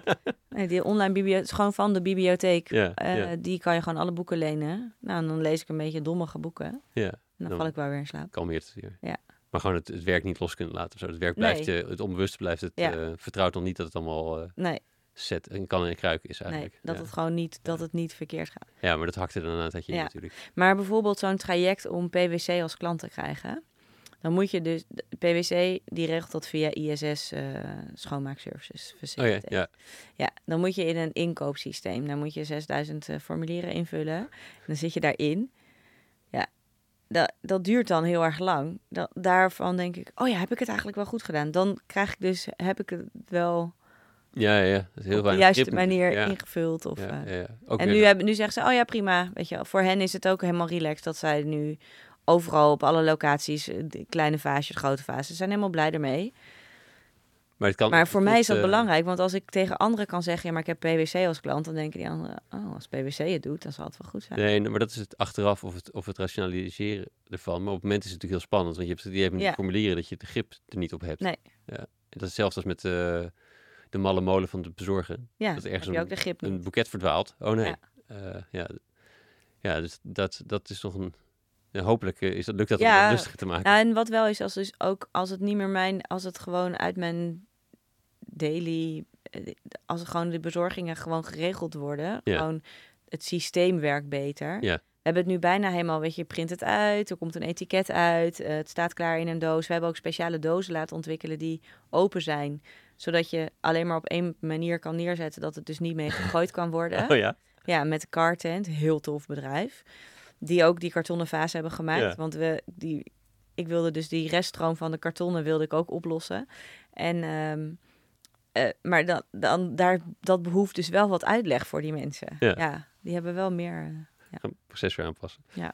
Speaker 2: Nee, die online bibliotheek gewoon van de bibliotheek. Eh, Die kan je gewoon alle boeken lenen. Nou, en dan lees ik een beetje dommige boeken.
Speaker 1: ja.
Speaker 2: En dan
Speaker 1: Dan-
Speaker 2: val ik wel weer in slaap.
Speaker 1: Kalmeert het weer.
Speaker 2: Ja.
Speaker 1: Maar gewoon het, het werk niet los kunnen laten. Zo. Het werk blijft
Speaker 2: Nee.
Speaker 1: je, het onbewuste blijft het.
Speaker 2: Ja.
Speaker 1: eh, vertrouwt nog niet dat het allemaal eh
Speaker 2: Nee,
Speaker 1: zet en kan en kruik is
Speaker 2: nee
Speaker 1: eigenlijk.
Speaker 2: dat
Speaker 1: ja.
Speaker 2: het gewoon niet, dat het niet verkeerd gaat.
Speaker 1: ja, maar dat hakte er dan een tijdje
Speaker 2: Ja.
Speaker 1: natuurlijk.
Speaker 2: Maar bijvoorbeeld zo'n traject om PwC als klant te krijgen. Dan moet je dus, de PwC die regelt dat via ISS eh, schoonmaakservices.
Speaker 1: Oh ja, ja.
Speaker 2: Ja, dan moet je in een inkoopsysteem. Dan moet je 6000 eh, formulieren invullen. En dan zit je daarin. Ja, dat, dat duurt dan heel erg lang. Da- daarvan denk ik, oh ja, heb ik het eigenlijk wel goed gedaan? Dan krijg ik dus, heb ik het wel
Speaker 1: Ja, ja. Dat is heel
Speaker 2: op de juiste
Speaker 1: grip
Speaker 2: manier
Speaker 1: ja.
Speaker 2: ingevuld. Of,
Speaker 1: ja,
Speaker 2: eh,
Speaker 1: ja,
Speaker 2: en nu, hebben, nu zeggen ze, oh ja, prima. Weet je, wel. voor hen is het ook helemaal relaxed dat zij nu overal op alle locaties, eh, de kleine vaasjes, grote vazen, ze zijn helemaal blij ermee.
Speaker 1: maar het kan,
Speaker 2: Maar voor mij is dat
Speaker 1: eh,
Speaker 2: belangrijk, want als ik tegen anderen kan zeggen, ja, maar ik heb PwC als klant, dan denken die anderen, oh, als PwC het doet, dan zal het wel goed zijn.
Speaker 1: Nee, maar dat is het achteraf of het, of het rationaliseren ervan. Maar op het moment is het natuurlijk heel spannend. Want je hebt het idee die
Speaker 2: Ja.
Speaker 1: formulieren dat je de grip er niet op hebt.
Speaker 2: Nee.
Speaker 1: Ja. En dat is hetzelfde als met eh, de malle molen van het bezorgen.
Speaker 2: Ja,
Speaker 1: dat ergens een-
Speaker 2: ook de grip
Speaker 1: Een boeket verdwaalt. Oh nee.
Speaker 2: Ja.
Speaker 1: Ja, ja. ja dus dat, dat is toch een... ja, hopelijk eh, is dat, lukt dat om
Speaker 2: Ja.
Speaker 1: rustiger te maken.
Speaker 2: Ja, en wat wel is, als, dus ook als het niet meer mijn, als het gewoon uit mijn daily, eh, als gewoon de bezorgingen gewoon geregeld worden,
Speaker 1: Ja.
Speaker 2: gewoon het systeem werkt beter.
Speaker 1: Ja.
Speaker 2: We hebben het nu bijna helemaal, weet je, print het uit, er komt een etiket uit, eh, het staat klaar in een doos. We hebben ook speciale dozen laten ontwikkelen die open zijn, zodat je alleen maar op één manier kan neerzetten, dat het dus niet mee gegooid kan worden.
Speaker 1: Oh ja?
Speaker 2: Ja, met Cartent, heel tof bedrijf. Die ook die kartonnen vaas hebben gemaakt.
Speaker 1: Ja.
Speaker 2: Want we, die, ik wilde dus die reststroom van de kartonnen wilde ik ook oplossen. En, ehm, eh, maar dan, dan, daar, dat behoeft dus wel wat uitleg voor die mensen.
Speaker 1: Ja.
Speaker 2: die hebben wel meer... eh,
Speaker 1: Gaan het proces weer aanpassen.
Speaker 2: Ja.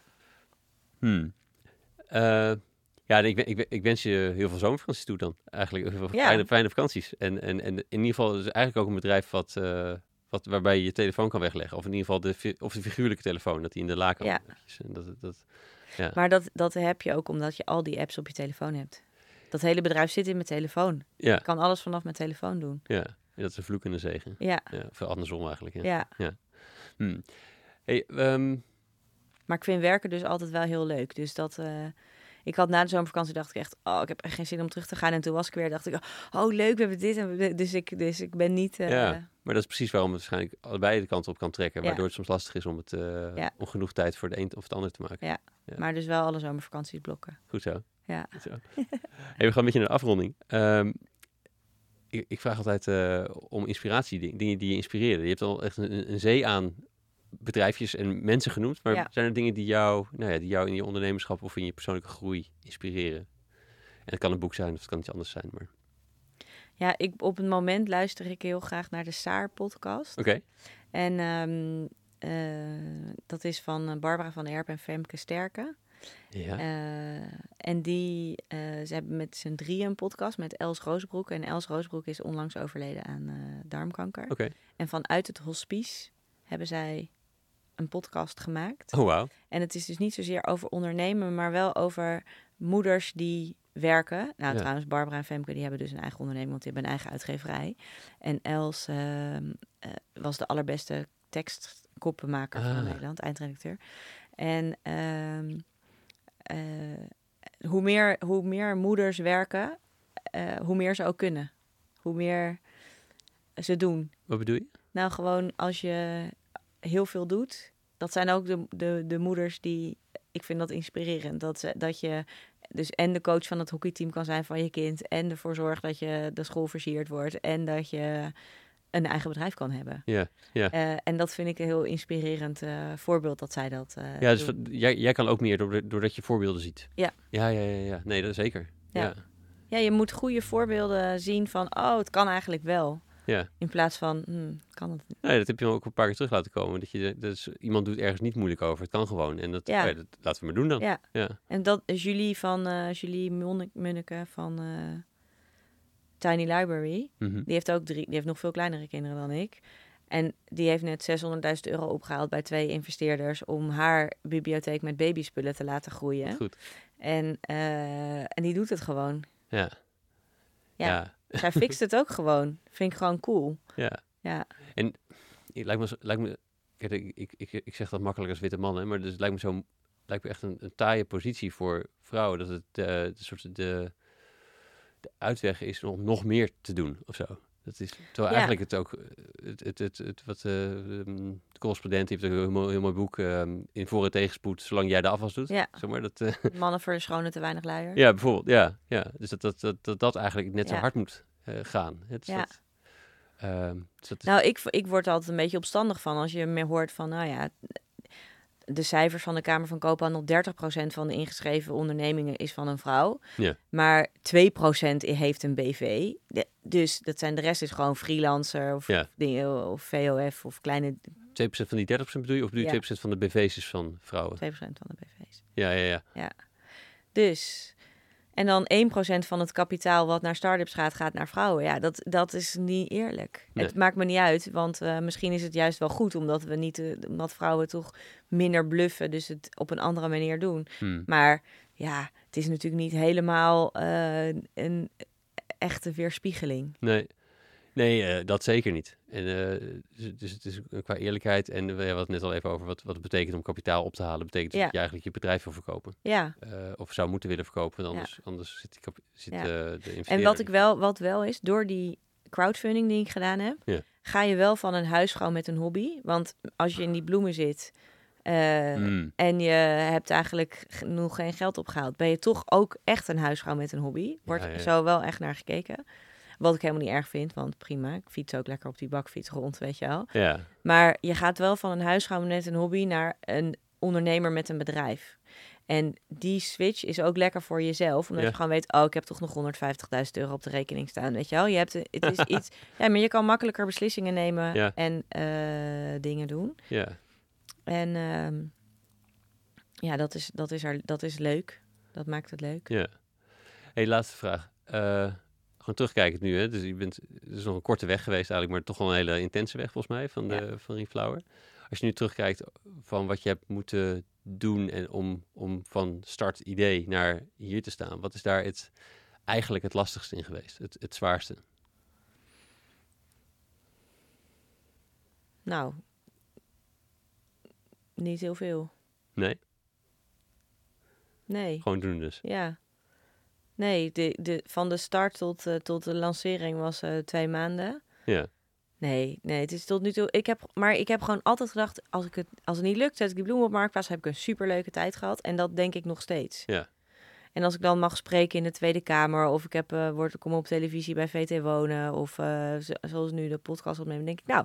Speaker 1: Hmm. Eh, ja, ik, ik, ik wens je heel veel zomervakanties toe dan. Eigenlijk heel veel
Speaker 2: Ja.
Speaker 1: fijne, fijne vakanties. En, en, en in ieder geval is het eigenlijk ook een bedrijf wat, eh, wat, waarbij je je telefoon kan wegleggen. Of in ieder geval de, of de figuurlijke telefoon, dat die in de la kan.
Speaker 2: Ja.
Speaker 1: En dat, dat, ja.
Speaker 2: Maar dat, dat heb je ook omdat je al die apps op je telefoon hebt. Dat hele bedrijf zit in mijn telefoon.
Speaker 1: ja,
Speaker 2: Ik kan alles vanaf mijn telefoon doen.
Speaker 1: ja. En dat is een vloek en een zegen.
Speaker 2: Ja,
Speaker 1: Ja, of andersom eigenlijk. Ja.
Speaker 2: ja.
Speaker 1: Hmm. Hey, ehm,
Speaker 2: Maar ik vind werken dus altijd wel heel leuk. Dus dat. eh, ik had na de zomervakantie dacht ik echt, oh, ik heb echt geen zin om terug te gaan. En toen was ik weer, dacht ik, oh, leuk, we hebben dit. En we dus, ik, dus ik ben niet. eh,
Speaker 1: Ja. maar dat is precies waarom het waarschijnlijk allebei de kant op kan trekken.
Speaker 2: Ja.
Speaker 1: Waardoor het soms lastig is om, het, eh,
Speaker 2: Ja.
Speaker 1: om genoeg tijd voor de een of het ander te maken.
Speaker 2: Ja.
Speaker 1: Ja.
Speaker 2: Maar dus wel alle zomervakanties blokken.
Speaker 1: Goed zo.
Speaker 2: Ja.
Speaker 1: Goed zo. hey, we gaan een beetje naar de afronding. Ehm, ik, ik vraag altijd eh, om inspiratie, ding- dingen die je inspireren. Je hebt al echt een, een zee aan bedrijfjes en mensen genoemd. Maar
Speaker 2: Ja.
Speaker 1: zijn er dingen die jou, nou ja, die jou in je ondernemerschap of in je persoonlijke groei inspireren? En het kan een boek zijn of het kan iets anders zijn. Maar...
Speaker 2: Ja, ik, op het moment luister ik heel graag naar de Saar-podcast.
Speaker 1: Oké.
Speaker 2: En ehm, eh, dat is van eh, Barbara van Erp en Femke Sterke.
Speaker 1: Ja.
Speaker 2: Eh, en die, ze hebben met z'n drieën een podcast met Els Roosbroek. En Els Roosbroek is onlangs overleden aan darmkanker.
Speaker 1: Oké.
Speaker 2: En vanuit het hospice hebben zij een podcast gemaakt.
Speaker 1: Oh, wauw.
Speaker 2: En het is dus niet zozeer over ondernemen, maar wel over moeders die werken. Nou,
Speaker 1: Ja.
Speaker 2: trouwens, Barbara en Femke die hebben dus een eigen onderneming, want die hebben een eigen uitgeverij. En Els ehm, eh, was de allerbeste tekstkoppenmaker
Speaker 1: Ah.
Speaker 2: van Nederland, eindredacteur. En ehm, eh, hoe, meer, hoe meer moeders werken, eh, hoe meer ze ook kunnen. Hoe meer ze doen.
Speaker 1: Wat bedoel je?
Speaker 2: Nou, gewoon als je heel veel doet. Dat zijn ook de, de, de moeders die. Ik vind dat inspirerend. Dat, ze, dat je dus en de coach van het hockeyteam kan zijn van je kind. En ervoor zorgt dat je de school versierd wordt. En dat je een eigen bedrijf kan hebben.
Speaker 1: Ja. Ja.
Speaker 2: Eh, en dat vind ik een heel inspirerend eh, voorbeeld dat zij dat. eh,
Speaker 1: Ja, dus wat- jij, jij kan ook meer doordat doordat je voorbeelden ziet.
Speaker 2: Ja.
Speaker 1: Ja, ja, ja. ja. Nee, dat is zeker.
Speaker 2: Ja.
Speaker 1: Ja.
Speaker 2: ja, je moet goede voorbeelden zien van. Oh, het kan eigenlijk wel.
Speaker 1: Ja.
Speaker 2: In plaats van. Hm, kan het niet.
Speaker 1: Nee, dat heb je ook een paar keer terug laten komen. Dat je, dat is, iemand doet ergens niet moeilijk over. Het kan gewoon. En dat,
Speaker 2: Ja.
Speaker 1: oh ja, dat laten we maar doen dan.
Speaker 2: Ja.
Speaker 1: Ja.
Speaker 2: En dat is Julie van eh, Julie Munne- Munneke van eh, Tiny Library.
Speaker 1: Mhm.
Speaker 2: Die heeft ook drie, die heeft nog veel kleinere kinderen dan ik. En die heeft net 600.000 euro opgehaald bij twee investeerders om haar bibliotheek met babyspullen te laten groeien.
Speaker 1: Goed.
Speaker 2: En, eh, en die doet het gewoon.
Speaker 1: Ja.
Speaker 2: Ja. Zij fixt het ook gewoon. Vind ik gewoon cool.
Speaker 1: ja.
Speaker 2: Ja,
Speaker 1: Het lijkt me, lijkt me ik, ik, ik, ik zeg dat makkelijk als witte man, hè, maar dus het lijkt me zo lijkt me echt een, een taaie positie voor vrouwen dat het eh, de soort de, de uitweg is om nog meer te doen of zo. Dat is terwijl
Speaker 2: Ja.
Speaker 1: eigenlijk het ook eh, het, het, het, het wat ehm, de correspondent heeft een heel mooi, heel mooi boek ehm, in voor- en tegenspoed, zolang jij de afwas doet.
Speaker 2: Ja.
Speaker 1: Zeg maar, dat, eh,
Speaker 2: mannen verschonen te weinig luier.
Speaker 1: ja, bijvoorbeeld. Ja, ja. Dus dat dat, dat, dat, dat eigenlijk net zo hard moet gaan. Het
Speaker 2: Ja.
Speaker 1: dat, ehm, dus dat is-
Speaker 2: Nou, ik, ik word er altijd een beetje opstandig van als je me hoort van, nou ja, de cijfers van de Kamer van Koophandel, 30% van de ingeschreven ondernemingen is van een vrouw.
Speaker 1: Ja.
Speaker 2: Maar 2% heeft een BV. De- dus dat zijn de rest is gewoon freelancer of,
Speaker 1: Ja.
Speaker 2: dingen, of VOF of kleine
Speaker 1: 2% van die 30% bedoel je? Of bedoel je
Speaker 2: Ja.
Speaker 1: 2% van de BV's is van vrouwen?
Speaker 2: 2% van de BV's.
Speaker 1: Ja, ja, ja.
Speaker 2: Dus. En dan 1% van het kapitaal wat naar start-ups gaat, gaat naar vrouwen. Ja, dat, dat is niet eerlijk.
Speaker 1: Nee.
Speaker 2: Het maakt me niet uit, want eh, misschien is het juist wel goed omdat we niet, eh, omdat vrouwen toch minder bluffen, dus het op een andere manier doen.
Speaker 1: Hmm.
Speaker 2: Maar ja, het is natuurlijk niet helemaal eh, een echte weerspiegeling.
Speaker 1: Nee, nee eh, dat zeker niet. En, eh, dus, dus het is qua eerlijkheid en we hadden het net al even over wat, wat het betekent om kapitaal op te halen. betekent dus
Speaker 2: Ja.
Speaker 1: dat je eigenlijk je bedrijf wil verkopen.
Speaker 2: Ja,
Speaker 1: eh, of zou moeten willen verkopen, want
Speaker 2: Ja.
Speaker 1: anders, anders zit, die kap- zit eh, de investeerder...
Speaker 2: en wat ik wel, wat wel is, door die crowdfunding die ik gedaan heb, ga je wel van een huisvrouw met een hobby. Want als je in die bloemen zit, eh,
Speaker 1: Hmm.
Speaker 2: en je hebt eigenlijk nog geen geld opgehaald, ben je toch ook echt een huisvrouw met een hobby. Wordt
Speaker 1: ja.
Speaker 2: zo wel echt naar gekeken. Wat ik helemaal niet erg vind, want prima, ik fiets ook lekker op die bakfiets rond, weet je wel.
Speaker 1: Ja,
Speaker 2: Maar je gaat wel van een huisvrouw met een hobby naar een ondernemer met een bedrijf. En die switch is ook lekker voor jezelf, omdat
Speaker 1: Ja.
Speaker 2: je gewoon weet, oh, ik heb toch nog 150.000 euro op de rekening staan, weet je wel. Je hebt, het is iets, ja, maar je kan makkelijker beslissingen nemen
Speaker 1: Ja.
Speaker 2: en eh, dingen doen.
Speaker 1: ja.
Speaker 2: En ehm, ja, dat is, dat, is er, dat is leuk. Dat maakt het leuk.
Speaker 1: Ja. hey, laatste vraag. Eh, gewoon terugkijkend nu, hè. Dus je bent, het is nog een korte weg geweest eigenlijk, maar toch wel een hele intense weg volgens mij van, de, van Reflower. Als je nu terugkijkt van wat je hebt moeten doen en om, om van start idee naar hier te staan, wat is daar het, eigenlijk het lastigste in geweest? Het, het zwaarste?
Speaker 2: Nou, niet heel veel.
Speaker 1: Nee?
Speaker 2: Nee.
Speaker 1: Gewoon doen dus.
Speaker 2: Ja. Nee, de, de, van de start tot, eh, tot de lancering was eh, twee maanden.
Speaker 1: Ja.
Speaker 2: Nee, nee, het is tot nu toe. Ik heb, maar ik heb gewoon altijd gedacht: als, ik het, als het niet lukt, zet ik die bloemen op marktplaats. Heb ik een superleuke tijd gehad. En dat denk ik nog steeds.
Speaker 1: Ja.
Speaker 2: En als ik dan mag spreken in de Tweede Kamer, of ik heb, eh word, kom op televisie bij VT Wonen, of zo- zoals nu de podcast opnemen, denk ik, nou,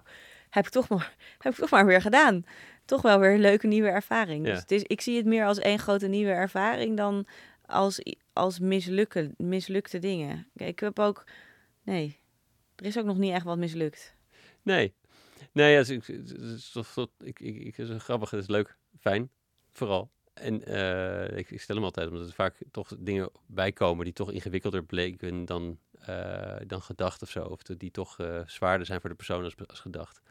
Speaker 2: heb ik toch maar, heb ik toch maar weer gedaan. Toch wel weer een leuke nieuwe ervaring.
Speaker 1: Ja.
Speaker 2: Dus het is, ik zie het meer als één grote nieuwe ervaring dan als, als mislukken, mislukte dingen. Ik heb ook, nee, er is ook nog niet echt wat mislukt.
Speaker 1: Nee. Nee, ja, ik, ik, ik, is grappig, het is leuk, fijn, vooral. En eh, ik, stel hem altijd, omdat er vaak toch dingen bijkomen die toch ingewikkelder bleken dan, eh, dan gedacht of zo. Of die toch eh, zwaarder zijn voor de persoon als, gedacht.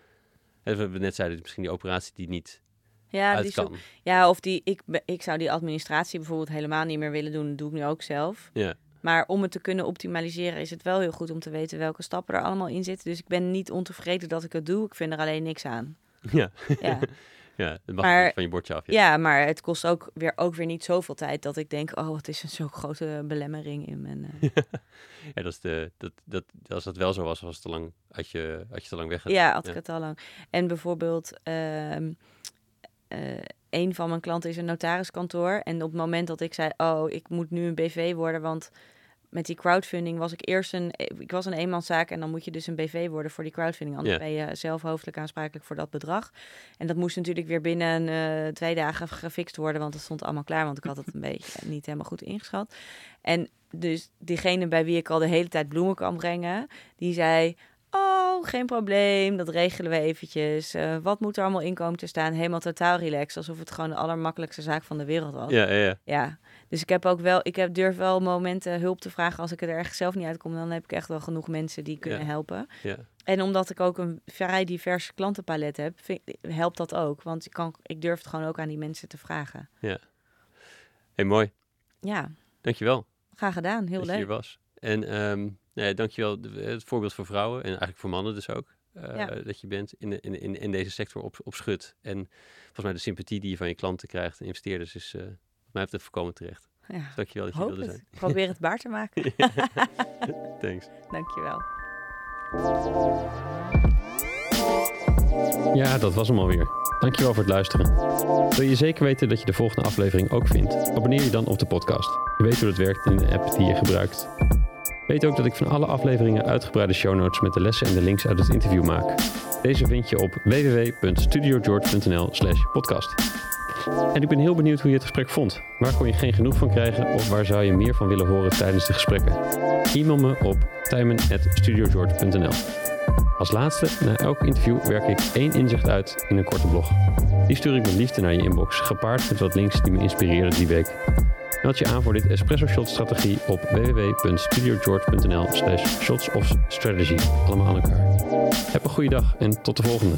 Speaker 1: En we net zeiden, misschien die operatie die niet
Speaker 2: Ja, die
Speaker 1: kan.
Speaker 2: ja of die, ik, ik zou die administratie bijvoorbeeld helemaal niet meer willen doen. Dat doe ik nu ook zelf.
Speaker 1: Ja,
Speaker 2: Maar om het te kunnen optimaliseren is het wel heel goed om te weten welke stappen er allemaal in zitten. Dus ik ben niet ontevreden dat ik het doe. Ik vind er alleen niks aan.
Speaker 1: ja.
Speaker 2: Ja,
Speaker 1: ja het mag
Speaker 2: Maar-
Speaker 1: niet van je bordje af. Ja.
Speaker 2: ja maar het kost ook weer, ook weer niet zoveel tijd dat ik denk... oh, het is een zo'n grote belemmering in mijn... eh,
Speaker 1: Ja, dat is de, dat, dat, als dat wel zo was, was het te lang, had je, had je te lang weg.
Speaker 2: Ja, had ik
Speaker 1: Ja.
Speaker 2: het al lang. En bijvoorbeeld, ehm, eh, een van mijn klanten is een notariskantoor. En op het moment dat ik zei, oh, ik moet nu een BV worden, want met die crowdfunding was ik eerst een, ik was een eenmanszaak en dan moet je dus een BV worden voor die crowdfunding. Anders ben je zelf hoofdelijk aansprakelijk voor dat bedrag. En dat moest natuurlijk weer binnen eh, twee dagen gefixt worden, want het stond allemaal klaar, want ik had het een beetje niet helemaal goed ingeschat. En dus diegene bij wie ik al de hele tijd bloemen kan brengen, die zei, oh geen probleem, dat regelen we eventjes. Eh, wat moet er allemaal in komen te staan? Helemaal totaal relaxed, alsof het gewoon de allermakkelijkste zaak van de wereld was.
Speaker 1: Ja, ja, ja.
Speaker 2: Ja, dus ik heb ook wel, ik heb, durf wel momenten hulp te vragen als ik er ergens zelf niet uitkom. Dan heb ik echt wel genoeg mensen die kunnen
Speaker 1: Ja.
Speaker 2: helpen.
Speaker 1: ja.
Speaker 2: En omdat ik ook een vrij divers klantenpalet heb, vind, helpt dat ook. Want ik, kan, ik durf het gewoon ook aan die mensen te vragen.
Speaker 1: Hey, mooi.
Speaker 2: Ja,
Speaker 1: Dankjewel
Speaker 2: graag gedaan. Heel
Speaker 1: dat je hier
Speaker 2: leuk.
Speaker 1: was. En ehm nee, dankjewel. Het voorbeeld voor vrouwen en eigenlijk voor mannen dus ook. eh,
Speaker 2: Ja.
Speaker 1: Dat je bent in, de- in, in, in deze sector op, op schut. En volgens mij de sympathie die je van je klanten krijgt en investeerders is, eh volgens mij heeft het voorkomen terecht.
Speaker 2: Ja,
Speaker 1: Dus dankjewel dat je
Speaker 2: hoop
Speaker 1: wilde
Speaker 2: het.
Speaker 1: zijn.
Speaker 2: Ik probeer het baar te maken.
Speaker 1: Thanks.
Speaker 2: Dankjewel.
Speaker 1: Ja, dat was hem alweer. Dankjewel voor het luisteren. Wil je zeker weten dat je de volgende aflevering ook vindt? Abonneer je dan op de podcast. Je weet hoe dat werkt in de app die je gebruikt. Weet ook dat ik van alle afleveringen uitgebreide show notes met de lessen en de links uit het interview maak. Deze vind je op www.studiogeorge.nl slash podcast. En ik ben heel benieuwd hoe je het gesprek vond. Waar kon je geen genoeg van krijgen of waar zou je meer van willen horen tijdens de gesprekken? E-mail me op tijmen.studiogeorge.nl Als laatste, na elk interview werk ik één inzicht uit in een korte blog. Die stuur ik met liefde naar je inbox, gepaard met wat links die me inspireerden die week. Meld je aan voor dit Espresso Shot strategie op www.studiogeorge.nl slash shots of strategy. Allemaal aan elkaar. Heb een goede dag en tot de volgende.